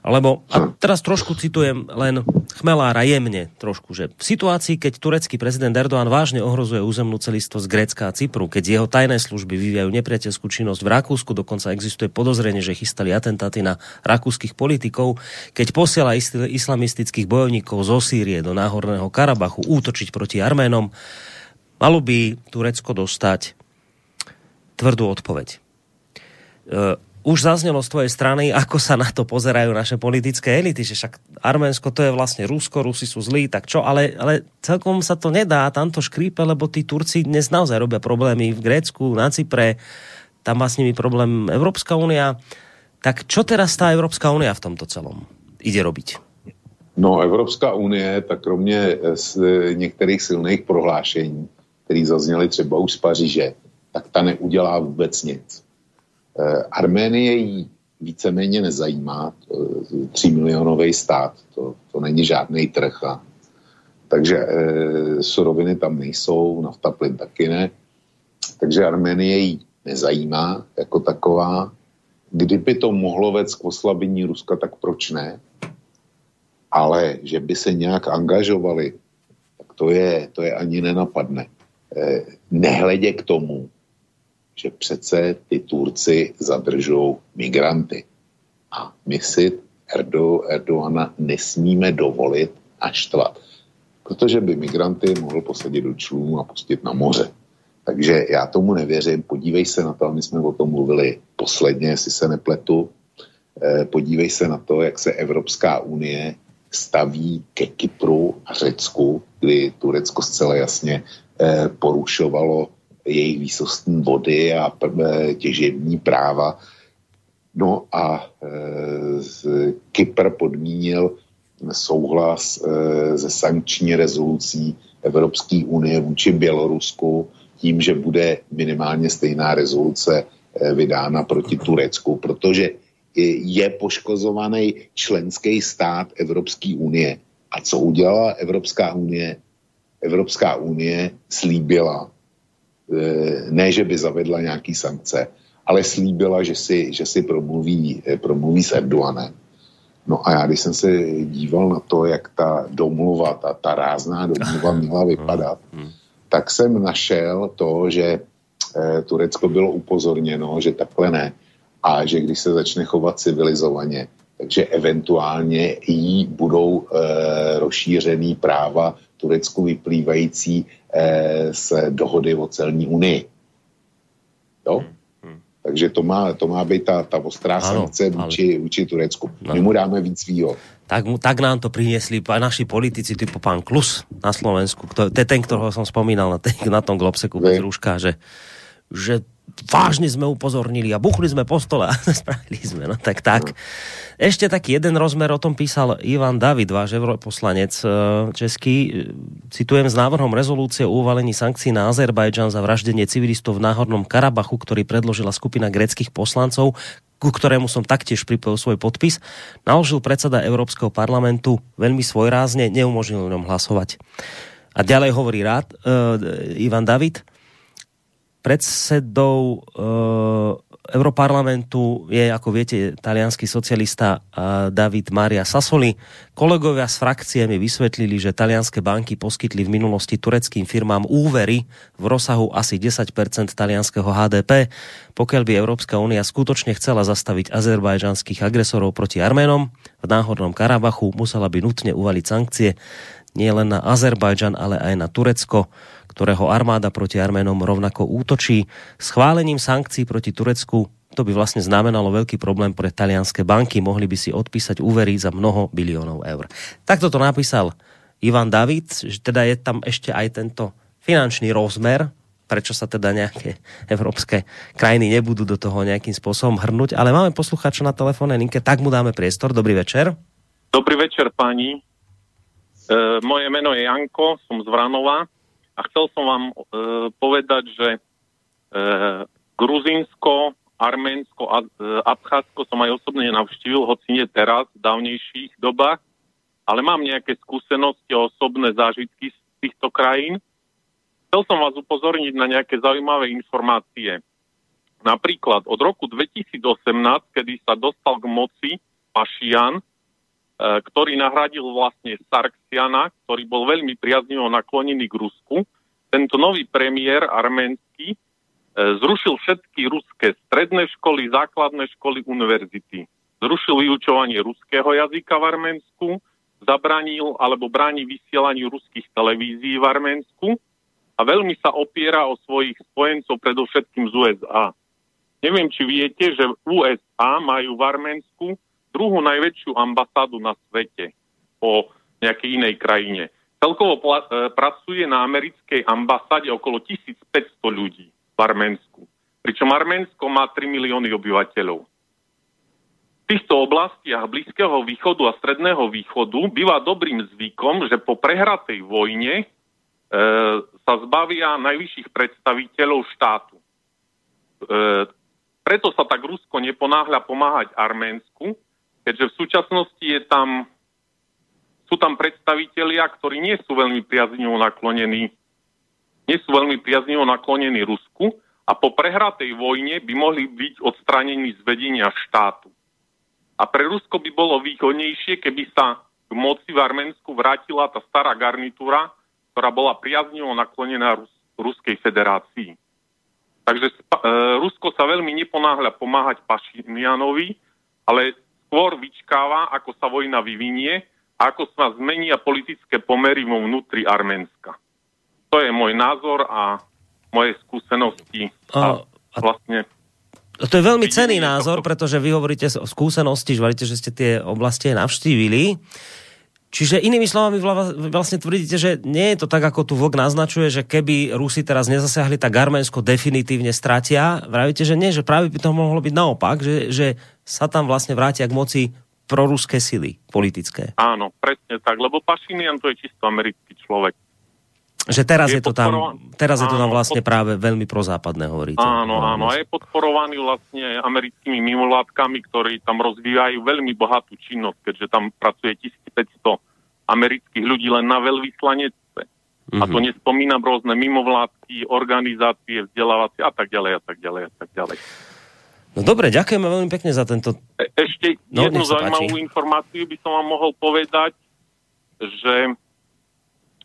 Lebo, a teraz trošku citujem len Chmelára jemne trošku, že v situácii, keď turecký prezident Erdoğan vážne ohrozuje územnú celistvosť Grécka a Cypru, keď jeho tajné služby vyvíjajú nepriateľskú činnosť v Rakúsku, dokonca existuje podozrenie, že chystali atentáty na rakúskych politikov, keď posiela islamistických bojovníkov zo Sýrie do Náhorného Karabachu útočiť proti Arménom, malo by Turecko dostať tvrdú odpoveď. E, už zaznelo z tvojej strany, ako sa na to pozerajú naše politické elity, že však Arménsko to je vlastne Rusko, Rusi sú zlí, tak čo, ale, ale celkom sa to nedá, tamto škrípe, lebo tí Turci dnes naozaj robia problémy v Grécku, na Cypre, tam má s nimi problém Európska únia. Tak čo teraz tá Európska únia v tomto celom ide robiť? No, Evropská unie, tak kromě z některých silných prohlášení, které zazněly třeba už z Paříže, tak ta neudělá vůbec nic Eh, Arménie jí víceméně nezajímá, tří milionový stát, to, to není žádný trh. A, takže e, suroviny tam nejsou, nafta, plyn taky ne. Takže Arménie jí nezajímá jako taková. Kdyby to mohlo vést k oslabení Ruska, tak proč ne? Ale že by se nějak angažovali, tak to je, to je ani nenapadne. E, nehledě k tomu, že přece ty Turci zadržou migranty. A my si Erdo, Erdoana nesmíme dovolit a štvat. Protože by migranty mohl posadit do člunu a pustit na moře. Takže já tomu nevěřím. Podívej se na to, my jsme o tom mluvili posledně, jestli se nepletu. Eh, podívej se na to, jak se Evropská unie staví ke Kypru a Řecku, kdy Turecko zcela jasně eh, porušovalo jejich výsostní vody a těžební práva. No a e, Kypr podmínil souhlas e, ze sankční rezolucí Evropské unie vůči Bělorusku tím, že bude minimálně stejná rezoluce e, vydána proti Turecku, protože je poškozovaný členský stát Evropské unie. A co udělala Evropská unie? Evropská unie slíbila, ne, že by zavedla nějaký sankce, ale slíbila, že si, že si promluví, eh, promluví s Erdoganem. No a já, když jsem se díval na to, jak ta domluva, ta, ta rázná domluva měla vypadat, tak jsem našel to, že eh, Turecko bylo upozorněno, že takhle ne. A že když se začne chovat civilizovaně, takže eventuálně jí budou e, rozšířený práva Turecku vyplývající eh, z dohody o celní unii. Jo? Hmm, hmm. Takže to má, to má být ta, ta ostrá ano, sankce vůči, vůči Turecku. Ano. My mu dáme víc výhod. Tak, tak nám to priniesli naši politici typu pán Klus na Slovensku. To je ten, ktorého som spomínal na, tej, na tom Globseku bez rúška, že, že vážne sme upozornili a buchli sme po stole a spravili sme. No tak tak. Ešte taký jeden rozmer o tom písal Ivan David, váš europoslanec e, český. Citujem z návrhom rezolúcie o uvalení sankcií na Azerbajdžan za vraždenie civilistov v Náhornom Karabachu, ktorý predložila skupina greckých poslancov, ku ktorému som taktiež pripojil svoj podpis, naložil predseda Európskeho parlamentu veľmi svojrázne, neumožnil ňom hlasovať. A ďalej hovorí rád uh, Ivan David, predsedou uh, Europarlamentu je, ako viete, talianský socialista uh, David Maria Sassoli. Kolegovia z frakcie mi vysvetlili, že talianské banky poskytli v minulosti tureckým firmám úvery v rozsahu asi 10% talianského HDP. Pokiaľ by Európska únia skutočne chcela zastaviť azerbajžanských agresorov proti Arménom, v náhodnom Karabachu musela by nutne uvaliť sankcie nie len na Azerbajdžan, ale aj na Turecko ktorého armáda proti Arménom rovnako útočí. Schválením sankcií proti Turecku to by vlastne znamenalo veľký problém pre talianské banky. Mohli by si odpísať úvery za mnoho biliónov eur. Takto to napísal Ivan David, že teda je tam ešte aj tento finančný rozmer, prečo sa teda nejaké európske krajiny nebudú do toho nejakým spôsobom hrnúť. Ale máme poslucháča na telefónnej linke, tak mu dáme priestor. Dobrý večer. Dobrý večer, pani. E, moje meno je Janko, som z Vranova. A chcel som vám e, povedať, že e, Gruzínsko, Arménsko a e, Abcházsko som aj osobne navštívil, hoci nie teraz, v dávnejších dobách, ale mám nejaké skúsenosti a osobné zážitky z týchto krajín. Chcel som vás upozorniť na nejaké zaujímavé informácie. Napríklad od roku 2018, kedy sa dostal k moci Pašian, ktorý nahradil vlastne Sarksiana, ktorý bol veľmi priaznivo naklonený k Rusku. Tento nový premiér arménsky e, zrušil všetky ruské stredné školy, základné školy, univerzity. Zrušil vyučovanie ruského jazyka v Arménsku, zabranil alebo bráni vysielaniu ruských televízií v Arménsku a veľmi sa opiera o svojich spojencov, predovšetkým z USA. Neviem, či viete, že USA majú v Arménsku druhú najväčšiu ambasádu na svete po nejakej inej krajine. Celkovo pla- e, pracuje na americkej ambasáde okolo 1500 ľudí v Arménsku. Pričom Arménsko má 3 milióny obyvateľov. V týchto oblastiach Blízkeho východu a Stredného východu býva dobrým zvykom, že po prehratej vojne e, sa zbavia najvyšších predstaviteľov štátu. E, preto sa tak Rusko neponáhľa pomáhať Arménsku, keďže v súčasnosti je tam, sú tam predstavitelia, ktorí nie sú veľmi priaznivo naklonení nie sú veľmi priaznivo naklonení Rusku a po prehratej vojne by mohli byť odstranení z vedenia štátu. A pre Rusko by bolo výhodnejšie, keby sa k moci v Arménsku vrátila tá stará garnitúra, ktorá bola priaznivo naklonená Rus- Ruskej federácii. Takže e, Rusko sa veľmi neponáhľa pomáhať Pašinianovi, ale skôr vyčkáva, ako sa vojna vyvinie a ako sa zmenia politické pomery vo vnútri Arménska. To je môj názor a moje skúsenosti. A, a vlastne to je veľmi cený názor, pretože vy hovoríte o skúsenosti, že hovoríte, že ste tie oblasti navštívili. Čiže inými slovami vlastne tvrdíte, že nie je to tak, ako tu vlk naznačuje, že keby Rusi teraz nezasiahli, tak Arménsko definitívne stratia. Vravíte, že nie, že práve by to mohlo byť naopak, že, že sa tam vlastne vrátia k moci proruské sily politické. Áno, presne tak, lebo Pašinian to je čisto americký človek. Že teraz je, je to tam, teraz áno, je to tam vlastne pod... práve veľmi prozápadné hovoríte. Áno, áno, a je podporovaný vlastne americkými mimovládkami, ktorí tam rozvíjajú veľmi bohatú činnosť, keďže tam pracuje 1500 amerických ľudí len na veľvyslanectve. Mm-hmm. A to mhm. nespomínam rôzne mimovládky, organizácie, vzdelávacie a tak ďalej a tak ďalej a tak ďalej. No dobre, ďakujeme veľmi pekne za tento... E- ešte no, jednu zaujímavú páči. informáciu by som vám mohol povedať, že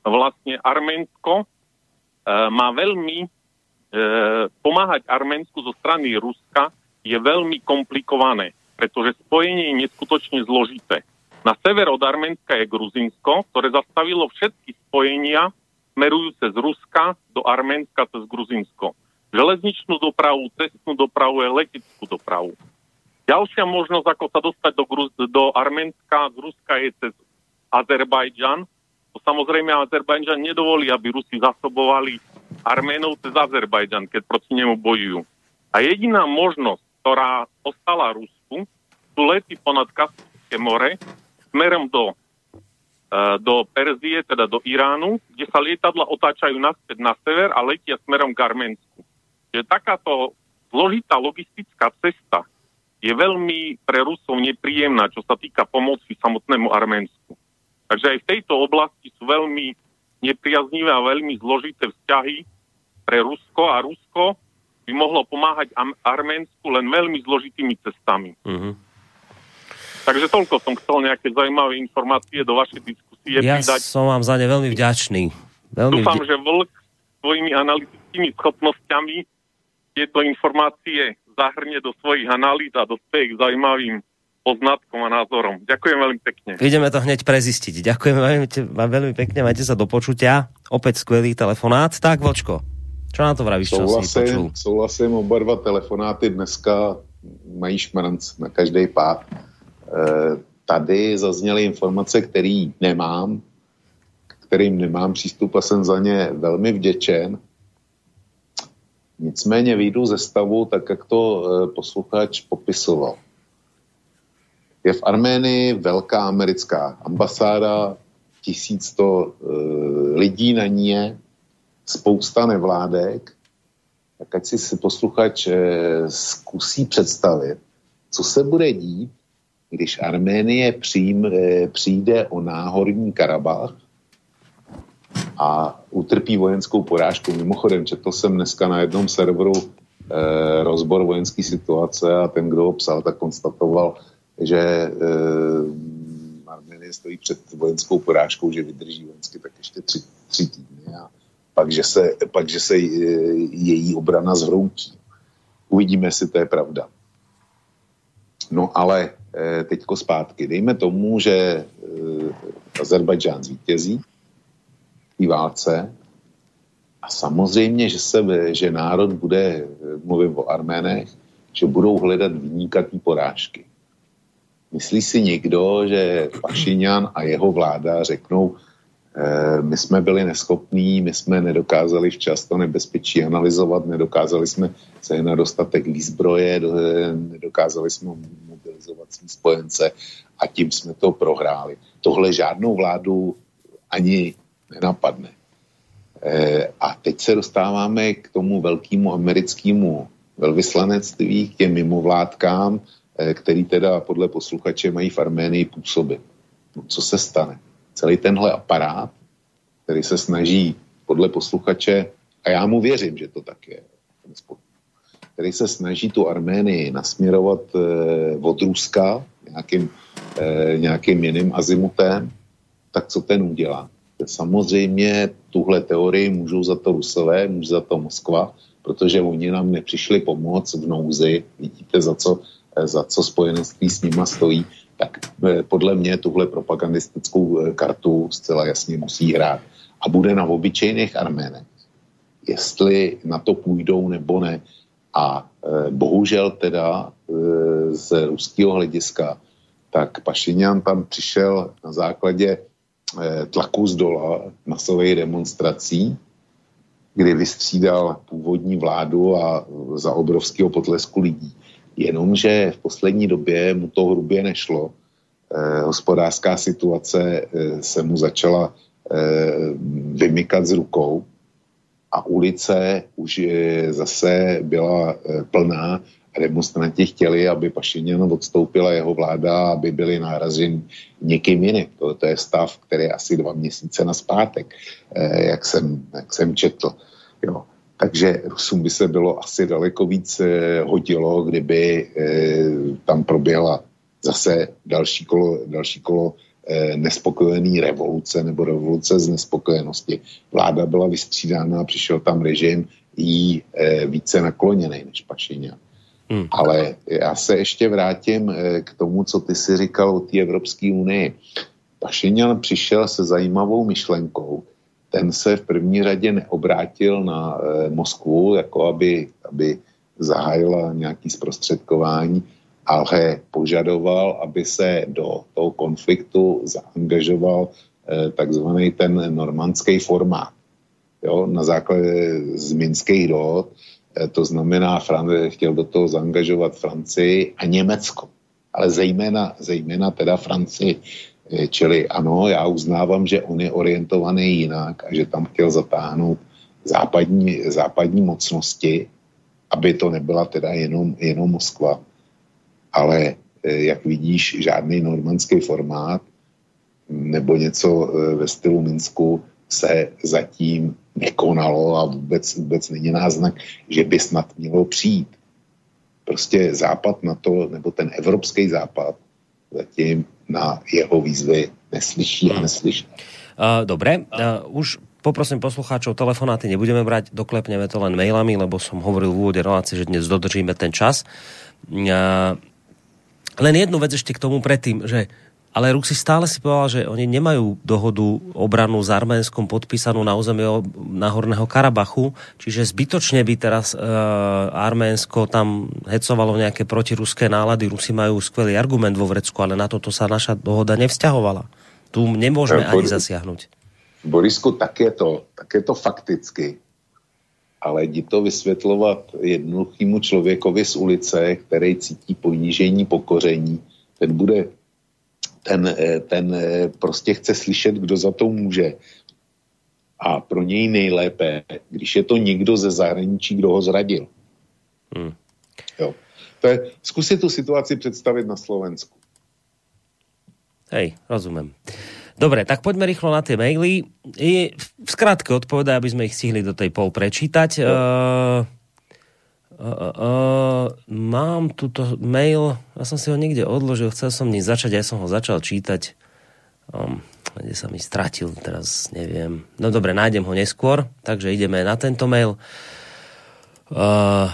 vlastne Arménsko e, má veľmi e, pomáhať Arménsku zo strany Ruska je veľmi komplikované, pretože spojenie je neskutočne zložité. Na sever od Arménska je Gruzinsko, ktoré zastavilo všetky spojenia smerujúce z Ruska do Arménska cez Gruzinsko. Železničnú dopravu, cestnú dopravu a leteckú dopravu. Ďalšia možnosť, ako sa dostať do, Gruz- do Arménska z Ruska je cez Azerbajdžan, samozrejme Azerbajdžan nedovolí, aby Rusi zasobovali Arménov cez Azerbajdžan, keď proti nemu bojujú. A jediná možnosť, ktorá ostala Rusku, sú lety ponad Kaspijské more smerom do, uh, do Perzie, teda do Iránu, kde sa lietadla otáčajú naspäť na sever a letia smerom k Arménsku. Čiže takáto zložitá logistická cesta je veľmi pre Rusov nepríjemná, čo sa týka pomoci samotnému Arménsku. Takže aj v tejto oblasti sú veľmi nepriaznivé a veľmi zložité vzťahy pre Rusko a Rusko by mohlo pomáhať Arménsku len veľmi zložitými cestami. Uh-huh. Takže toľko som chcel nejaké zaujímavé informácie do vašej diskusie ja pridať. som vám za ne veľmi vďačný. Veľmi Dúfam, vď... že Vlk svojimi analytickými schopnosťami tieto informácie zahrnie do svojich analýz a dospeje k zaujímavým poznatkom a názorom. Ďakujem veľmi pekne. Ideme to hneď prezistiť. Ďakujem veľmi, veľmi pekne, majte sa do počutia. Opäť skvelý telefonát. Tak, Vočko, čo na to vravíš? Souhlasím, souhlasím, oba dva telefonáty dneska mají šmrnc na každý pád. E, tady zazněly informace, které nemám, kterým nemám přístup a jsem za ně velmi vděčen. Nicméně výjdu ze stavu, tak jak to e, posluchač popisoval. Je v Arménii velká americká ambasáda, tisíc to e, lidí na ní je, spousta nevládek, tak ať si posluchač e, zkusí představit, co se bude dít, když Arménie přijím, e, přijde o náhorní Karabach a utrpí vojenskou porážku. Mimochodem, četl jsem dneska na jednom serveru e, rozbor vojenské situace a ten, kdo ho psal, tak konstatoval, že e, stojí před vojenskou porážkou, že vydrží vojensky tak ještě tři, tři týdny a pak, že se, pak, že se e, její obrana zhroutí. Uvidíme, jestli to je pravda. No ale e, teďko zpátky. Dejme tomu, že e, Azerbajdžán zvítězí v válce a samozřejmě, že, se, že národ bude, mluvím o Arménech, že budou hledat vyníka porážky. Myslí si někdo, že Pašiňan a jeho vláda řeknou, e, my jsme byli neschopní, my jsme nedokázali včas to nebezpečí analyzovat, nedokázali jsme se na dostatek výzbroje, nedokázali jsme mobilizovat svý spojence a tím jsme to prohráli. Tohle žádnou vládu ani nenapadne. E, a teď se dostáváme k tomu velkému americkému velvyslanectví, k těm mimovládkám, který teda podle posluchače mají v Arménii působit. No, co se stane? Celý tenhle aparát, který se snaží podle posluchače, a já mu věřím, že to tak je, který se snaží tu Arménii nasměrovat e, od Ruska nějakým, e, nějakým jiným azimutem, tak co ten udělá? Samozřejmě tuhle teorii můžou za to Rusové, může za to Moskva, protože oni nám nepřišli pomoc v nouzi, vidíte, za co, za co spojenectví s nima stojí, tak eh, podle mě tuhle propagandistickou eh, kartu zcela jasně musí hrát. A bude na obyčejných arménech, jestli na to půjdou nebo ne. A e, bohužel teda e, z ruského hlediska, tak Pašiňan tam přišel na základě tlaku z dola masových demonstrací, kdy vystřídal původní vládu a za obrovského potlesku lidí. Jenomže v poslední době mu to hrubě nešlo. Eh, hospodářská situace eh, se mu začala eh, vymykat z rukou a ulice už eh, zase byla eh, plná demonstranti chtěli, aby Pašiněn odstoupila jeho vláda, aby byli náraženi někým jiným. To, to je stav, který je asi dva měsíce na zpátek, eh, jak, jsem, jak jsem četl. Jo. Takže Rusům by se bylo asi daleko víc hodilo, kdyby eh, tam proběhla zase další kolo, další kolo eh, nespokojený revoluce nebo revoluce z nespokojenosti. Vláda byla vystřídána a přišel tam režim jí eh, více nakloněný než Pašiňan. Hmm. Ale já se ještě vrátím k tomu, co ty si říkal o té Evropské unii. Pašiňan přišel se zajímavou myšlenkou. Ten se v první řadě neobrátil na eh, Moskvu, jako aby, aby zahájila nějaký zprostředkování, ale požadoval, aby se do toho konfliktu zaangažoval eh, takzvaný ten normandský formát. Jo, na základě z minských dohod, Eh, to znamená, chtěl do toho zaangažovat Francii a Německo, ale zejména, zejména teda Francii. Eh, čili ano, já uznávám, že on je orientovaný jinak a že tam chtěl zatáhnout západní, západní mocnosti, aby to nebyla teda jenom, jenom Moskva. Ale eh, jak vidíš, žádný normandský formát nebo něco ve stylu Minsku se zatím nekonalo a vůbec, vůbec není náznak, že by snad mělo přijít. Prostě západ na to, nebo ten evropský západ zatím na jeho výzvy neslyší a hmm. neslyší. Dobre, už poprosím poslucháčov, telefonáty nebudeme brať, doklepneme to len mailami, lebo som hovoril v úvode relácie, že dnes dodržíme ten čas. Len jednu vec ešte k tomu predtým, že ale Rusi stále si povedal, že oni nemajú dohodu obranu s Arménskom podpísanú na území Náhorného Karabachu, čiže zbytočne by teraz e, Arménsko tam hecovalo nejaké protiruské nálady. Rusi majú skvelý argument vo Vrecku, ale na toto sa naša dohoda nevzťahovala. Tu nemôžeme ja, ani zasiahnuť. Borisku, tak je to, tak je to fakticky. Ale jdi to vysvětlovat jednoduchýmu člověkovi z ulice, který cítí ponížení, pokoření, ten bude ten, eh, ten eh, prostě chce slyšet, kdo za to může. A pro něj nejlépe, když je to někdo ze zahraničí, kdo ho zradil. Hmm. Jo. To je, zkusit tu situaci představit na Slovensku. Hej, rozumím. Dobre, tak poďme rýchlo na tie maily. I v skratke odpovedaj, aby sme ich stihli do tej pol prečítať. No. Uh, Uh, uh, mám tuto mail, ja som si ho niekde odložil, chcel som ním začať, ja som ho začal čítať Um, kde sa mi stratil, teraz neviem. No dobre, nájdem ho neskôr, takže ideme na tento mail. Uh,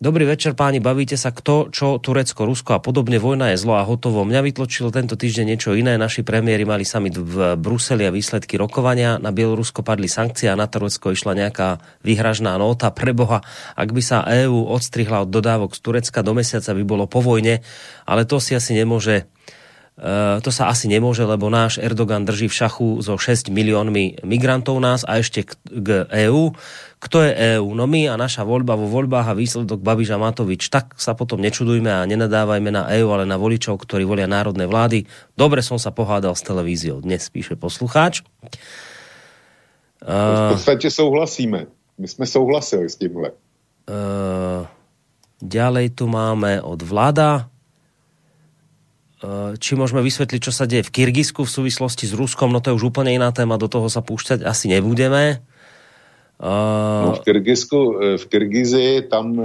Dobrý večer páni, bavíte sa kto, čo Turecko, Rusko a podobne, vojna je zlo a hotovo. Mňa vytločilo tento týždeň niečo iné. Naši premiéry mali sami v Bruseli a výsledky rokovania. Na Bielorusko padli sankcie a na Turecko išla nejaká vyhražná nota. Preboha, ak by sa EÚ odstrihla od dodávok z Turecka do mesiaca by bolo po vojne, ale to si asi nemôže Uh, to sa asi nemôže, lebo náš Erdogan drží v šachu so 6 miliónmi migrantov nás a ešte k, k EÚ. Kto je EÚ? No my a naša voľba vo voľbách a výsledok Babiš a Matovič. Tak sa potom nečudujme a nenadávajme na EÚ, ale na voličov, ktorí volia národné vlády. Dobre som sa pohádal s televíziou. Dnes píše poslucháč. V podstate souhlasíme. My sme souhlasili s týmhle. Uh, ďalej tu máme od vláda či môžeme vysvetliť, čo sa deje v Kyrgyzsku v súvislosti s Ruskom, no to je už úplne iná téma, do toho sa púšťať asi nebudeme. No v Kyrgyzsku, e, v Kyrgyzi tam e,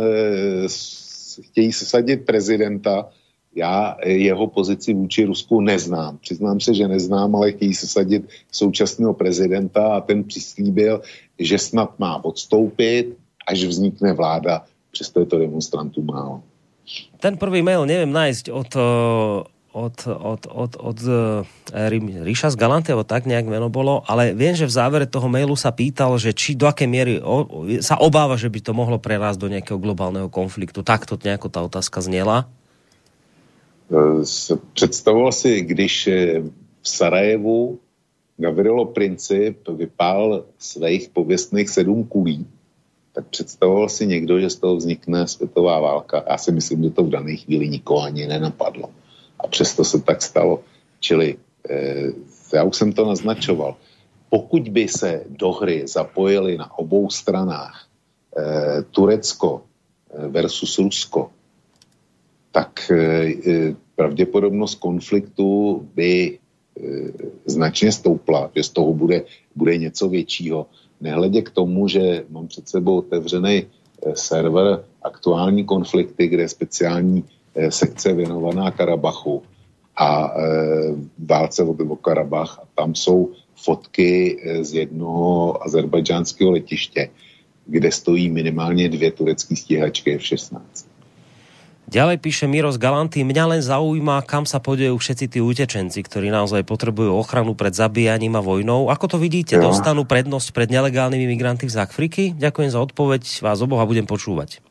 chtějí sadit prezidenta. Já e, jeho pozici vůči Rusku neznám. Přiznám se, že neznám, ale chtějí se sadit současného prezidenta a ten přislíbil, že snad má odstoupit, až vznikne vláda. Přesto je to demonstrantů málo. Ten prvý mail neviem nájsť od od, od, od, od uh, Ríša z Galanty, alebo tak nejak meno bolo, ale viem, že v závere toho mailu sa pýtal, že či do akej miery o, sa obáva, že by to mohlo prerásť do nejakého globálneho konfliktu. Takto nejako tá otázka zniela. E, představoval si, když v Sarajevu Gavrilo Princip vypál svých pověstných sedm kulí, tak představoval si někdo, že z toho vznikne světová válka. Já si myslím, že to v dané chvíli nikoho ani nenapadlo a přesto se tak stalo. Čili eh, já už jsem to naznačoval. Pokud by se do hry zapojili na obou stranách eh, Turecko eh, versus Rusko, tak eh pravděpodobnost konfliktu by eh, značně stoupla, že z toho bude, bude něco většího. Nehledě k tomu, že mám před sebou otevřený server aktuální konflikty, kde speciální Eh, sekce věnovaná Karabachu a e, válce o Karabach. Tam jsou fotky eh, z jednoho azerbajdžánského letiště, kde stojí minimálně dvě turecké stíhačky F-16. Ďalej píše Miro z Galanty, mňa len zaujíma, kam sa podejú všetci tí utečenci, ktorí naozaj potrebujú ochranu pred zabíjaním a vojnou. Ako to vidíte? Ja. Dostanú prednosť pred nelegálnymi migranty z Afriky? Ďakujem za odpoveď, vás oboha budem počúvať.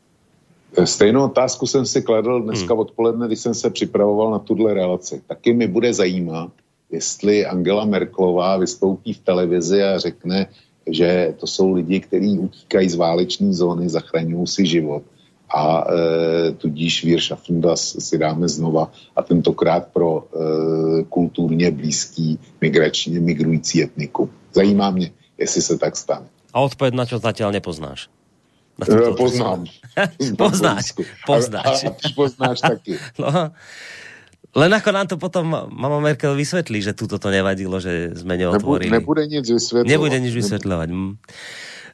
Stejnou otázku jsem si kladl dneska hmm. odpoledne, když jsem se připravoval na tuhle relaci. Taky mi bude zajímat, jestli Angela Merklová vystoupí v televizi a řekne, že to jsou lidi, kteří utíkají z váleční zóny, zachraňují si život. A e, tudíž Vír Schaffendas si dáme znova a tentokrát pro e, kulturně blízký migračně migrující etniku. Zajímá mě, jestli se tak stane. A odpověď na čo zatiaľ nepoznáš? No, poznám. poznáš, poznáš. A, a ty poznáš taky. No, len ako nám to potom mama Merkel vysvetlí, že tu to nevadilo, že sme neotvorili. Nebude, nebude nič vysvetľovať. Nebude nič vysvetľovať. Nebude.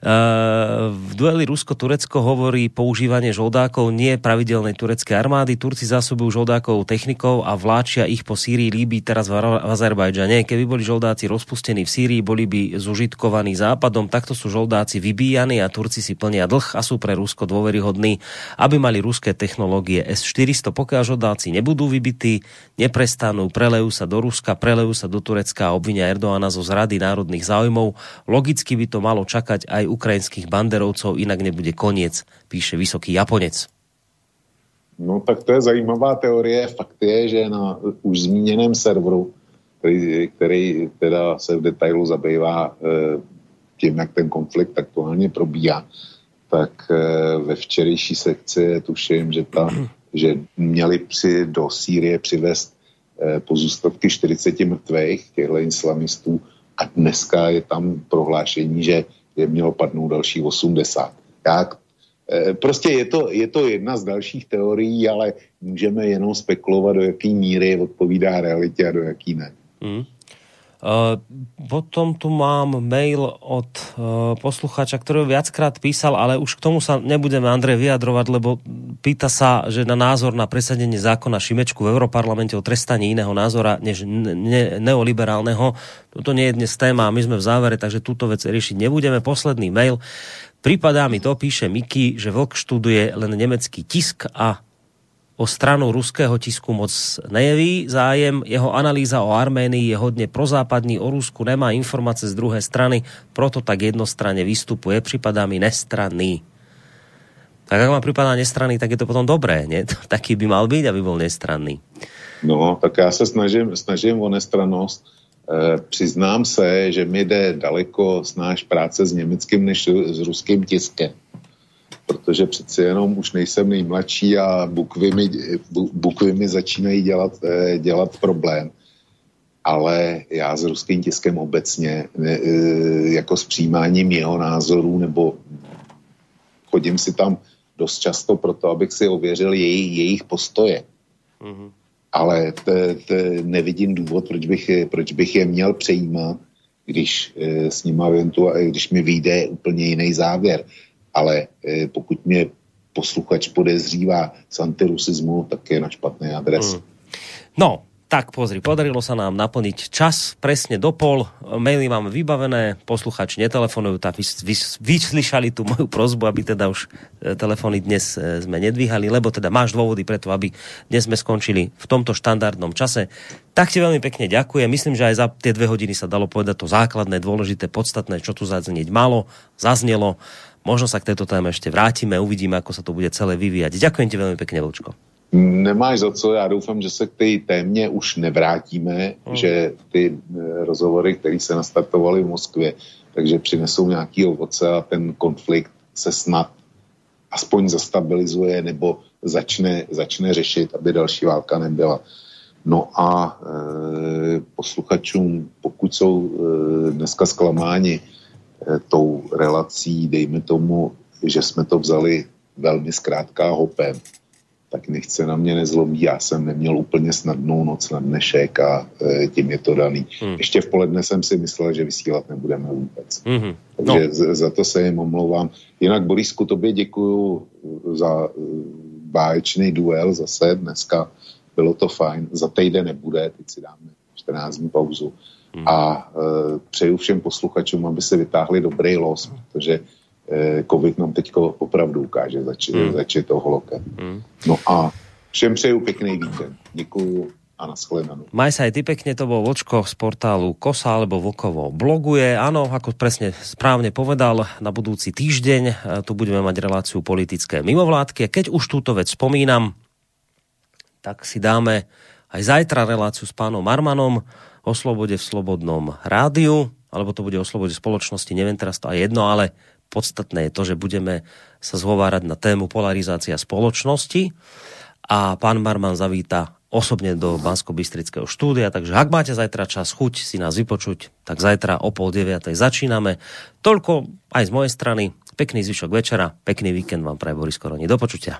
V dueli Rusko-Turecko hovorí používanie žoldákov nie pravidelnej tureckej armády. Turci zásobujú žoldákov technikou a vláčia ich po Sýrii, Líbii, teraz v Azerbajdžane. Keby boli žoldáci rozpustení v Sýrii, boli by zužitkovaní západom. Takto sú žoldáci vybíjani a Turci si plnia dlh a sú pre Rusko dôveryhodní, aby mali ruské technológie S-400. Pokiaľ žoldáci nebudú vybití, neprestanú, prelejú sa do Ruska, prelejú sa do Turecka a obvinia Erdoána zo zrady národných záujmov. Logicky by to malo čakať aj ukrajinských banderovcov, inak nebude koniec, píše Vysoký Japonec. No tak to je zajímavá teorie. Fakt je, že na už zmíněném serveru, který, který teda se v detailu zabývá e, tím, jak ten konflikt aktuálně probíhá, tak e, ve včerejší sekci tuším, že, ta, že měli při, do Sýrie přivést e, pozůstatky 40 mrtvých těchto islamistů a dneska je tam prohlášení, že je mělo padnout další 80. Jak, e, prostě je to, je to jedna z dalších teorií, ale můžeme jenom spekulovat, do jaký míry odpovídá realitě a do jaký ne. Mm. Potom tu mám mail od uh, poslucháča, ktorý viackrát písal, ale už k tomu sa nebudeme, Andrej, vyjadrovať, lebo pýta sa, že na názor na presadenie zákona Šimečku v Europarlamente o trestaní iného názora než ne, neoliberálneho. Toto nie je dnes téma, my sme v závere, takže túto vec riešiť nebudeme. Posledný mail. Pripadá mi to, píše Miki, že Vlk študuje len nemecký tisk a o stranu ruského tisku moc nejeví zájem. Jeho analýza o Arménii je hodne prozápadní, o Rusku nemá informácie z druhej strany, proto tak jednostranne vystupuje. Pripadá mi nestranný. Tak ak vám připadá nestranný, tak je to potom dobré, nie? Taký by mal byť, aby bol nestranný. No, tak já se snažím, snažím o nestrannost. E, přiznám se, že mi jde daleko snáš práce s německým než s ruským tiskem protože přeci jenom už nejsem nejmladší a bukvy mi, bukvy mi začínají dělat, eh, dělat problém. Ale já s ruským tiskem obecně, eh, jako s přijímáním jeho názorů, nebo chodím si tam dost často proto, abych si ověřil jej, jejich postoje. Mm-hmm. Ale te, te nevidím důvod, proč bych, proč bych je měl přejímat, když e, s nima když mi vyjde úplně jiný závěr ale e, pokud mě posluchač podezřívá z antirusizmu, tak je na špatné adres. Mm. No, tak pozri, podarilo sa nám naplniť čas presne do pol. Maily máme vybavené, posluchači netelefonujú, tak vy, vy, vyslyšali tú moju prozbu, aby teda už e, telefóny dnes e, sme nedvíhali, lebo teda máš dôvody preto, aby dnes sme skončili v tomto štandardnom čase. Tak ti veľmi pekne ďakujem. Myslím, že aj za tie dve hodiny sa dalo povedať to základné, dôležité, podstatné, čo tu zaznieť malo, zaznelo. Možno sa k tejto téme ešte vrátime, uvidíme, ako sa to bude celé vyvíjať. Ďakujem ti veľmi pekne, Vlčko. Nemáš za co, já doufám, že se k té témě už nevrátíme, hmm. že ty eh, rozhovory, které se nastartovaly v Moskvě, takže přinesou nějaký ovoce a ten konflikt se snad aspoň zastabilizuje nebo začne, začne řešit, aby další válka nebyla. No a e, posluchačům, pokud jsou e, dneska zklamáni, tou relací, dejme tomu, že jsme to vzali velmi zkrátka hopem, tak nechce na mě nezlobí. Já jsem neměl úplně snadnou noc na dnešek a e, tím je to daný. Hmm. Ještě v poledne jsem si myslel, že vysílat nebudeme vůbec. Hmm. Takže no. za, za to se jim omlouvám. Jinak, Borisku, tobě děkuju za báječný duel zase dneska. Bylo to fajn. Za týden nebude, teď si dáme 14 dní pauzu. Hmm. A e, přeju všem posluchačům, aby se vytáhli dobrý los, protože e, COVID nám teď opravdu ukáže, zač, hmm. začít to holokem. Hmm. No a všem přeju pěkný víkend. Děkuju a nashledanou. Maj sa aj ty pekne, to bol Vočko z portálu Kosa alebo Vokovo bloguje. Áno, ako presne správne povedal, na budúci týždeň e, tu budeme mať reláciu politické mimovládky. Keď už túto vec spomínam, tak si dáme aj zajtra reláciu s pánom Marmanom o slobode v slobodnom rádiu, alebo to bude o slobode spoločnosti, neviem teraz to aj jedno, ale podstatné je to, že budeme sa zhovárať na tému polarizácia spoločnosti a pán Marman zavíta osobne do Bansko-Bystrického štúdia, takže ak máte zajtra čas, chuť si nás vypočuť, tak zajtra o pol deviatej začíname. Toľko aj z mojej strany. Pekný zvyšok večera, pekný víkend vám praje Boris Koroni. Do počutia.